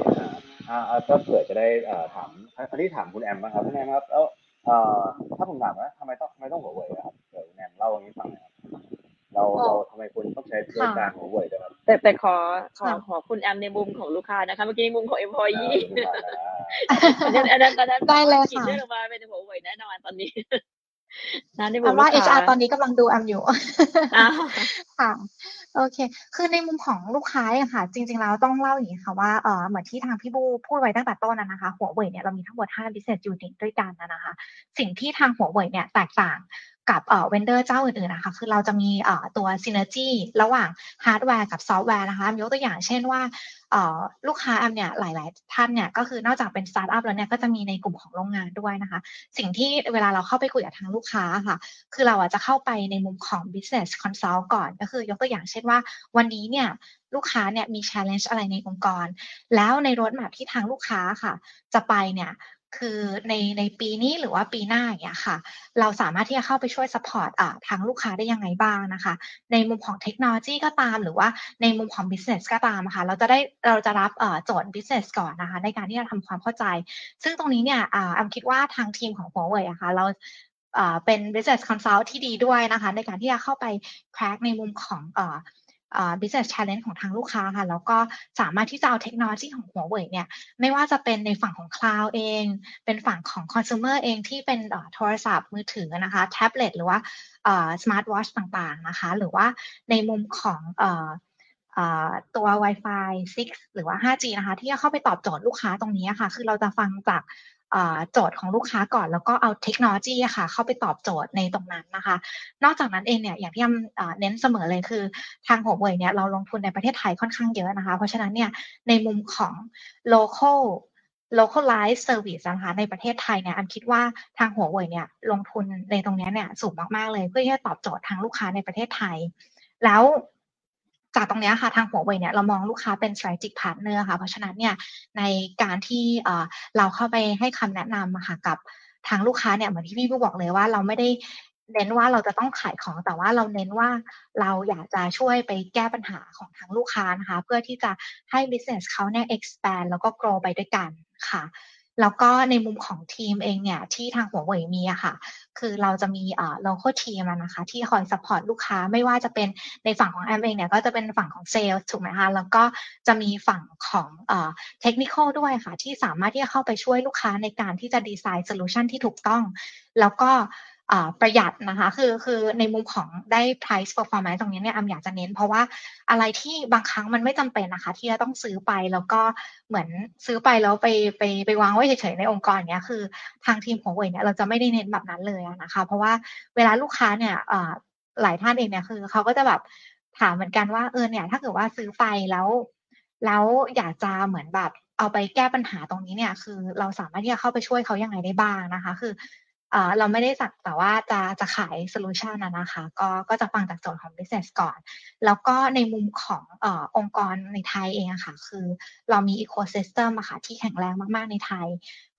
อ่าอ่าก็เผื่อจะได้อ่าถามอันนี้ถามคุณแอมบ้างครับคุณแอมครับแล้วอ่าถ้าผมถามว่าทำไมต้องทำไมต้องหัวเว่ยครับเดี๋ยวคุณแอมเล่าอย่างนี้ฟังหน่อยครับเราเราทำไมคุณต้องใช้บริการหัวเว่ยด้วยครับแต่แต่ขอขอขอคุณแอมในมุมของลูกค้านะคะเมื่อกี้มุมของ employee อันนั้นอันนั้นอันนั้นได้เลยคิดค่ะเรื่องมาเป็นหัวเว่ยแน่นอนตอนนี้นะในมุแอมมว่าลูกค้า HR ตอนนี้กำลังดูแอมอยู่อ้าวค่ะโอเค คือในมุมของลูกค้าอะค่ะ จริง ๆ แล้วต้องเล่าอย่างนี้ค่ะว่าเออเหมือนที่ทางพี่บูพูดไว้ตั้งแต่ต้นนะนะคะ หัวเว่ยเนี่ยเรามีทั้งหมด 5 business unit ด้วยกันนะนะคะ สิ่งที่ทางหัวเว่ยเนี่ยแตกต่าง กับเอ่อ vendor เจ้าอื่นๆนะคะคือเราจะมีเอ่อตัว synergy ระหว่างฮาร์ดแวร์กับซอฟต์แวร์นะคะยกตัวอย่างเช่นว่าลูกค้าแอมเนี่ยหลาย ๆ ท่านเนี่ยก็คือนอกจากเป็นสตาร์ทอัพแล้วเนี่ยก็จะมีในกลุ่มของโรงงานด้วยนะคะ สิ่งที่เวลาเราเข้าไปคุยกับทางลูกค้าค่ะ คือเราอาจจะเข้าไปในมุมของ business consult ก่อน ก็คือยกตัวอย่างเช่นว่า วันนี้เนี่ยลูกค้าเนี่ยมี challenge อะไรในองค์กร แล้วใน roadmap ที่ทางลูกค้าค่ะ จะไปเนี่ย คือในในปีนี้หรือว่าปีหน้าอย่างเงี้ยค่ะ เราสามารถที่จะเข้าไปช่วย support อ่าทางลูกค้าได้ยังไงบ้างนะคะ ในมุมของเทคโนโลยีก็ตาม หรือว่าในมุมของ business ก็ตามค่ะ เราจะได้เราจะรับโจทย์ business ก่อนนะคะ ในการที่จะทำความเข้าใจ ซึ่งตรงนี้เนี่ยอ่าแอมคิดว่าทางทีมของ Huawei อะค่ะเราเป็น business consult ที่ดีด้วยนะคะ ในการที่จะเข้าไป crack ในมุมของ business challenge ของทางลูกค้าค่ะ แล้วก็สามารถที่จะเอาเทคโนโลยีของ Huawei เนี่ย ไม่ว่าจะเป็นในฝั่งของ cloud เอง เป็นฝั่งของ consumer เองที่เป็นโทรศัพท์มือถือนะคะ แท็บเล็ตหรือว่าเอ่อ smart watch ต่างๆนะคะ หรือว่าในมุมของตัว Wi-Fi 6 หรือว่า 5G นะคะ ที่จะเข้าไปตอบโจทย์ลูกค้าตรงนี้ค่ะ คือเราจะฟังจาก โจทย์ของลูกค้าก่อน แล้วก็เอาเทคโนโลยีค่ะ เข้าไปตอบโจทย์ในตรงนั้นนะคะ นอกจากนั้นเองเนี่ยอย่างที่ยำอ่าเน้นเสมอเลยคือทางหัวเว่ยเนี่ยเราลงทุนในประเทศไทยค่อนข้างเยอะนะคะ เพราะฉะนั้นเนี่ยในมุมของ local localize service นะคะในประเทศไทยเนี่ยอันคิดว่าทางหัวเว่ยเนี่ยลงทุนในตรงนี้เนี่ยสูงมากๆเลย เพื่อที่จะตอบโจทย์ทางลูกค้าในประเทศไทย แล้ว จากตรงนี้ค่ะทางหัวเว่ยเนี่ยเรามองลูกค้าเป็น strategic partner ค่ะ เพราะฉะนั้นเนี่ยในการที่เราเข้าไปให้คำแนะนำอะค่ะกับทางลูกค้าเนี่ยเหมือนที่พี่ผู้บอกเลยว่าเราไม่ได้เน้นว่าเราจะต้องขายของแต่ว่าเราเน้นว่าเราอยากจะช่วยไปแก้ปัญหาของทางลูกค้านะคะ เพื่อที่จะให้ business เขาเนี่ย expand แล้วก็ grow ไปด้วยกันค่ะ แล้วก็ในมุมของทีมเองเนี่ยที่ทางหัวเว่ยมีอะค่ะ คือเราจะมีเอ่อ local team นะคะ ที่คอย support ลูกค้าไม่ว่าจะเป็นในฝั่งของแอมเองเนี่ยก็จะเป็นฝั่งของเซลล์ถูกไหมคะแล้วก็จะมีฝั่งของเอ่อเทคนิคด้วยค่ะ ที่สามารถที่จะเข้าไปช่วยลูกค้าในการที่จะ design solution ที่ถูกต้อง แล้วก็ ประหยัดนะคะคือคือในมุมของได้ price performance ตรงนี้เนี่ยแอมอยากจะเน้น เพราะว่าอะไรที่บางครั้งมันไม่จำเป็นนะคะ ที่จะต้องซื้อไปแล้วก็เหมือนซื้อไปแล้วไปไปไปวางไว้เฉยๆในองค์กรเนี้ยคือทางทีมของเวยเนี่ยเราจะไม่ได้เน้นแบบนั้นเลยนะคะ เพราะว่าเวลาลูกค้าเนี่ยหลายท่านเองเนี่ยคือเขาก็จะแบบถามเหมือนกันว่าเออเนี่ยถ้าเกิดว่าซื้อไปแล้วแล้วอยากจะเหมือนแบบเอาไปแก้ปัญหาตรงนี้เนี่ย คือเราสามารถที่จะเข้าไปช่วยเขายังไงได้บ้างนะคะ คือ เราไม่ได้สักแต่ว่าจะจะขายโซลูชันนะนะคะ ก็ก็จะฟังจากโจทย์ของ business ก่อน แล้วก็ในมุมขององค์กรในไทยเองอะค่ะ คือเรามี ecosystem อะค่ะที่แข็งแรงมาก ๆ ในไทย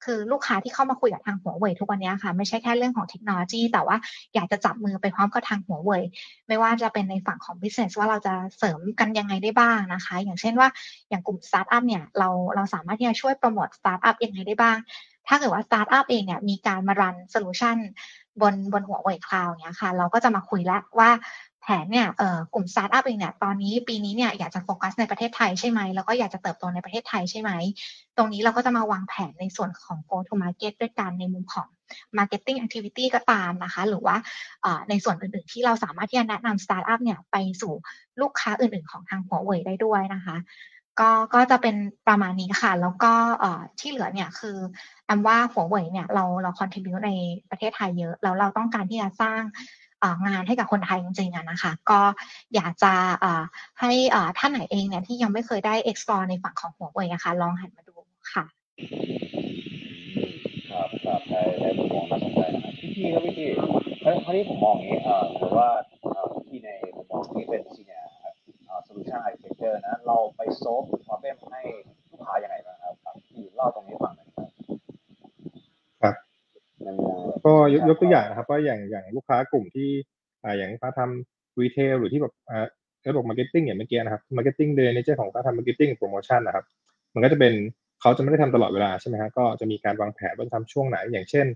คือลูกค้าที่เข้ามาคุยกับทางหัวเว่ยทุกวันนี้ค่ะ ไม่ใช่แค่เรื่องของเทคโนโลยี แต่ว่าอยากจะจับมือไปพร้อมกับทางหัวเว่ยไม่ว่าจะเป็นในฝั่งของ business ว่าเราจะเสริมกันยังไงได้บ้างนะคะ อย่างเช่นว่าอย่างกลุ่มสตาร์ทอัพเนี่ยเราเราสามารถที่จะช่วยโปรโมทสตาร์ทอัพยังไงได้บ้าง ถ้าเกิดว่าสตาร์ทอัพเองเนี่ยมีการมารัน solutionบนบนหัวเว่ย Cloud เนี้ยค่ะ เราก็จะมาคุยแล้วว่าแผนเนี่ยเอ่อกลุ่มสตาร์ทอัพเองเนี่ยตอนนี้ปีนี้เนี่ยอยากจะโฟกัสในประเทศไทยใช่ไหมแล้วก็อยากจะเติบโตในประเทศไทยใช่ไหม ตรงนี้เราก็จะมาวางแผนในส่วนของ go to market ด้วยกันในมุมของ marketing activity ก็ตามนะคะ หรือว่าในส่วนอื่นๆ ที่เราสามารถที่จะแนะนำสตาร์ทอัพเนี่ยไปสู่ลูกค้าอื่นๆ ของทางหัวเว่ยได้ด้วยนะคะ ก็ก็จะเป็นประมาณนี้ค่ะ แล้วก็ที่เหลือเนี่ยคือแอมว่าหัวเว่ยเนี่ยเราเราคอนทิบิวในประเทศไทยเยอะ แล้วเราต้องการที่จะสร้างงานให้กับคนไทยจริงๆนะคะ ก็อยากจะให้ท่านไหนเองเนี่ยที่ยังไม่เคยได้ explore ในฝั่งของหัวเว่ยนะคะลองหันมาดูค่ะครับครับได้ได้มุมมองน่าสนใจนะครับพี่พี่ครับพี่พี่คราวนี้ผมมองอย่างนี้เออถือว่าพี่ในมุมมองที่เป็นซีเนี ย solution architecture นะ เราไป solve problem ให้ลูกค้ายังไงบ้างครับที่เล่าตรงนี้ฟังหน่อยครับครับก็ยกยกตัวอย่างนะครับว่าอย่างอย่างลูกค้ากลุ่มที่อ่าอย่างลูกค้าทำ retail หรือที่แบบอ่าระบบ marketing อย่างเมื่อกี้นะครับ marketing เดนในเจ้าของการทำ marketing promotion นะครับ มันก็จะเป็นเขาจะไม่ได้ทำตลอดเวลาใช่ไหมครับก็จะมีการวางแผนว่าทำช่วงไหน อย่างเช่น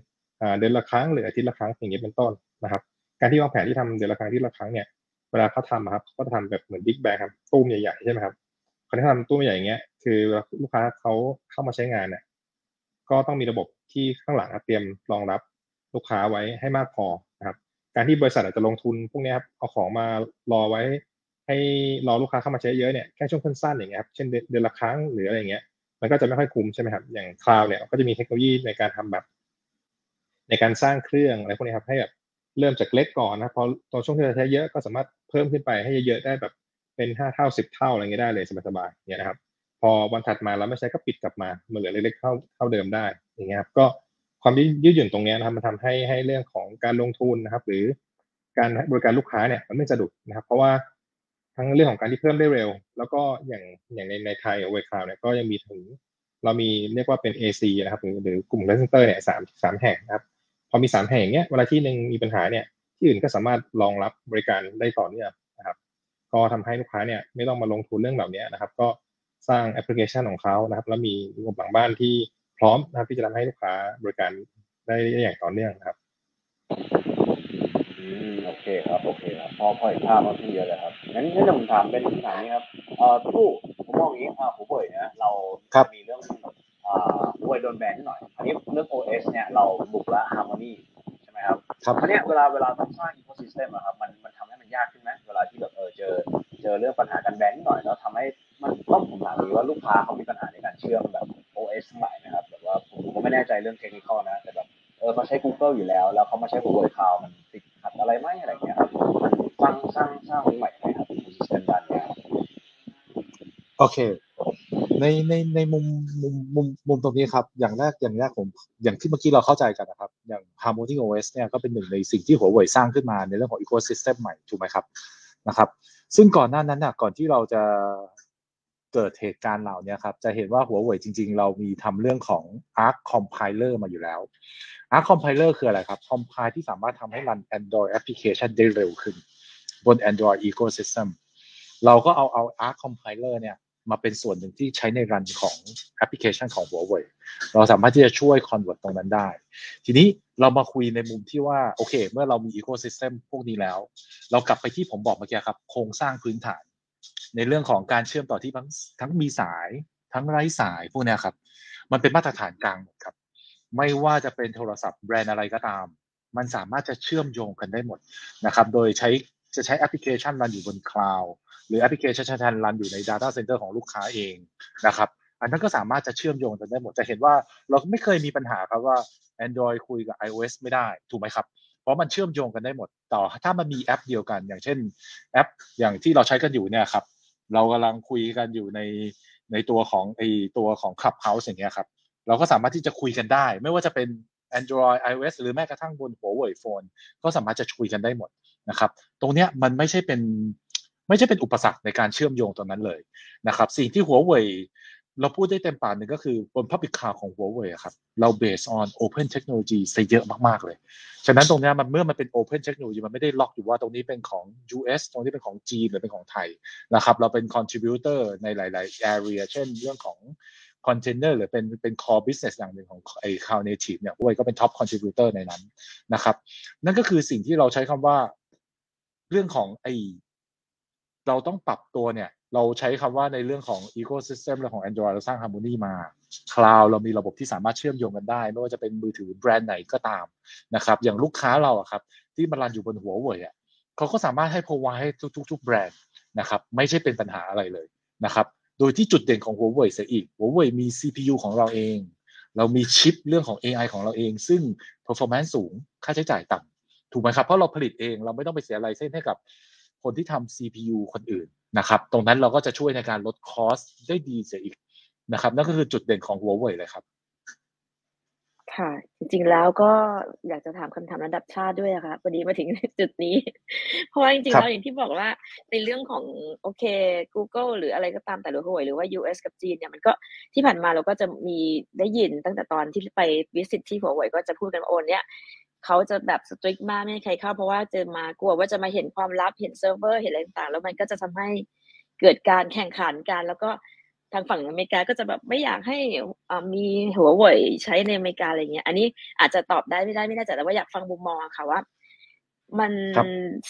เดือนละครั้งหรืออาทิตย์ละครั้งอย่างนี้เป็นต้นนะครับ การที่วางแผนที่ทำเดือนละครั้งที่ละครั้งเนี่ย เวลาเขาทำครับก็ทำแบบเหมือนบิ๊กแบงครับตู้มใหญ่ๆใช่ไหมครับเขาที่ทำตู้มใหญ่อย่างเงี้ย คือลูกค้าเขาเข้ามาใช้งานเนี่ยก็ต้องมีระบบที่ข้างหลังเตรียมรองรับลูกค้าไว้ให้มากพอนะครับ การที่บริษัทอาจจะลงทุนพวกนี้ครับเอาของมารอไว้ ให้รอลูกค้าเข้ามาใช้เยอะเนี่ยแค่ช่วงสั้นๆอย่างเงี้ยครับเช่นเดือนละครั้งหรืออะไรเงี้ย มันก็จะไม่ค่อยคุ้มใช่ไหมครับอย่างคลาวเนี่ยก็จะมีเทคโนโลยีในการทำแบบ ในการสร้างเครื่องอะไรพวกนี้ครับให้แบบเริ่มจากเล็กก่อนนะพอตอนช่วงที่เราใช้เยอะก็สามารถ เพิ่มขึ้นไปให้เยอะๆได้แบบเป็นห้าเท่าสิบเท่าอะไรเงี้ยได้เลยสบายๆเนี่ยนะครับ พอวันถัดมาเราไม่ใช้ก็ปิดกลับมามันเหลือเล็กๆเท่าเท่าเดิมได้อย่างเงี้ยครับก็ความยืดหยุ่นตรงนี้นะครับมันทำให้ให้เรื่องของการลงทุนนะครับ หรือการบริการลูกค้าเนี่ยมันไม่สะดุดนะครับ เพราะว่าทั้งเรื่องของการที่เพิ่มได้เร็ว แล้วก็อย่างอย่างในในไทยเวคลาวเนี่ยก็ยังมีถึง เรามีเรียกว่าเป็น AZ นะครับหรือหรือกลุ่ม data center เนี่ยสามสามแห่งนะครับ พอมีสามแห่งเนี้ยเวลาที่หนึ่งมีปัญหาเนี่ย ที่อื่นก็สามารถรองรับบริการได้ต่อเนื่องนะครับ ก็ทำให้ลูกค้าเนี่ยไม่ต้องมาลงทุนเรื่องเหล่านี้นะครับ ก็สร้างแอปพลิเคชันของเขานะครับ แล้วมีระบบหลังบ้านที่พร้อมนะครับที่จะทำให้ลูกค้าบริการได้อย่างต่อเนื่องครับอืมโอเคครับโอเคครับพอพอเห็นภาพมากขึ้นเยอะเลยครับงั้นงั้นผมถามเป็นคำถามนี้ครับเอ่อผู้ผมมองอย่างนี้อ่าผมเปิดนะเรามีเรื่องอ่าผู้โดนแบนนิดหน่อยอันนี้เรื่อง OS เนี่ยเราบุกละ Harmony มครับ ครับเพราะเนี้ยเวลาเวลาต้องสร้างอีโคซิสเต็มอะครับมันมันทำให้มันยากขึ้นไหมเวลาที่แบบเออเจอเจอเรื่องปัญหาการแบนนิดหน่อยแล้วทำให้มันต้องผมถามดีว่าลูกค้าเขามีปัญหาในการเชื่อมแบบ OS ทั้งหลายนะครับแบบว่าผมก็ไม่แน่ใจเรื่องเทคนิคนะแต่แบบเออเขาใช้ Google อยู่แล้ว แล้วเขามาใช้ Google Cloud มันติดขัดอะไรไหมอะไรเงี้ยครับมันสร้างสร้างสร้างใหม่ไหมครับอีโคซิสเต็มด้านนี้โอเคในในในมุมมุมมุมมุมตรงนี้ครับ อย่างแรกอย่างแรกผม อย่างที่เมื่อกี้เราเข้าใจกันนะครับอย่าง Harmony OS เนี่ยก็เป็นหนึ่งในสิ่งที่หัวเว่ยสร้างขึ้นมาในเรื่องของ ecosystem ใหม่ถูกไหมครับนะครับ ซึ่งก่อนหน้านั้นน่ะก่อนที่เราจะเกิดเหตุการณ์เหล่านี้ครับจะเห็นว่าหัวเว่ยจริง ๆ เรามีทำเรื่องของ Arc Compiler มาอยู่แล้ว Arc Compiler คืออะไรครับ Compile ที่สามารถทำให้รัน Android application ได้เร็วขึ้น บน Android ecosystem เราก็เอาเอา Arc Compiler เนี่ย มาเป็นส่วนหนึ่งที่ใช้ในรันของแอปพลิเคชันของ Huawei เราสามารถที่จะช่วย convert ตรงนั้นได้ ทีนี้เรามาคุยในมุมที่ว่า โอเค เมื่อเรามี ecosystem พวกนี้แล้ว เรากลับไปที่ผมบอกเมื่อกี้ครับ โครงสร้างพื้นฐาน ในเรื่องของการเชื่อมต่อที่ทั้งทั้งมีสาย ทั้งไร้สายพวกนี้ครับ มันเป็นมาตรฐานกลางหมดครับ ไม่ว่าจะเป็นโทรศัพท์แบรนด์อะไรก็ตาม มันสามารถจะเชื่อมโยงกันได้หมดนะครับ โดยใช้จะใช้แอปพลิเคชันรันอยู่บนคลาวด์ หรือแอปพลิเคชันชันรันอยู่ใน Data Center ของลูกค้าเองนะครับอันนั้นก็สามารถจะเชื่อมโยงกันได้หมดจะเห็นว่าเราไม่เคยมีปัญหาครับว่า Android คุยกับ iOS ไม่ได้ถูกไหมครับ เพราะมันเชื่อมโยงกันได้หมด ต่อถ้ามันมีแอปเดียวกัน อย่างเช่นแอปอย่างที่เราใช้กันอยู่เนี่ยครับเรากำลังคุยกันอยู่ในในตัวของไอตัวของ Clubhouse อย่างเงี้ยครับเราก็สามารถที่จะคุยกันได้ ไม่ว่าจะเป็น Android iOS หรือแม้กระทั่งบน Huawei Phone ก็สามารถจะคุยกันได้หมดนะครับ ตรงเนี้ยมันไม่ใช่เป็น ไม่ใช่เป็นอุปสรรคในการเชื่อมโยงตรงนั้นเลยนะครับ สิ่งที่ Huawei เราพูดได้เต็มปากหนึ่งก็คือบน Public Cloud ของ Huawei ครับเรา based on open technology ซะเยอะมากๆเลย ฉะนั้นตรงนี้มันเมื่อมันเป็น open technology มันไม่ได้ล็อกอยู่ว่าตรงนี้เป็นของ US ตรงนี้เป็นของจีนหรือเป็นของไทยนะครับเราเป็น contributor ในหลาย ๆ area เช่นเรื่องของ container หรือเป็นเป็น core business อย่างหนึ่งของไอ้ cloud native เนี่ย Huawei ก็เป็น top contributor ในนั้นนะครับ นั่นก็คือสิ่งที่เราใช้คำว่าเรื่องของไอ เราต้องปรับตัวเนี่ย เราใช้คำว่าในเรื่องของ ecosystem เรื่องของ Android เราสร้าง Harmony มา Cloud เรามีระบบที่สามารถเชื่อมโยงกันได้ ไม่ว่าจะเป็นมือถือแบรนด์ไหนก็ตามนะครับ อย่างลูกค้าเราอะครับ ที่มารันอยู่บนหัวเว่ยอะเขาก็สามารถให้ provide ให้ทุกๆ แบรนด์นะครับ ไม่ใช่เป็นปัญหาอะไรเลยนะครับ โดยที่จุดเด่นของหัวเว่ยเสียอีกหัวเว่ยมี CPU ของเราเอง เรามีชิปเรื่องของ AI ของเราเอง ซึ่ง performance สูง ค่าใช้จ่ายต่ำถูกไหมครับ เพราะเราผลิตเอง เราไม่ต้องไปเสียอะไลเซนให้กับ คนที่ทำ CPU คนอื่นนะครับ ตรงนั้นเราก็จะช่วยในการลด cost ได้ดีเสียอีกนะครับ นั่นก็คือจุดเด่นของหัวเว่ยเลยครับ ค่ะ จริงๆแล้วก็อยากจะถามคำถามระดับชาติด้วยอะค่ะพอดีมาถึงจุดนี้ เพราะว่าจริงๆครับแล้วอย่างที่บอกว่าในเรื่องของโอเค Google หรืออะไรก็ตามแต่ละหัวหรือว่า US กับจีนเนี่ยมันก็ที่ผ่านมาเราก็จะมีได้ยินตั้งแต่ตอนที่ไป visit ที่หัวเว่ยก็จะพูดกันว่าโอนเนี่ย เขาจะแบบ strict มากไม่ให้ใครเข้าเพราะว่าเจอมากลัวว่าจะมาเห็นความลับเห็นเซิร์ฟเวอร์เห็นอะไรต่างๆ แล้วมันก็จะทำให้เกิดการแข่งขันกัน แล้วก็ทางฝั่งอเมริกาก็จะแบบไม่อยากให้อ่ามีหัวเว่ยใช้ในอเมริกาอะไรเงี้ย อันนี้อาจจะตอบได้ไม่ได้ไม่แน่ใจแต่ว่าอยากฟังมุมมองอะค่ะว่า มันครับ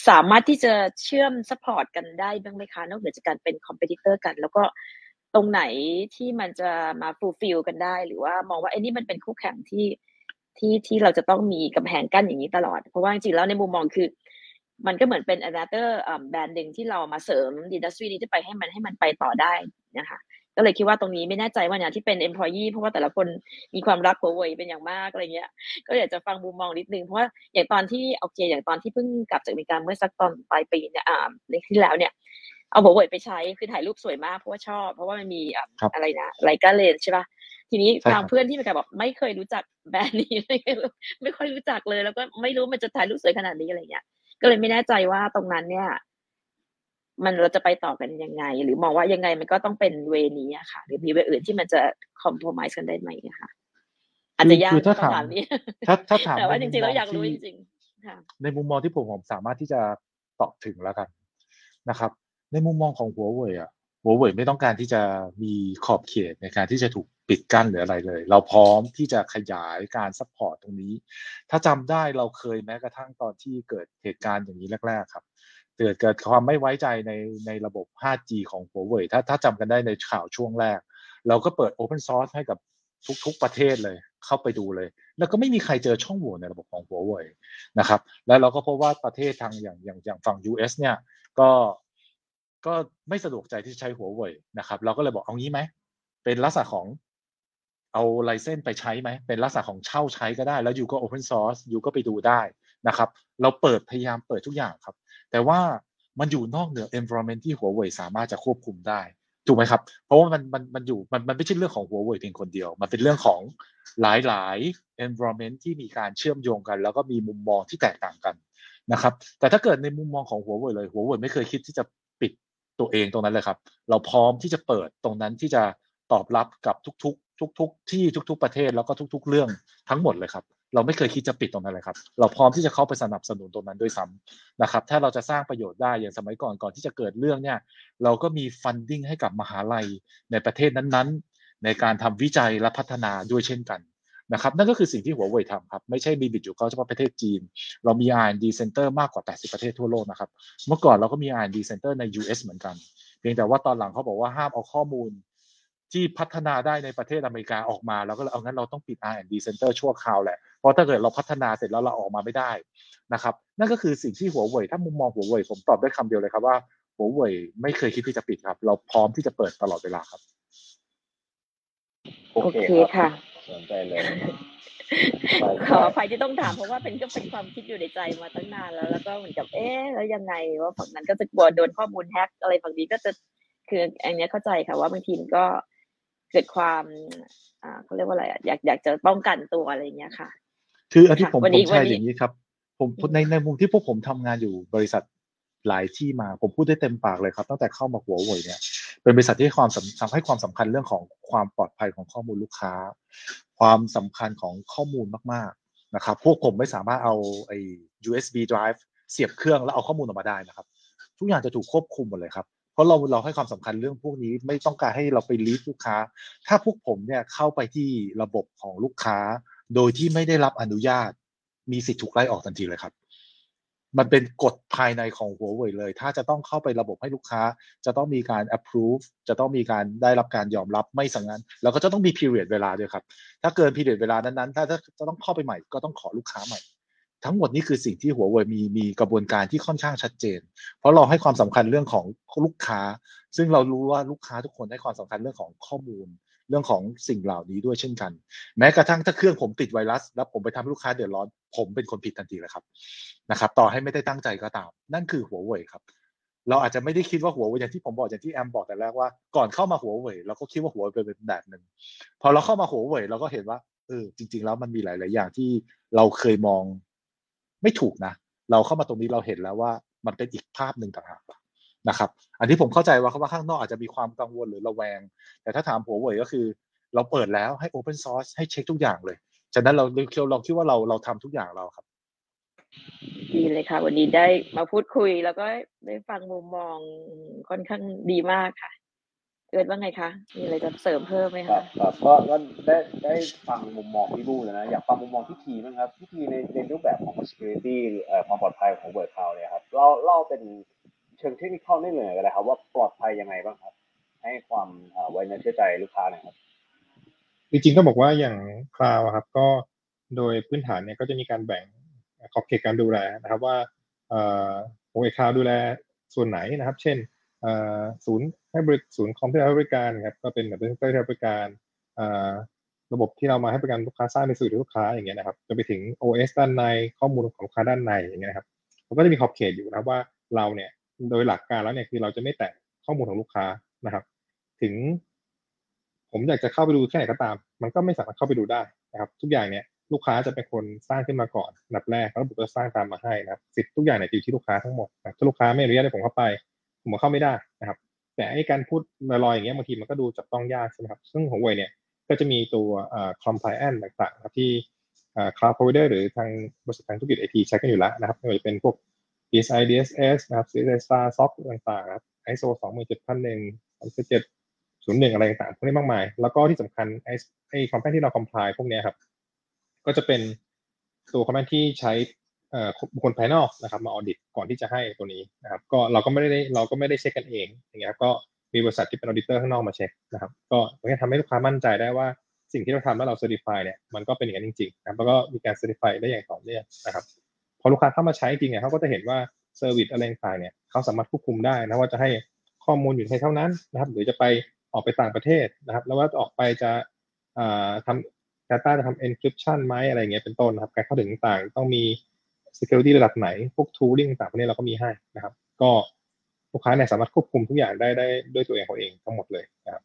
สามารถที่จะเชื่อม support กันได้บ้างไหมคะนอกเหนือจากการเป็น competitor กัน แล้วก็ตรงไหนที่มันจะมา fulfill กันได้ หรือว่ามองว่าไอ้นี่มันเป็นคู่แข่งที่ ที่ที่เราจะต้องมีกำแพงกั้นอย่างนี้ตลอด เพราะว่าจริงๆแล้วในมุมมองคือ มันก็เหมือนเป็น another แบรนด์หนึ่งที่เรามาเสริมอินดัสทรีนี้จะไปให้มันให้มันไปต่อได้นะคะก็เลยคิดว่าตรงนี้ไม่แน่ใจว่าเนี่ยที่เป็น employee เพราะว่าแต่ละคนมีความรักหัวเว่ยเป็นอย่างมากอะไรเงี้ย ก็อยากจะฟังมุมมองนิดนึงเพราะว่าอย่างตอนที่โอเค อย่างตอนที่เพิ่งกลับจากอเมริกาเมื่อสักตอนปลายปีเนี่ยอ่าในที่แล้วเนี่ย เอาหัวเว่ยไปใช้คือถ่ายรูปสวยมากเพราะว่าชอบ เพราะว่ามันมีอะครับอะไรนะไลกาเลนใช่ปะทีนี้ใช่ครับทางเพื่อนที่อเมริกาบอกไม่เคยรู้จักแบรนด์นี้ไม่เคยรู้ไม่ค่อยรู้จักเลย แล้วก็ไม่รู้มันจะถ่ายรูปสวยขนาดนี้อะไรเงี้ย ก็เลยไม่แน่ใจว่าตรงนั้นเนี่ย มันเราจะไปต่อกันยังไง หรือมองว่ายังไงมันก็ต้องเป็นเวนี้อะค่ะ หรือมีเวอื่นที่มันจะคอมโพม s e กันได้ไหมอะค่ะอาจจะยากคือถ้าต้องถามถามนี้ถ้าถ้าถามแต่ว่าในจมุมริงๆมแล้อวอยากรู้ที่จริงๆค่ะในมุมมองที่ผมผมสามารถที่จะตอบถึงแล้วกันนะครับ ในมุมมองของหัวเว่ยอะหัวเว่ยไม่ต้องการที่จะมีขอบเขตในการที่จะถูกปิดกั้นหรืออะไรเลย เราพร้อมที่จะขยายการ support ตรงนี้ ถ้าจำได้เราเคยแม้กระทั่งตอนที่เกิดเหตุการณ์อย่างนี้แรก ๆ ครับเกิดเกิดความไม่ไว้ใจในในระบบ 5G ของหัวเว่ยถ้าถ้าจำกันได้ในข่าวช่วงแรก เราก็เปิด Open Source ให้กับทุก ๆ ประเทศเลยเข้าไปดูเลย แล้วก็ไม่มีใครเจอช่องโหว่ในระบบของหัวเว่ยนะครับ แล้วเราก็พบว่าประเทศทางอย่างอย่างอย่างฝั่ง US เนี่ยก็ ก็ไม่สะดวกใจที่ใช้หัวเว่ยนะครับ เราก็เลยบอกเอางี้ไหมเป็นลักษณะของเอาไลเซนไปใช้ไหมเป็นลักษณะของเช่าใช้ก็ได้ แล้วอยู่ก็ Open Source อยู่ก็ไปดูได้นะครับ เราเปิดพยายามเปิดทุกอย่างครับ แต่ว่ามันอยู่นอกเหนือ environment ที่หัวเว่ยสามารถจะควบคุมได้ถูกไหมครับ เพราะว่ามันมันมันอยู่มันมันไม่ใช่เรื่องของหัวเว่ยเพียงคนเดียว มันเป็นเรื่องของหลายหลาย environment ที่มีการเชื่อมโยงกัน แล้วก็มีมุมมองที่แตกต่างกันนะครับ แต่ถ้าเกิดในมุมมองของหัวเว่ยเลยหัวเว่ยไม่เคยคิดที่จะ ตัวเองตรงนั้นเลยครับ เราพร้อมที่จะเปิดตรงนั้นที่จะตอบรับกับทุกๆ ทุก ๆ ที่ทุก ๆ ประเทศแล้วก็ทุก ๆ เรื่องทั้งหมดเลยครับ เราไม่เคยคิดจะปิดตรงนั้นเลยครับ เราพร้อมที่จะเข้าไปสนับสนุนตรงนั้นด้วยซ้ำนะครับ ถ้าเราจะสร้างประโยชน์ได้อย่างสมัยก่อนก่อนที่จะเกิดเรื่องเนี่ย เราก็มีฟันดิ้งให้กับมหาลัยในประเทศนั้นๆ ในการทำวิจัยและพัฒนาด้วยเช่นกัน นะครับนั่นก็คือสิ่งที่หัวเว่ยทำครับ ไม่ใช่มีบิดอยู่เฉพาะประเทศจีน เรามี R&D Center มากกว่า 80 ประเทศทั่วโลกนะครับ เมื่อก่อนเราก็มี R&D Center ใน US เหมือนกัน เพียงแต่ว่าตอนหลังเขาบอกว่าห้ามเอาข้อมูลที่พัฒนาได้ในประเทศอเมริกาออกมาแล้วก็เลยเอางั้นเราต้องปิด R&D Center ชั่วคราวแหละ เพราะถ้าเกิดเราพัฒนาเสร็จแล้วเราออกมาไม่ได้นะครับ นั่นก็คือสิ่งที่หัวเว่ยถ้ามุมมองหัวเว่ยผมตอบได้คำเดียวเลยครับว่าหัวเว่ยไม่เคยคิดที่จะปิดครับ เราพร้อมที่จะเปิดตลอดเวลาครับ โอเคค่ะ สนใจเลยขออภัยที่ต้องถามเพราะว่าเป็นก็เป็นความคิดอยู่ในใจมาตั้งนานแล้ว แล้วก็เหมือนกับเอ๊ะแล้วยังไงว่าฝั่งนั้นก็จะกลัวโดนข้อมูลแฮกอะไรฝั่งนี้ก็จะคืออันเนี้ยเข้าใจค่ะว่าบางทีมันก็เกิดความอ่าเขาเรียกว่าอะไรอะอยากอยากจะป้องกันตัวอะไรอย่างเงี้ยค่ะ คืออันที่ผมวันผนี้มแชวันร์นี้อย่างนี้ครับผมอืมในในมุมที่พวกผมทำงานอยู่บริษัท หลายที่มาผมพูดได้เต็มปากเลยครับ ตั้งแต่เข้ามาหัวเว่ยเนี่ยเป็นบริษัทที่ให้ความสำทำให้ความสำคัญเรื่องของความปลอดภัยของข้อมูลลูกค้า ความสำคัญของข้อมูลมากๆนะครับ พวกผมไม่สามารถเอาไอ้ USB drive เสียบเครื่องแล้วเอาข้อมูลออกมาได้นะครับ ทุกอย่างจะถูกควบคุมหมดเลยครับเพราะเราเราให้ความสำคัญเรื่องพวกนี้ไม่ต้องการให้เราไปลีดลูกค้า ถ้าพวกผมเนี่ยเข้าไปที่ระบบของลูกค้า โดยที่ไม่ได้รับอนุญาต มีสิทธิ์ถูกไล่ออกทันทีเลยครับ มันเป็นกฎภายในของหัวเว่ยเลย ถ้าจะต้องเข้าไประบบให้ลูกค้า จะต้องมีการ approve จะต้องมีการได้รับการยอมรับไม่สังนั้นแล้วก็จะต้องมี period เวลาด้วยครับ ถ้าเกิน period เวลานั้นๆ ถ้าถ้าจะต้องเข้าไปใหม่ก็ต้องขอลูกค้าใหม่ ทั้งหมดนี้คือสิ่งที่หัวเว่ยมีมีกระบวนการที่ค่อนข้างชัดเจน เพราะเราให้ความสำคัญเรื่องของลูกค้า ซึ่งเรารู้ว่าลูกค้าทุกคนให้ความสำคัญเรื่องของข้อมูล เรื่องของสิ่งเหล่านี้ด้วยเช่นกัน แม้กระทั่งถ้าเครื่องผมติดไวรัส แล้วผมไปทำให้ลูกค้าเดือดร้อน ผมเป็นคนผิดทันทีเลยครับนะครับ ต่อให้ไม่ได้ตั้งใจก็ตาม นั่นคือหัวเว่ยครับ เราอาจจะไม่ได้คิดว่าหัวเว่ยอย่างที่ผมบอกอย่างที่แอมบอกแต่แรกว่าก่อนเข้ามาหัวเว่ยเราก็คิดว่าหัวเว่ยเป็นแบบหนึ่งพอเราเข้ามาหัวเว่ยเราก็เห็นว่าเออจริง ๆ แล้วมันมีหลาย ๆ อย่างที่เราเคยมองไม่ถูกนะเราเข้ามาตรงนี้เราเห็นแล้วว่ามันเป็นอีกภาพหนึ่งต่างหาก นะครับอันที่ผมเข้าใจว่าเขาว่าข้างนอกอาจจะมีความกังวลหรือระแวง แต่ถ้าถามหัวเว่ยก็คือ เราเปิดแล้วให้ Open Source ให้เช็คทุกอย่างเลยฉะนั้นเราเราเราคิดว่าเราเราทำทุกอย่างเราครับดีเลยค่ะ วันนี้ได้มาพูดคุยแล้วก็ได้ฟังมุมมองค่อนข้างดีมากค่ะเอิร์ดว่าไงคะ มีอะไรจะเสริมเพิ่มไหมครัคะบครับก็ก็ได้ได้ฟังมุมมองพี่บูแล้วนะ อยากฟังมุมมองพี่ทีบ้างครับพี่ทีในในรูปแบบของ security เอ่อความปลอดภัยของหัวเว่ย Cloud เนี่ยครับเราเล่าเป็น เชิงเทคนิคได้เลยก็ได้ครับ ว่าปลอดภัยยังไงบ้างครับ ให้ความไว้เนื้อเชื่อใจลูกค้าหน่อยครับจริงๆก็บอกว่าอย่างคลาวครับ ก็โดยพื้นฐานเนี่ยก็จะมีการแบ่งขอบเขตการดูแลนะครับว่าโอเอคลาวดูแลส่วนไหนนะครับ เช่นศูนย์ให้บริศูนย์คอมที่เราให้บริการครับก็เป็นแบบเป็นเซ็นเตอร์ที่ให้บริการระบบที่เรามาให้บริการลูกค้าสร้างในสื่อลูกค้าอย่างเงี้ยนะครับจนไปถึง OS ด้านในข้อมูลของลูกค้าด้านในอย่างเงี้ยนะครับมันก็จะมีขอบเขตอยู่นะครับว่าเราเนี่ย โดยหลักการแล้วเนี่ยคือเราจะไม่แตะข้อมูลของลูกค้านะครับ ถึง ผมอยากจะเข้าไปดูแค่ไหนก็ตาม มันก็ไม่สามารถเข้าไปดูได้นะครับ ทุกอย่างเนี่ยลูกค้าจะเป็นคนสร้างขึ้นมาก่อนอันดับแรกแล้วระบบก็สร้างตามมาให้นะครับสิทธิ์ทุกอย่างเนี่ยอยู่ที่ลูกค้าทั้งหมดนะถ้าลูกค้าไม่อนุญาตให้ผมเข้าไป ผมก็เข้าไม่ได้นะครับ แต่ไอ้การพูดลอยๆอย่างเงี้ยบางทีมันก็ดูจับต้องยากใช่ไหมครับซึ่งของเวยเนี่ยก็จะมีตัวอ่ compliance ต่างๆนะครับที่ cloud provider หรือทางบริษัททางธุรกิจไอทีใช้กันอยู่แล้วนะครับไม่ว่าจะเป็นพวก PCI DSS นะครับ CSA STAR SOC ต่างๆครับ ISO 27001 37ศูนย์หนึ่งอะไรต่างๆพวกนี้มากมาย แล้วก็ที่สำคัญไอ้ไอ้ compliance ที่เรา comply พวกนี้ครับ ก็จะเป็นตัว compliance ที่ใช้บุคคลภายนอกนะครับ มา audit ก่อนที่จะให้ตัวนี้นะครับ ก็เราก็ไม่ได้เราก็ไม่ได้เช็คกันเองอย่างเงี้ยครับก็มีบริษัทที่เป็น auditor ข้างนอกมาเช็คนะครับ ก็มันก็ทำให้ลูกค้ามั่นใจได้ว่าสิ่งที่เราทำแล้วเรา certify เนี่ยมันก็เป็นอย่างนั้นจริงๆนะครับแล้วก็มีการ certify ได้อย่างต่อเนื่องนะครับ พอลูกค้าเข้ามาใช้จริงเนี่ยเขาก็จะเห็นว่า service อะไรต่างเนี่ยเขาสามารถควบคุมได้นะว่าจะให้ข้อมูลอยู่ในเท่านั้นนะครับหรือจะไปออกไปต่างประเทศนะครับ แล้วว่าออกไปจะทำ Data จะทำ encryption ไหมอะไรเงี้ยเป็นต้นนะครับ การเข้าถึงต่างต้องมี security ระดับไหน พวก tooling ต่างพวกนี้เราก็มีให้นะครับ ก็ลูกค้าเนี่ยสามารถควบคุมทุกอย่างได้ได้ด้วยตัวเองเขาเองทั้งหมดเลยนะครับ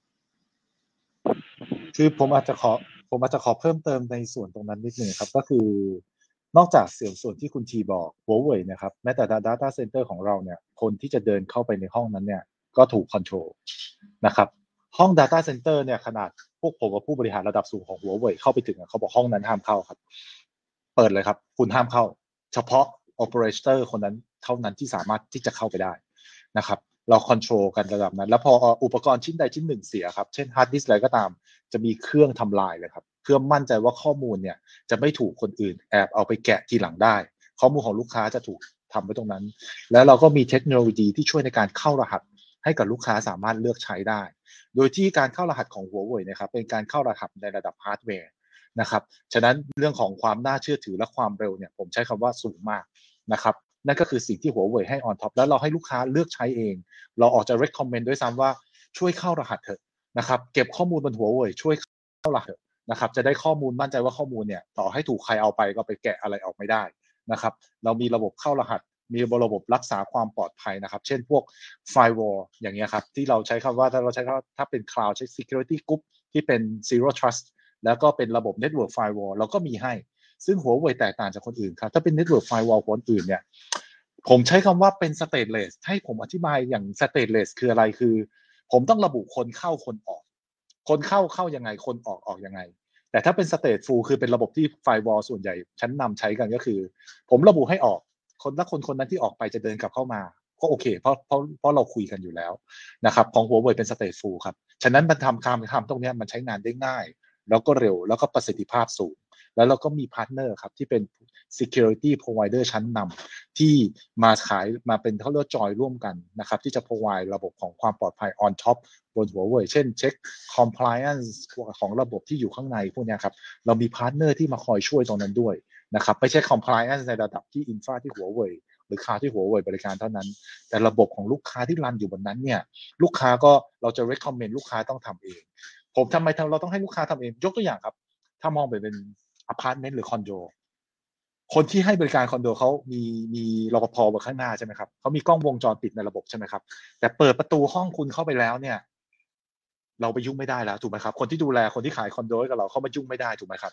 คือผมอาจจะขอผมอาจจะขอเพิ่มเติมในส่วนตรงนั้นนิดหนึ่งครับ ก็คือ นอกจากเสียงส่วนที่คุณทีบอกหัวเว่ยนะครับแม้แต่ Data Center ของเราเนี่ยคนที่จะเดินเข้าไปในห้องนั้นเนี่ยก็ถูกคอนโทรลนะครับห้อง Data Center เนี่ยขนาดพวกผมกับผู้บริหารระดับสูงของหัวเว่ยเข้าไปถึงเขาบอกห้องนั้นห้ามเข้าครับ เปิดเลยครับ คุณห้ามเข้า เฉพาะ operator คนนั้นเท่านั้นที่สามารถที่จะเข้าไปได้นะครับเรา control กันระดับนั้น แล้วพออุปกรณ์ชิ้นใดชิ้นหนึ่งเสียครับ เช่นฮาร์ดดิสก์อะไรก็ตาม จะมีเครื่องทำลายเลยครับ เพื่อมั่นใจว่าข้อมูลเนี่ยจะไม่ถูกคนอื่นแอบเอาไปแกะทีหลังได้ ข้อมูลของลูกค้าจะถูกทำไว้ตรงนั้น แล้วเราก็มีเทคโนโลยีที่ช่วยในการเข้ารหัสให้กับลูกค้าสามารถเลือกใช้ได้ โดยที่การเข้ารหัสของหัวเว่ยนะครับเป็นการเข้ารหัสในระดับฮาร์ดแวร์นะครับ ฉะนั้นเรื่องของความน่าเชื่อถือและความเร็วเนี่ยผมใช้คำว่าสูงมากนะครับนั่นก็คือสิ่งที่หัวเว่ยให้ on top แล้วเราให้ลูกค้าเลือกใช้เอง เราออกจะ recommend ด้วยซ้ำว่าช่วยเข้ารหัสเถอะนะครับเก็บข้อมูลบนหัวเว่ยช่วยเข้ารหัสเถอะ นะครับจะได้ข้อมูลมั่นใจว่าข้อมูลเนี่ยต่อให้ถูกใครเอาไปก็ไปแกะอะไรออกไม่ได้นะครับ เรามีระบบเข้ารหัส มีระบบรักษาความปลอดภัยนะครับ เช่นพวก firewall อย่างเงี้ยครับที่เราใช้คำว่าถ้าเราใช้คำถ้าเป็น cloud ใช้ security group ที่เป็น zero trust แล้วก็เป็นระบบ network firewall เราก็มีให้ ซึ่งหัวเว่ยแตกต่างจากคนอื่นครับ ถ้าเป็น network firewall คนอื่นเนี่ยผมใช้คำว่าเป็น stateless ให้ผมอธิบายอย่าง stateless คืออะไรคือ ผมต้องระบุคนเข้าคนออก คนเข้าเข้ายังไง คนออกออกยังไง แต่ถ้าเป็น stateful คือเป็นระบบที่ firewall ส่วนใหญ่ชั้นนำใช้กันก็คือ ผมระบุให้ออก คนละคนคนนั้นที่ออกไปจะเดินกลับเข้ามาก็โอเค เพราะเพราะเพราะเราคุยกันอยู่แล้วนะครับของหัวเว่ยเป็น stateful ครับ ฉะนั้นมันทำคำทำตรงนี้มันใช้งานได้ง่าย แล้วก็เร็วแล้วก็ประสิทธิภาพสูง แล้วเราก็มี partner ครับที่เป็น security provider ชั้นนำที่มาขายมาเป็นเขาเรียกจอยร่วมกันนะครับที่จะ provide ระบบของความปลอดภัย on top บนหัวเว่ยเช่นเช็ค compliance ของระบบที่อยู่ข้างในพวกนี้ครับเรามี partner ที่มาคอยช่วยตรงนั้นด้วยนะครับไม่ใช่ compliance ในระดับที่ infra ที่หัวเว่ยหรือคาที่หัวเว่ยบริการเท่านั้น แต่ระบบของลูกค้าที่รันอยู่บนนั้นเนี่ยลูกค้าก็เราจะ recommend ลูกค้าต้องทำเอง ผมทำไมเราต้องให้ลูกค้าทำเอง ยกตัวอย่างครับ ถ้ามองไปเป็น อพาร์ตเมนต์หรือคอนโด คนที่ให้บริการคอนโดเขามีมีรปภบนข้างหน้าใช่ไหมครับเขามีกล้องวงจรปิดในระบบใช่ไหมครับ แต่เปิดประตูห้องคุณเข้าไปแล้วเนี่ย เราไปยุ่งไม่ได้แล้วถูกไหมครับ คนที่ดูแลคนที่ขายคอนโดกับเราเขามายุ่งไม่ได้ถูกไหมครับ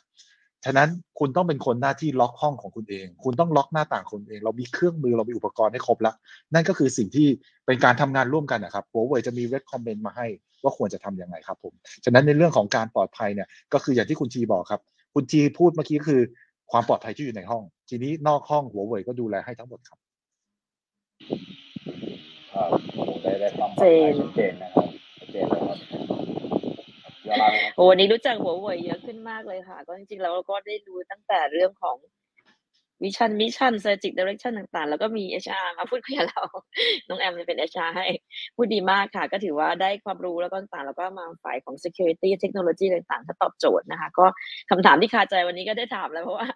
ฉะนั้นคุณต้องเป็นคนหน้าที่ล็อกห้องของคุณเอง คุณต้องล็อกหน้าต่างคุณเอง เรามีเครื่องมือเรามีอุปกรณ์ให้ครบแล้ว นั่นก็คือสิ่งที่เป็นการทำงานร่วมกันนะครับหัวเว่ยจะมีเรคคอมเมนต์มาให้ว่าควรจะทํำยังไงครับผม ฉะนั้นในเรื่องของการปลอดภัยเนี่ยก็คืออย่างที่คุณทีบอกครับ คุณทีพูดเมื่อกี้คือ ความปลอดภัยที่อยู่ในห้อง ทีนี้นอกห้องหัวเว่ยก็ดูแลให้ทั้งหมดครับครับผมได้ได้ความปลอดภัยชัดเจนนะครับชัดเจนเลยครับเดี๋ยวเราโอ้วันนี้รู้จักหัวเว่ยเยอะขึ้นมากเลยค่ะ ก็จริงๆแล้วเราก็ได้รู้ตั้งแต่เรื่องของ vision mission strategic direction ต่างๆ แล้วก็มี HR มาพูดคุยกับเรา น้องแอมจะเป็น HR ให้พูดดีมากค่ะ ก็ถือว่าได้ความรู้แล้วก็ต่างๆแล้วก็มาฝ่ายของ security เทคโนโลยีต่างๆ ถ้าตอบโจทย์นะคะ ก็คำถามที่คาใจวันนี้ก็ได้ถามแล้วเพราะว่า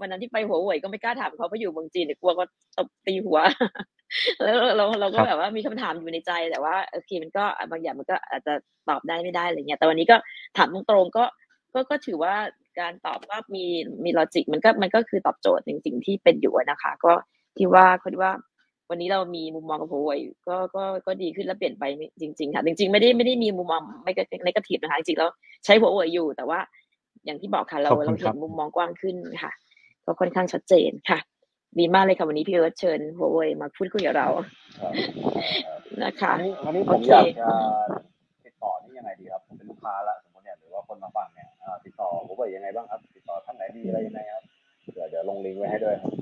วันนั้นที่ไปหัวเว่ยก็ไม่กล้าถามเขาเพราะอยู่เมืองจีนเดี๋ยวกลัวก็ตบตีหัวแล้วเราเราก็ครับแบบว่ามีคำถามอยู่ในใจแต่ว่าโอเคมันก็บางอย่างมันก็อาจจะตอบได้ไม่ได้อะไรเงี้ยแต่วันนี้ก็ถามตรงๆก็ก็ก็ถือว่า การตอบก็มีมีลอจิกมันก็มันก็คือตอบโจทย์ในสิ่งที่เป็นอยู่อะนะคะ ก็ที่ว่าคิดว่า วันนี้เรามีมุมมองกับหัวเว่ยก็ก็ก็ดีขึ้นและเปลี่ยนไปจริง ๆ ค่ะ จริง ๆ ไม่ได้ไม่ได้มีมุมมองไม่ในกระถิบนะคะจริงๆแล้วใช้หัวเว่ยอยู่ แต่ว่า อย่างที่บอกค่ะเราขอบคุณเราคเห็รันบมุมมองกว้างขึ้นค่ะ ก็ค่อนข้างชัดเจนค่ะดีมากเลยค่ะวันนี้พี่เอิร์ธเชิญหัวเว่ยมาพูดคุยกับเราครับนะคะวันนี้วันนี้ผมโอเคอยากจะติดต่อนี่ยังไงดีครับผมเป็นลูกค้าละสมมติเนี่ยหรือว่าคนมาฟังเนี่ยอ่า ติดต่อผมว่ายังไงบ้างครับ ติดต่อท่านไหนดีอะไรยังไงครับเดี๋ยวเดี๋ยวลงลิงก์ไว้ให้ด้วยครับ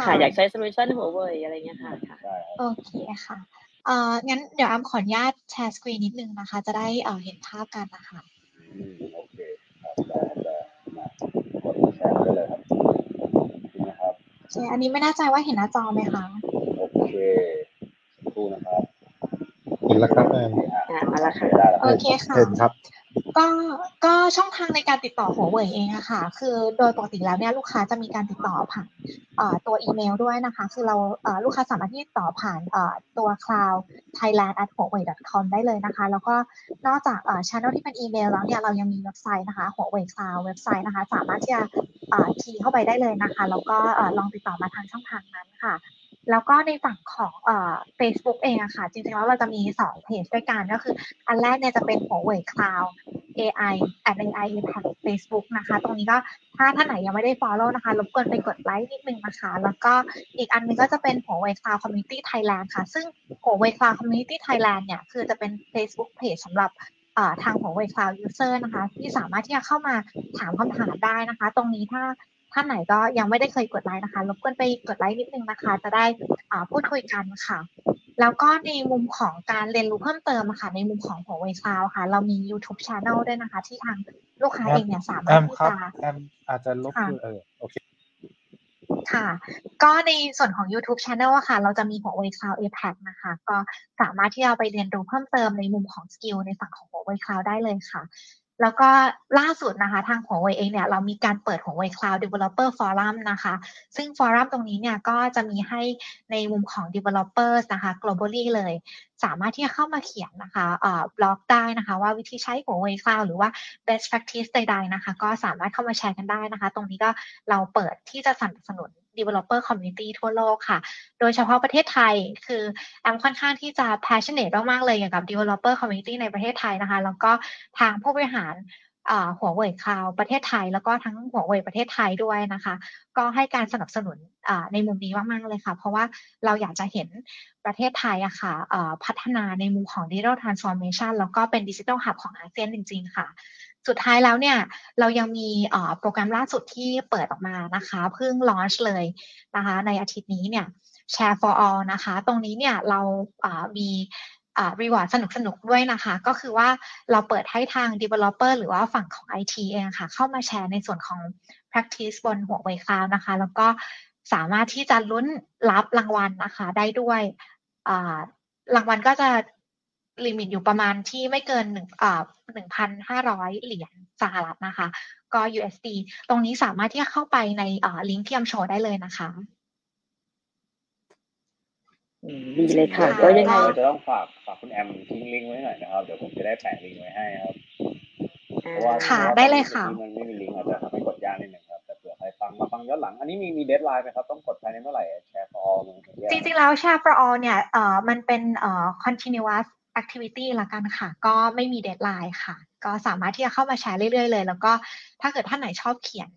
ค่ะอยากใช้ solution หัวเว่ยอะไรเงี้ยค่ะค่ะได้ครับโอเคค่ะเอ่องั้นเดี๋ยวแอมขออนุญาต share screen นิดนึงนะคะ จะได้เอ่อเห็นภาพกันนะคะอืมโอเคครับได้ได้มากดแชร์ได้เลยครับนี่นะครับโอเคอันนี้ไม่แน่ใจว่าเห็นหน้าจอไหมคะโอเคสักครู่นะครับเห็นแล้วครับแอมอ่ามาแล้วค่ะได้แล้วโอเคค่ะเห็นครับ ก็ก็ช่องทางในการติดต่อหัวเว่ยเองอะค่ะ คือโดยปกติแล้วเนี่ยลูกค้าจะมีการติดต่อผ่านตัวอีเมลด้วยนะคะ คือเราลูกค้าสามารถที่ติดต่อผ่านตัว cloud thailand at huawei com ได้เลยนะคะ แล้วก็นอกจากเอ่อ channel ที่เป็นอีเมลแล้วเนี่ยเรายังมีเว็บไซต์นะคะ huawei cloud เว็บไซต์นะคะ สามารถที่จะคีย์เข้าไปได้เลยนะคะ แล้วก็ลองติดต่อมาทางช่องทางนั้นค่ะแล้วก็ในฝั่งของเอ่อ Facebook เองอะค่ะ จริงๆแล้วเราจะมีสองเพจด้วยกันก็คือ อันแรกเนี่ยจะเป็น Huawei Cloud AI at AI Impact Facebook นะคะ ตรงนี้ก็ถ้าท่านไหนยังไม่ได้ follow นะคะรบกวนไปกดไลค์นิดนึงนะคะ แล้วก็อีกอันหนึงก็จะเป็นหัวเวคลาวคอมมิ u n i t y Thailand ค่ะ ซึ่งหัวเวคลาวคอมมิ u n i t y Thailand เนี่ย คือจะเป็น Facebook page สำหรับทางหัวเว่ย Cloud user นะคะ ที่สามารถที่จะเข้ามาถามคำถามได้นะคะ ตรงนี้ถ้า ท่านไหนก็ยังไม่ได้เคยกดไลค์นะคะรบกวนไปกดไลค์นิดนึงนะคะ จะได้พูดคุยกันค่ะ แล้วก็ในมุมของการเรียนรู้เพิ่มเติมค่ะ ในมุมของหัวเว่ย Cloud ค่ะ เรามี YouTube Channel ด้วยนะคะ ที่ทางลูกค้าเองเนี่ยสามารถที่จะแอมอาจจะลบเออโอเคค่ะ ก็ในส่วนของ YouTube Channel อะค่ะ เราจะมีหัวเว่ย Cloud APAC นะคะ ก็สามารถที่จะไปเรียนรู้เพิ่มเติมในมุมของ skill ในฝั่งของหัวเว่ย Cloud ได้เลยค่ะ แล้วก็ล่าสุดนะคะทางหัวเว่ยเองเนี่ยเรามีการเปิดหัวเว่ย Cloud Developer Forum นะคะ ซึ่ง forum ตรงนี้เนี่ยก็จะมีให้ในมุมของ developers นะคะ globally เลย สามารถที่จะเข้ามาเขียนนะคะบล็อกได้นะคะว่าวิธีใช้หัวเว่ย Cloud หรือว่า best practice ใดๆนะคะ ก็สามารถเข้ามาแชร์กันได้นะคะ ตรงนี้ก็เราเปิดที่จะสนับสนุน developer community ทั่วโลกค่ะ โดยเฉพาะประเทศไทย คือแอมค่อนข้างที่จะ passionate มากๆเลยเกี่ยวกับ developer community ในประเทศไทยนะคะ แล้วก็ทางผู้บริหารหัวเว่ยคลาวประเทศไทย แล้วก็ทั้งหัวเว่ยประเทศไทยด้วยนะคะ ก็ให้การสนับสนุนในมุมนี้มากๆเลยค่ะ เพราะว่าเราอยากจะเห็นประเทศไทยอะค่ะพัฒนาในมุมของ digital transformation แล้วก็เป็น digital hub ของอาเซียนจริง ๆ ค่ะ สุดท้ายแล้วเนี่ยเรายังมีโปรแกรมล่าสุดที่เปิดออกมานะคะเพิ่ง launch เลยนะคะในอาทิตย์นี้เนี่ย Share for all นะคะ ตรงนี้เนี่ยเรามี reward สนุกสนุกด้วยนะคะ ก็คือว่าเราเปิดให้ทาง developer หรือว่าฝั่งของ IT เองค่ะ เข้ามาแชร์ในส่วนของ practice บนหัวเว่ย Cloud นะคะ แล้วก็สามารถที่จะลุ้นรับรางวัลนะคะได้ด้วยรางวัลก็จะ limit อยู่ประมาณที่ไม่เกินหนึ่งอ่าหนึ่งพันห้าร้อยเหรียญสหรัฐนะคะ ก็ USD ตรงนี้สามารถที่จะเข้าไปในอ่าลิงก์ที่แอมโชว์ได้เลยนะคะดีเลยค่ะก็ยังไงจะต้องฝากฝากคุณแอมทิ้งลิงก์ไว้หน่อยนะครับเดี๋ยวผมจะได้แปะลิงก์ไว้ให้ครับเพราะว่าค่ะได้เลยค่ะมันไม่มีลิงก์อาจจะทำให้กดยากนิดนึงครับแต่เผื่อใครฟังมาฟังย้อนหลัง อันนี้มีมี deadline ไหมครับต้องกดภายในเมื่อไหร่Share for all จริงๆแล้วแชร์ for all เนี่ยเอ่อมันเป็นเอ่อ continuous activity ละกันค่ะ ก็ไม่มี deadline ค่ะ ก็สามารถที่จะเข้ามาแชร์เรื่อยๆเลย แล้วก็ถ้าเกิดท่านไหนชอบเขียน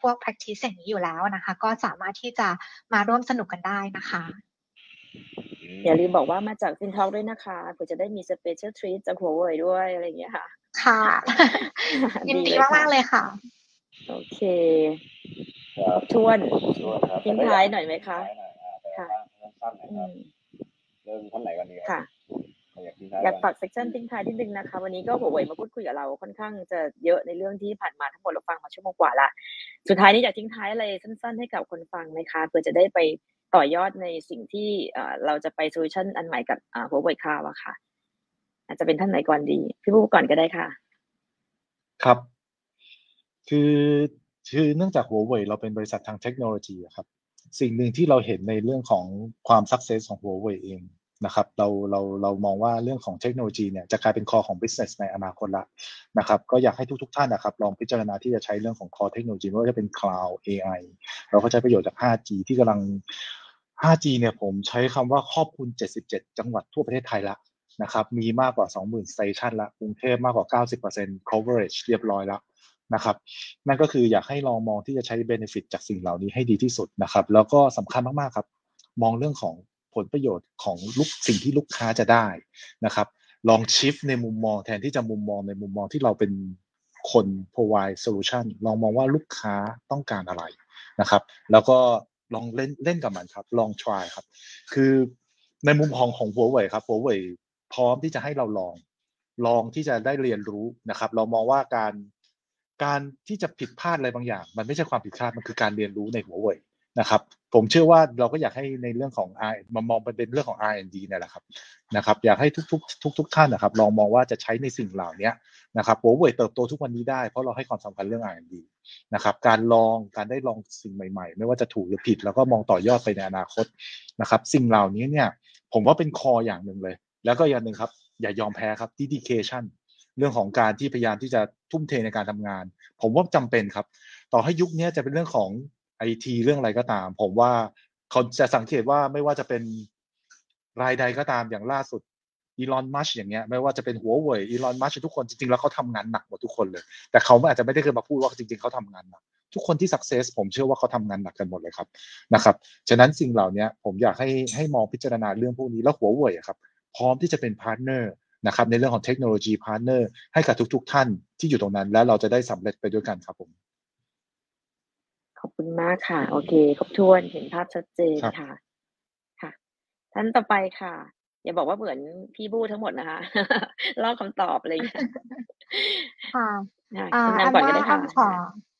พวก practice อย่างนี้อยู่แล้วนะคะ ก็สามารถที่จะมาร่วมสนุกกันได้นะคะอย่าลืมบอกว่ามาจาก Fin Talk ด้วยนะคะเพื่อจะได้มี special treatจากหัวเว่ยด้วยอะไรอย่างเงี้ยค่ะ ค่ะยินดีมากๆเลยค่ะ โอเคชวนทิ้งท้ายหน่อยไหมคะ ค่ะเริ่มท่านไหนกันดีค่ะ อยากฝาก session ทิ้งท้ายที่หนึ่งนะคะ วันนี้ก็หัวเว่ยมาพูดคุยกับเราค่อนข้างจะเยอะในเรื่องที่ผ่านมาทั้งหมดเราฟังมาชั่วโมงกว่าละสุดท้ายนี้อยากทิ้งท้ายอะไรสั้น ๆ ให้กับคนฟังไหมคะเพื่อจะได้ไปต่อยอดในสิ่งที่เราจะไป solution อันใหม่กับหัวเว่ย Cloud อะค่ะ อาจจะเป็นท่านไหนก่อนดี พี่บู้ก่อนก็ได้ค่ะ ครับ คือคือเนื่องจากหัวเว่ยเราเป็นบริษัททางเทคโนโลยีครับ สิ่งหนึ่งที่เราเห็นในเรื่องของความสักเซสของหัวเว่ยเอง นะครับเราเราเรามองว่าเรื่องของเทคโนโลยีเนี่ยจะกลายเป็นคอของ business ในอนาคตละนะครับก็อยากให้ทุกๆทท่านนะครับลองพิจารณาที่จะใช้เรื่องของคอเทคโนโลยีไม่ว่าจะเป็น cloud AI เราก็ใช้ประโยชน์จาก 5G ที่กำลัง 5G เนี่ยผมใช้คำว่าครอบคลุม 77 จังหวัดทั่วประเทศไทยละนะครับมีมากกว่า 20,000 station ละกรุงเทพมากกว่า 90% coverage เรียบร้อยแล้วนะครับนั่นก็คืออยากให้ลองมองที่จะใช้ benefit จากสิ่งเหล่านี้ให้ดีที่สุดนะครับแล้วก็สำคัญมากๆครับ มองเรื่องของ ผลประโยชน์ของลูกสิ่งที่ลูกค้าจะได้นะครับ ลองชิฟในมุมมองแทนที่จะมุมมองในมุมมองที่เราเป็นคน provide solution ลองมองว่าลูกค้าต้องการอะไรนะครับ แล้วก็ลองเล่นเล่นกับมันครับ ลอง try ครับ คือในมุมของของหัวเว่ยครับหัวเว่ยพร้อมที่จะให้เราลอง ลองที่จะได้เรียนรู้นะครับ เรามองว่าการการที่จะผิดพลาดอะไรบางอย่าง มันไม่ใช่ความผิดพลาดมันคือการเรียนรู้ในหัวเว่ย นะครับผมเชื่อว่าเราก็อยากให้ในเรื่องของ R มามองประเด็นเรื่องของ R&D เนี่ยแหละครับนะครับอยากให้ทุกๆทุกทุกท่านนะครับลองมองว่าจะใช้ในสิ่งเหล่านี้นะครับโอ้เติบโตทุกวันนี้ได้เพราะเราให้ความสำคัญเรื่อง R&D นะครับการลองการได้ลองสิ่งใหม่ๆ ไม่ว่าจะถูกหรือผิด แล้วก็มองต่อยอดไปในอนาคตนะครับสิ่งเหล่านี้เนี่ยผมว่าเป็นคออย่างหนึ่งเลย แล้วก็อย่างหนึ่งครับอย่ายอมแพ้ครับ dedication เรื่องของการที่พยายามที่จะทุ่มเทในการทำงาน ผมว่าจำเป็นครับ ต่อให้ยุคนี้จะเป็นเรื่องของ ไอทีเรื่องอะไรก็ตาม ผมว่าเขาจะสังเกตว่าไม่ว่าจะเป็นรายใดก็ตามอย่างล่าสุดอีลอนมัชอย่างเงี้ยไม่ว่าจะเป็นหัวเว่ยอีลอนมัชทุกคนจริงๆแล้วเขาทำงานหนักหมดทุกคนเลย แต่เขาอาจจะไม่ได้เคยมาพูดว่าจริงๆเขาทำงานหนักทุกคนที่ success ผมเชื่อว่าเขาทำงานหนักกันหมดเลยครับนะครับฉะนั้นสิ่งเหล่านี้ผมอยากให้ให้มองพิจารณาเรื่องพวกนี้แล้วหัวเว่ยครับ พร้อมที่จะเป็น partner นะครับในเรื่องของ technology partner ให้กับทุก ๆ ท่านที่อยู่ตรงนั้น แล้วเราจะได้สำเร็จไปด้วยกันครับผม ขอบคุณมากค่ะ โอเคครบถ้วนเห็นภาพชัดเจนครับ ค่ะ ค่ะ ท่านต่อไปค่ะ อย่าบอกว่าเหมือนพี่บู้ทั้งหมดนะคะ ลอกคำตอบอะไรอย่างเงี้ยค่ะค่ะอ่าคุณแอมนำก่อนก็ว่าได้แอค่ะมขอ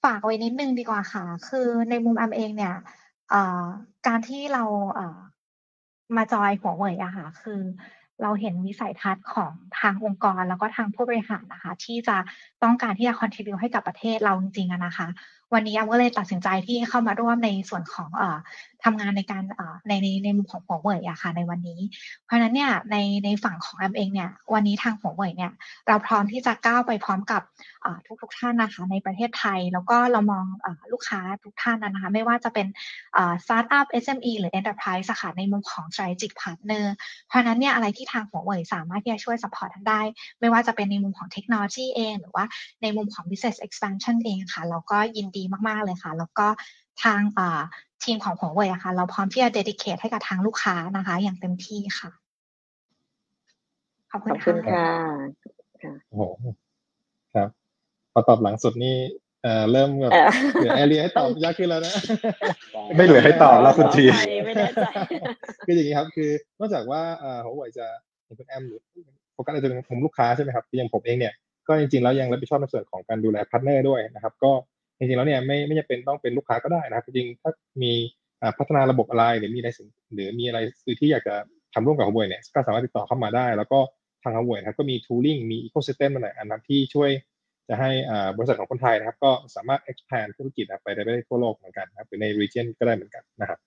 ฝากไว้นิดนึงดีกว่าค่ะ คือในมุมแอมเองเนี่ยอ่าการที่เราอ่ามาจอยหัวเว่ยอะค่ะคือ เราเห็นวิสัยทัศน์ของทางองค์กรแล้วก็ทางผู้บริหารนะคะ ที่จะต้องการที่จะ contribute ให้กับประเทศเราจริงๆอะนะคะ วันนี้แอมก็เลยตัดสินใจที่เข้ามาร่วมในส่วนของเอ่อทำงานในการเอ่อในในในมุมของหัวเว่ยอะค่ะในวันนี้ เพราะฉะนั้นเนี่ยในในฝั่งของแอมเองเนี่ยวันนี้ทางหัวเว่ยเนี่ยเราพร้อมที่จะก้าวไปพร้อมกับทุกทุกท่านนะคะในประเทศไทย แล้วก็เรามองอาลูกค้าทุกท่านนะคะไม่ว่าจะเป็นสตาร์ทอัพ SME หรือ Enterprise ค่ะในมุมของ strategic partner เพราะฉะนั้นเนี่ยอะไรที่ทางหัวเว่ยสามารถที่จะช่วย support ท่านได้ ไม่ว่าจะเป็นในมุมของเทคโนโลยีเอง หรือว่าในมุมของ business expansion เองค่ะ เราก็ยินดีมาก ๆ เลยค่ะ แล้วก็ทางอ่าทีมของหัวเว่ยอะค่ะ เราพร้อมที่จะ dedicate ให้กับทางลูกค้านะคะ อย่างเต็มที่ค่ะ ขอบคุณ ขอบคุณค่ะค่ะโอ้โหครับพอตอบหลังสุดนี่เอ่อเริ่มแบบเอ่อเหลือ area ให้ตอบยากขึ้นแล้วนะ ไม่เหลือให้ตอบแล้วคุณทีขออภัยไม่แน่ใจคืออย่างนี้ครับ คือนอกจากว่าเอ่อหัวเว่ยจะเห็นคุณ aim หรือโฟกัสในตัวของลูกค้าใช่ไหมครับอย่างผมเองเนี่ยก็จริงๆแล้วยังรับผิดชอบในส่วนของการดูแล partner ด้วยนะครับ ก็ จริงๆแล้วเนี่ยไม่ไม่จำเป็นต้องเป็นลูกค้าก็ได้นะครับจริงๆถ้ามีอ่าพัฒนาระบบอะไรหรือมีอะไรสิ่งหรือมีอะไรคือที่อยากจะทำร่วมกับหัวเว่ยเนี่ยก็สามารถติดต่อเข้ามาได้ แล้วก็ทางหัวเว่ยนะครับก็มี tooling มี ecosystem อะไรอันนั้นที่ช่วยจะให้อ่าบริษัทของคนไทยนะครับ ก็สามารถ expand ธุรกิจนะครับไปได้ทั่วโลกเหมือนกันนะครับหรือใน region ก็ได้เหมือนกันนะครับ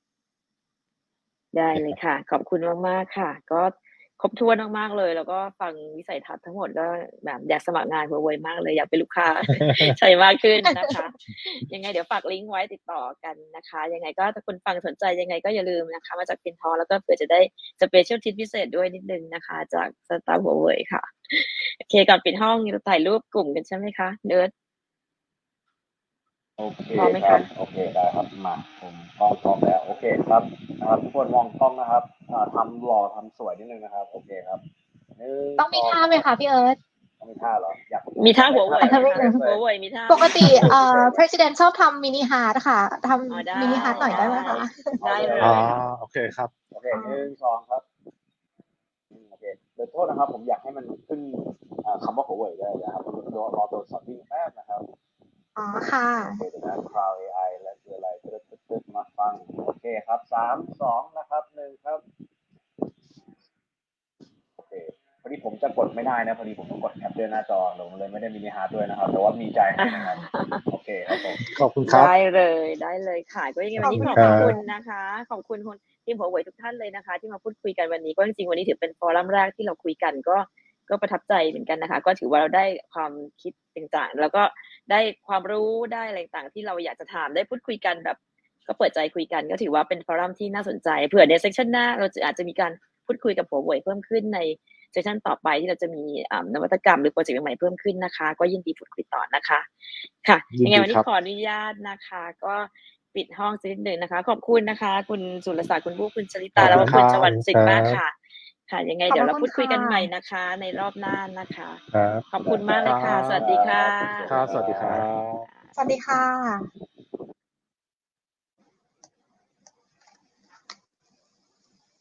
ได้เลยค่ะ ขอบคุณมาก ๆ ค่ะ ก็ ครบถ้วนมากๆเลย แล้วก็ฟังวิสัยทัศน์ทั้งหมดก็แบบอยากสมัครงานหัวเว่ยมากเลยอยากเป็นลูกค้าใช่มากขึ้นนะคะ ยังไงเดี๋ยวฝากลิงก์ไว้ติดต่อกันนะคะ ยังไงก็ถ้าคุณฟังสนใจยังไงก็อย่าลืมนะคะ มาจากพินทอแล้วก็เผื่อจะได้ special tip พิเศษด้วยนิดนึงนะคะ จาก staff หัวเว่ยค่ะ โอเคก่อนปิดห้องเราถ่ายรูปกลุ่มกันใช่ไหมคะเอิร์ธ โอเคพร้อมไหมครัคะ บโอเคได้ครับมาผมกล้องพร้อมแล้ว โอเคครับนะครับทุกคนมองกล้องนะครับอ่าทำหล่อทำสวยนิดนึงนะครับ โอเคครับหนึ่งส ต้องมีท่าไหมคะพี่เอิร์ธ ต้องมีท่าเหรออยากมีท่าหัวเว่ยไหมไม่คะไม่หัวเว่ยมีท่า ปกติเอ่อ president ชอบทำ mini heart ค่ะ อ๋อได้ ทำ mini heart หน่อยได้ไหมคะ ได้เลย อ๋อโอเคครับ โอเคหนึ่งสองครับอืมโอเคเดี๋ยวโทษนะครับ ผมอยากให้มันขึ้นอ่าคำว่าหัวเว่ยได้นะครับรอรอตัวสับวิ่งแป๊บนะครับ อ๋อค่ะโอเคเดี๋ยวนะ Cloud AI และคืออะไรตึ๊ดตึ๊ดตึ๊ดมาฟัง โอเคครับสามสองนะครับหนึ่งครับ โอเคพอดีผมจะกดไม่ได้นะ พอดีผมต้องกด cap ด้วยหน้าจอผมเลยไม่ได้ mini heart ด้วยนะครับ แต่ว่ามีใจให้นะครับ โอเคครับผม ขอบคุณครับ ได้เลยได้เลยค่ะ ก็ยังไงวันนี้ขขอบคุณ ขอบคุณนะคะ ขอบคุณคุณทีมหัวเว่ยทุกท่านเลยนะคะ ที่มาพูดคุยกันวันนี้ก็จริงๆวันนี้ถือเป็น forum แรกที่เราคุยกันก็ก็ประทับใจเหมือนกันนะคะ ก็ถือว่าเราได้ความคิดต่างๆแล้วก็ ได้ความรู้ได้อะไรต่างๆที่เราอยากจะถามได้พูดคุยกันแบบ ก็เปิดใจคุยกันก็ถือว่าเป็น forum ที่น่าสนใจเผื่อใน session หน้าเราจะอาจจะมีการพูดคุยกับหัวเว่ยเพิ่มขึ้นในเซสชันต่อไปที่เราจะมีอ่านวัตกรรมหรือโปรเจกต์ใหม่ๆเพิ่มขึ้นนะคะ ก็ยินดีพูดคุยต่อนะคะ ค่ะยินดียังไงวันนี้ครับขออนุญาตนะคะ ก็ปิดห้องสักนิดหนึ่งนะคะ ขอบคุณนะคะ คุณสุรศักดิ์คุณผู้คุณชลิตาขอบแล้วคุก็ณคุณครับชวันสิทธิ์มากครับค่ะ ค่ะยังไงเดี๋ยวเราขอบพูคุดณคุยกันค่ะใหม่นะคะ ในรอบหน้านะคะครับขอบคุณมากเลยค่ะ สวัสดีค่ะ ครับ สวัสดีครับ สวัสดีค่ะ